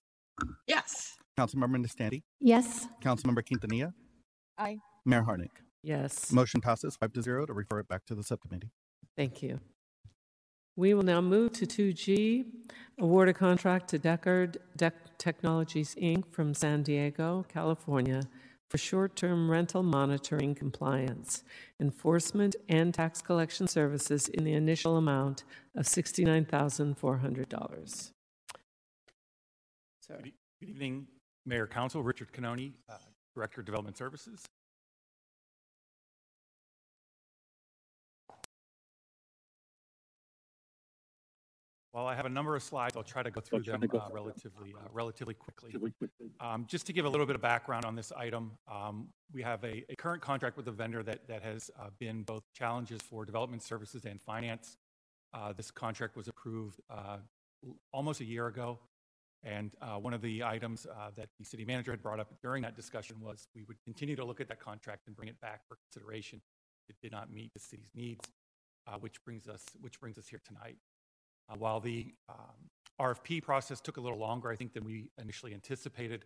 Yes. Councilmember Nestande. Yes. Councilmember Quintanilla. Aye. Mayor Harnik. Yes. Motion passes five to zero to refer it back to the subcommittee. Thank you. We will now move to 2G, award a contract to Deckard Deck Technologies, Inc. from San Diego, California for short-term rental monitoring compliance, enforcement, and tax collection services in the initial amount of $69,400. Good good evening, Mayor Council, Richard Cannone, uh, Director of Development Services. While I have a number of slides, I'll try to go through them uh, relatively, uh, relatively quickly. Um, Just to give a little bit of background on this item, um, we have a a current contract with a vendor that that has uh, been both challenges for development services and finance. Uh, This contract was approved uh, almost a year ago. And uh, one of the items uh, that the city manager had brought up during that discussion was we would continue to look at that contract and bring it back for consideration. It did not meet the city's needs, uh, which brings us, which brings us here tonight. Uh, While the um, RFP process took a little longer, I think, than we initially anticipated,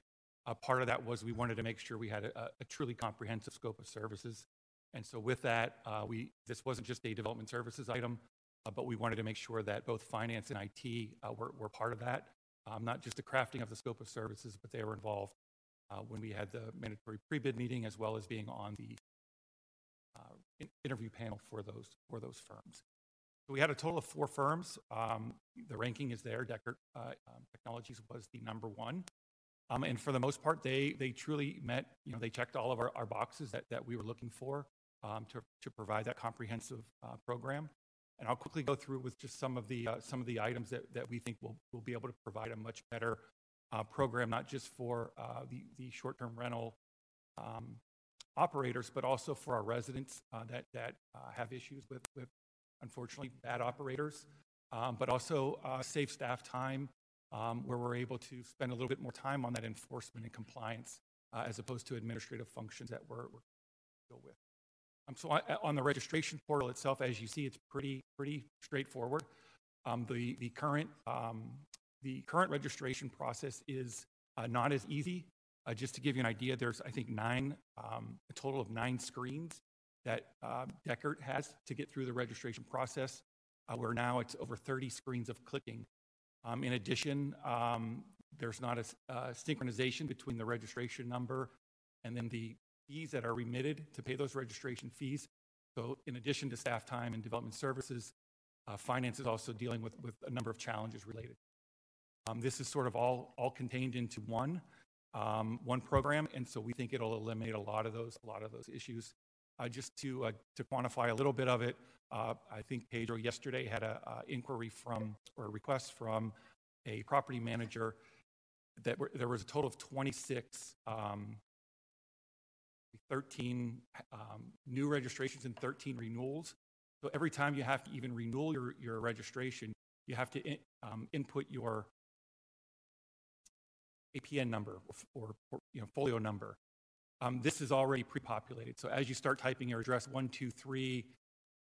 part of that was we wanted to make sure we had a truly comprehensive scope of services. And so with that, uh, we, this wasn't just a development services item, uh, but we wanted to make sure that both finance and IT were part of that um, not just the crafting of the scope of services, but they were involved when we had the mandatory pre-bid meeting as well as being on the interview panel for those, for those firms. So we had a total of four firms. Um, The ranking is there. Deckard uh, um, Technologies was the number one. Um, And for the most part, they, they truly met, you know, they checked all of our, our boxes that, that we were looking for um, to, to provide that comprehensive uh, program. And I'll quickly go through with just some of the, uh, some of the items that, that we think will, will be able to provide a much better uh, program, not just for uh, the, the short-term rental um, operators, but also for our residents uh, that, that uh, have issues with, with unfortunately bad operators, um, but also uh, save staff time um, where we're able to spend a little bit more time on that enforcement and compliance uh, as opposed to administrative functions that we're, we're deal with. Um, so on, on the registration portal itself, as you see, it's pretty pretty straightforward. Um, the the current um, the current registration process is uh, not as easy. Uh, just to give you an idea, there's I think nine um, a total of nine screens that uh, Deckard has to get through the registration process. Uh, where now it's over 30 screens of clicking. Um, in addition, um, there's not a uh, synchronization between the registration number and then the fees that are remitted to pay those registration fees. So in addition to staff time and development services, uh, finance is also dealing with, with a number of challenges related. Um, this is sort of all, all contained into one, um, one program, and so we think it'll eliminate a lot of those, a lot of those issues. Uh, just to, uh, to quantify a little bit of it, uh, I think Pedro yesterday had a uh, inquiry from, or a request from a property manager that were, there was a total of 26 um, 13 um, new registrations and 13 renewals. So every time you have to even renew your, your registration, you have to in, um, input your APN number or, or you know, folio number. Um, this is already pre-populated. So as you start typing your address one, two, three,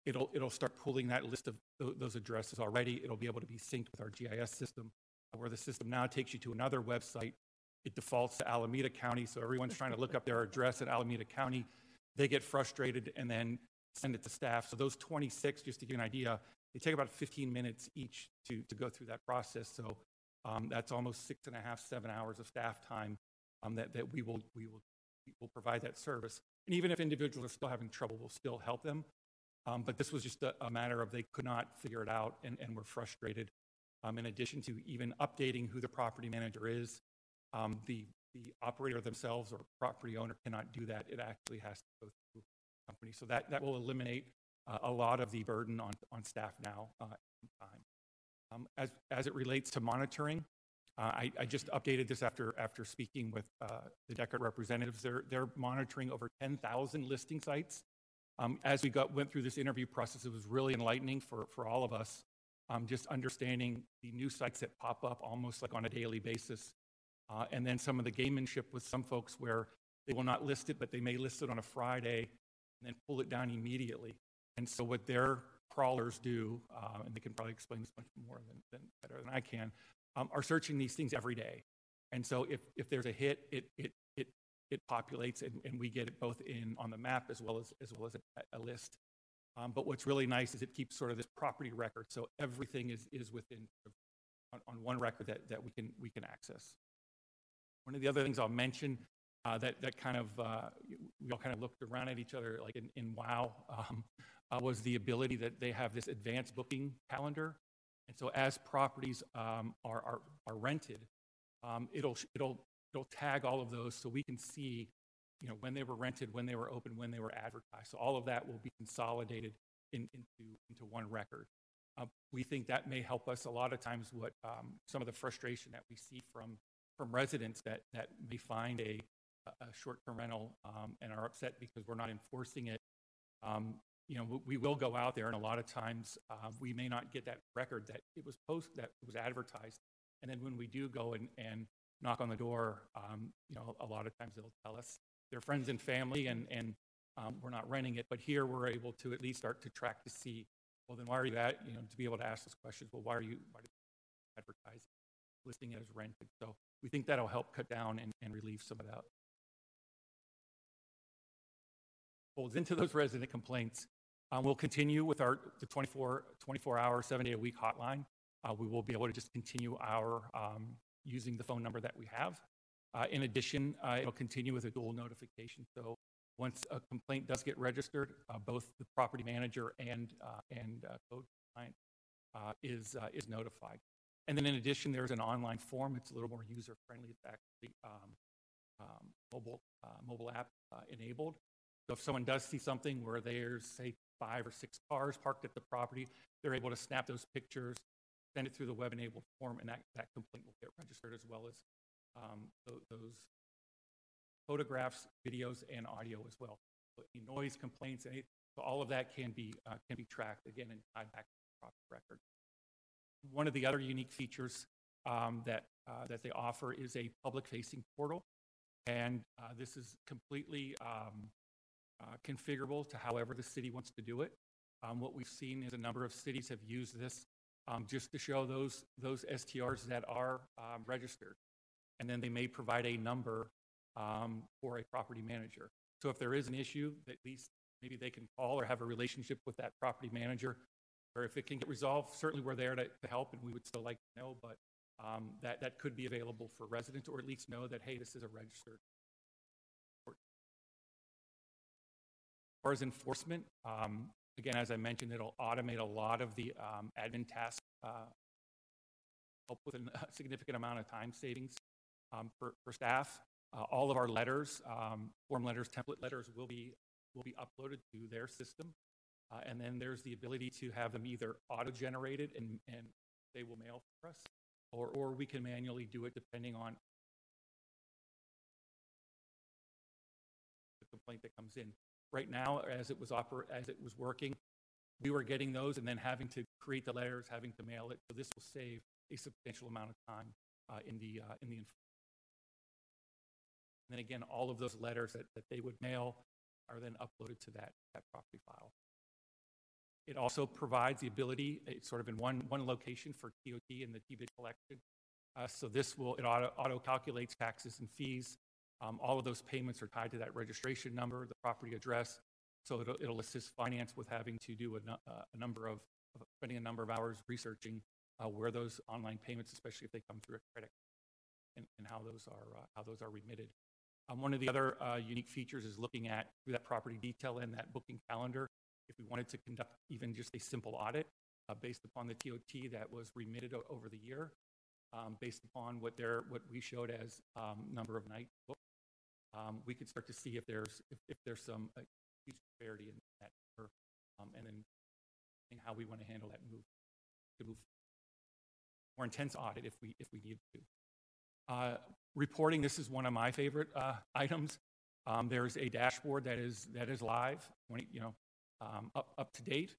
it'll, it'll start pulling that list of tho- those addresses already. It'll be able to be synced with our GIS system, where the system now takes you to another website it defaults to Alameda County, so everyone's trying to look up their address in Alameda County. They get frustrated, and then send it to staff. So those 26, just to give you an idea, they take about 15 minutes each to, to go through that process. So um, that's almost six and a half, seven hours of staff time um, that, that we will, we will, will provide that service. And even if individuals are still having trouble, we'll still help them. Um, but this was just a, a matter of they could not figure it out and, and were frustrated. Um, in addition to even updating who the property manager is, um, the, the operator themselves or property owner cannot do that. It actually has to go through the company. So that, that will eliminate uh, a lot of the burden on, on staff now uh, time. Um, as, as it relates to monitoring, I, I just updated this after, after speaking with uh, the Deckard representatives. They're, they're monitoring over 10,000 listing sites. Um, as we got, went through this interview process, it was really enlightening for, for all of us, um, just understanding the new sites that pop up almost like on a daily basis. Uh, and then some of the gamemanship with some folks where they will not list it, but they may list it on a Friday and then pull it down immediately. And so what their crawlers do, uh, and they can probably explain this much more than, than better than I can, um, are searching these things every day. And so if, if there's a hit, it, it, it, it populates and, and we get it both in on the map as well as, as, well as a, a list. Um, but what's really nice is it keeps sort of this property record. So everything is, is within on, on one record that, that we, can, we can access. One of the other things I'll mention uh, that, that kind of, uh, we all kind of looked around at each other like in, in wow, um, uh, was the ability that they have this advanced booking calendar. And so as properties um, are, are, are rented, um, it'll, it'll, it'll tag all of those so we can see you know, when they were rented, when they were open, when they were advertised. So all of that will be consolidated in, into, into one record. Uh, we think that may help us a lot of times what um, some of the frustration that we see from, from residents that, that may find a, a short-term rental um, and are upset because we're not enforcing it. Um, you know, we will go out there, and a lot of times uh, we may not get that record that it was post that was advertised, and then when we do go and, and knock on the door, um, you know, a lot of times they'll tell us they're friends and family, and and um, we're not renting it. But here we're able to at least start to track to see, well, then why are you at? You know, to be able to ask those questions. Well, why are you why advertise listing it as rented? So we think that'll help cut down and, and relieve some of that folds into those resident complaints. Um, we'll continue with our the 24, 24 hour, seven day a week hotline. Uh, we will be able to just continue our um, using the phone number that we have. Uh, in addition, uh, it'll continue with a dual notification. So once a complaint does get registered, uh, both the property manager and uh, and uh, code client is is notified. And then in addition, there's an online form. It's a little more user friendly. It's actually um, um, mobile mobile app enabled. So if someone does see something where there's, say, five or six cars parked at the property, they're able to snap those pictures, send it through the web-enabled form, and that, that complaint will get registered as well as um, th- those photographs, videos, and audio as well. So any noise complaints, any, so all of that can be uh, can be tracked again and tied back to the property record. One of the other unique features um, that uh, that they offer is a public-facing portal, and uh, this is completely um, uh, configurable to however the city wants to do it. Um, what we've seen is a number of cities have used this um, just to show those, those STRs that are um, registered. And then they may provide a number um, for a property manager. So if there is an issue, at least maybe they can call or have a relationship with that property manager. Or if it can get resolved, certainly we're there to, to help and we would still like to know, but um, that, that could be available for residents or at least know that, hey, this is a registered far as enforcement, um, again, as I mentioned, it'll automate a lot of the um, admin tasks, uh, help with a significant amount of time savings um, for, for staff. Uh, all of our letters, um, form letters, template letters will be, will be uploaded to their system. Uh, and then there's the ability to have them either auto-generated and, and they will mail for us, or, or we can manually do it depending on the complaint that comes in. Right now, as it was oper- as it was working, we were getting those and then having to create the letters, having to mail it. So this will save a substantial amount of time uh, in the uh, in the. And then again, all of those letters that, that they would mail are then uploaded to that, that property file. It also provides the ability, it's sort of in one, one location for TOT and the TBID collection. Uh, so this will, it auto, auto calculates taxes and fees um, all of those payments are tied to that registration number, the property address. So it'll, it'll assist finance with having to do a, uh, a number of, of- spending a number of hours researching uh, where those online payments, especially if they come through a credit, and, and how those are, uh, how those are remitted. Um, One of the other uh, unique features is looking at, through that property detail and that booking calendar, if we wanted to conduct even just a simple audit uh, based upon the TOT that was remitted over the year, um, based upon what what we showed as um, number of nights booked, um, we could start to see if there's, if, if there's some uh, huge disparity in that number, um, and then how we want to handle that move, to move more intense audit if we, if we need to. Uh, Reporting, this is one of my favorite uh, items. Um, There's a dashboard that is, that is live, 20, you know, um, up, up to date.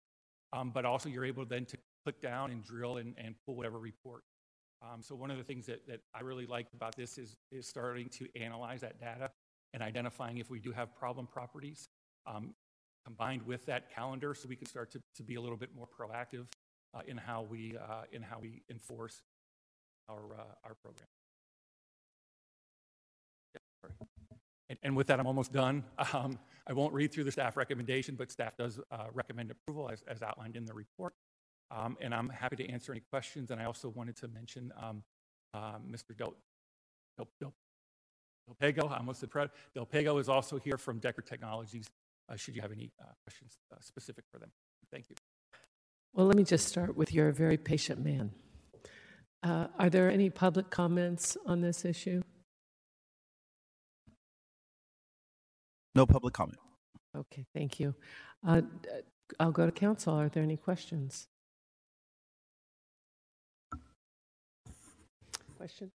Um, But also you're able then to click down and drill and, and pull whatever report. Um, So one of the things that, that I really like about this is, is starting to analyze that data and identifying if we do have problem properties, um, combined with that calendar, so we can start to, to be a little bit more proactive uh, in how we, uh, in how we enforce our, uh, our program. Yeah. And, and with that, I'm almost done. Um, I won't read through the staff recommendation, but staff does uh, recommend approval as, as outlined in the report. Um, and I'm happy to answer any questions. And I also wanted to mention um, uh, Mr. Del, Del, Del, Del Pego, I almost said Fred. Del Pego is also here from Deckard Technologies, uh, should you have any uh, questions uh, specific for them. Thank you. Well, let me just start with you're a very patient man. Uh, Are there any public comments on this issue? No public comment. Okay, thank you. Uh, d- I'll go to council. Are there any questions? Question?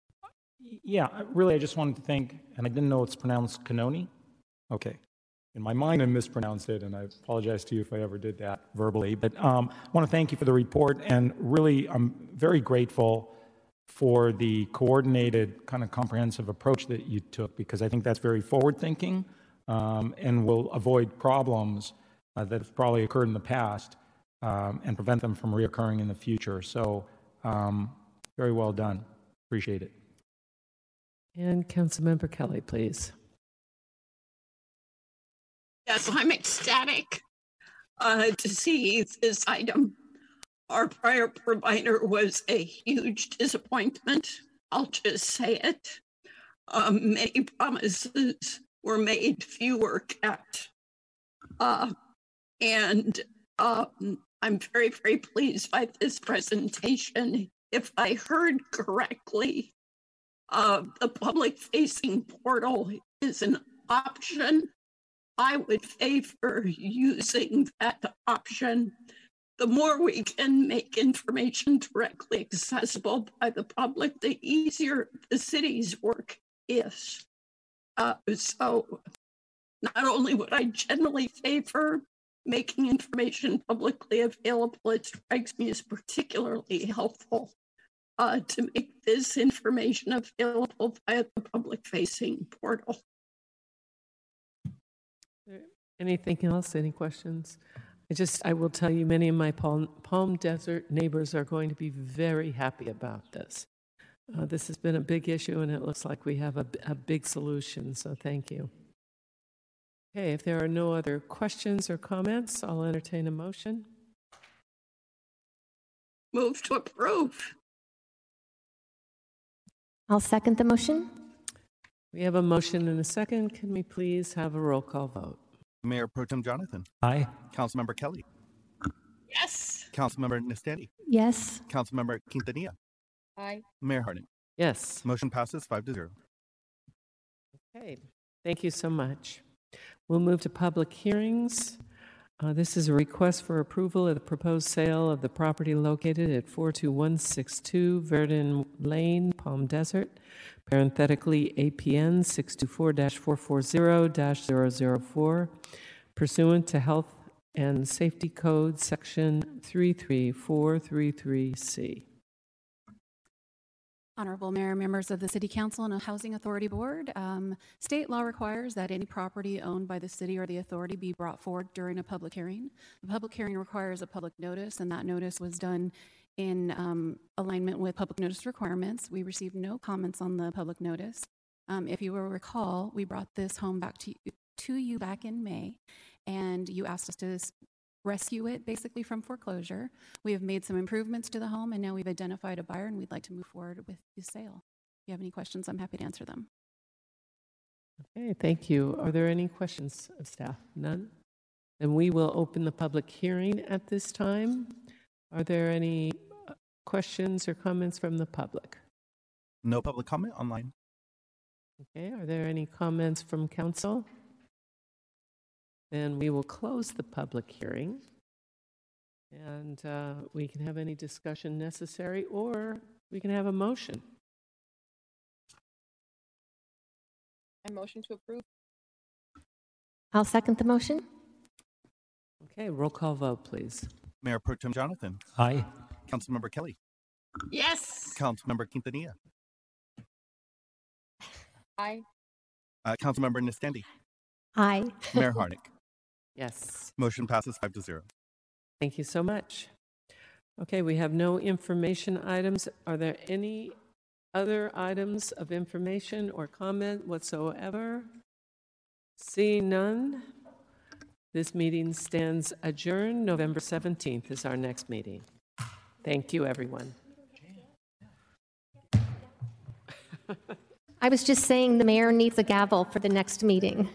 Yeah, really, I just wanted to thank, and I didn't know it's pronounced Cannone. Okay. In my mind, I mispronounced it, and I apologize to you if I ever did that verbally. But um, I want to thank you for the report, and really, I'm very grateful for the coordinated, kind of comprehensive approach that you took, because I think that's very forward-thinking um, and will avoid problems uh, that have probably occurred in the past um, and prevent them from reoccurring in the future. So, um, very well done. Appreciate it. And Councilmember Kelly, please. Yes, I'm ecstatic uh, to see this item. Our prior provider was a huge disappointment. I'll just say it. Um, many promises were made, few were kept. Uh, and um, I'm very, very pleased by this presentation. If I heard correctly, uh, the public facing portal is an option. I would favor using that option. The more we can make information directly accessible by the public, the easier the city's work is. Uh, so, not only would I generally favor making information publicly available, it strikes me as particularly helpful uh, to make this information available via the public facing portal. Anything else? Any questions? I just, I will tell you, many of my Palm, Palm Desert neighbors are going to be very happy about this. Uh, this has been a big issue, and it looks like we have a, a big solution, so thank you. Okay, if there are no other questions or comments, I'll entertain a motion. Move to approve. I'll second the motion. We have a motion and a second. Can we please have a roll call vote? Mayor Pro Tem Jonathan. Aye. Councilmember Kelly. Yes. Councilmember Nestande. Yes. Councilmember Quintanilla. Aye. Mayor Harnik. Yes. Motion passes five to zero. Okay, thank you so much. We'll move to public hearings. Uh, This is a request for approval of the proposed sale of the property located at 42162 Verdon Lane, Palm Desert, parenthetically APN 624-440-004 pursuant to Health and Safety Code Section 33433C. Honorable Mayor, members of the City Council and Housing Authority Board, um, state law requires that any property owned by the city or the authority be brought forward during a public hearing. The public hearing requires a public notice, and that notice was done in um, alignment with public notice requirements. We received no comments on the public notice. Um, If you will recall, we brought this home back to you, to you back in May, and you asked us to rescue it basically from foreclosure. We have made some improvements to the home, and now we've identified a buyer, and we'd like to move forward with the sale. If you have any questions, I'm happy to answer them. Okay, thank you. Are there any questions of staff? None? Then we will open the public hearing at this time. Are there any uh, questions or comments from the public? No public comment online. Okay, are there any comments from council? Then we will close the public hearing. And uh, we can have any discussion necessary, or we can have a motion. I motion to approve. I'll second the motion. Okay, roll call vote, please. Mayor Pro Tem Jonathan. Aye. Councilmember Kelly. Yes. Councilmember Quintanilla. Aye. Uh, Councilmember Nestande. Aye. Mayor Harnik. Yes. Motion passes five to zero. Thank you so much. Okay, we have no information items. Are there any other items of information or comment whatsoever? Seeing none, this meeting stands adjourned. November 17th is our next meeting. Thank you, everyone. I was just saying the mayor needs a gavel for the next meeting.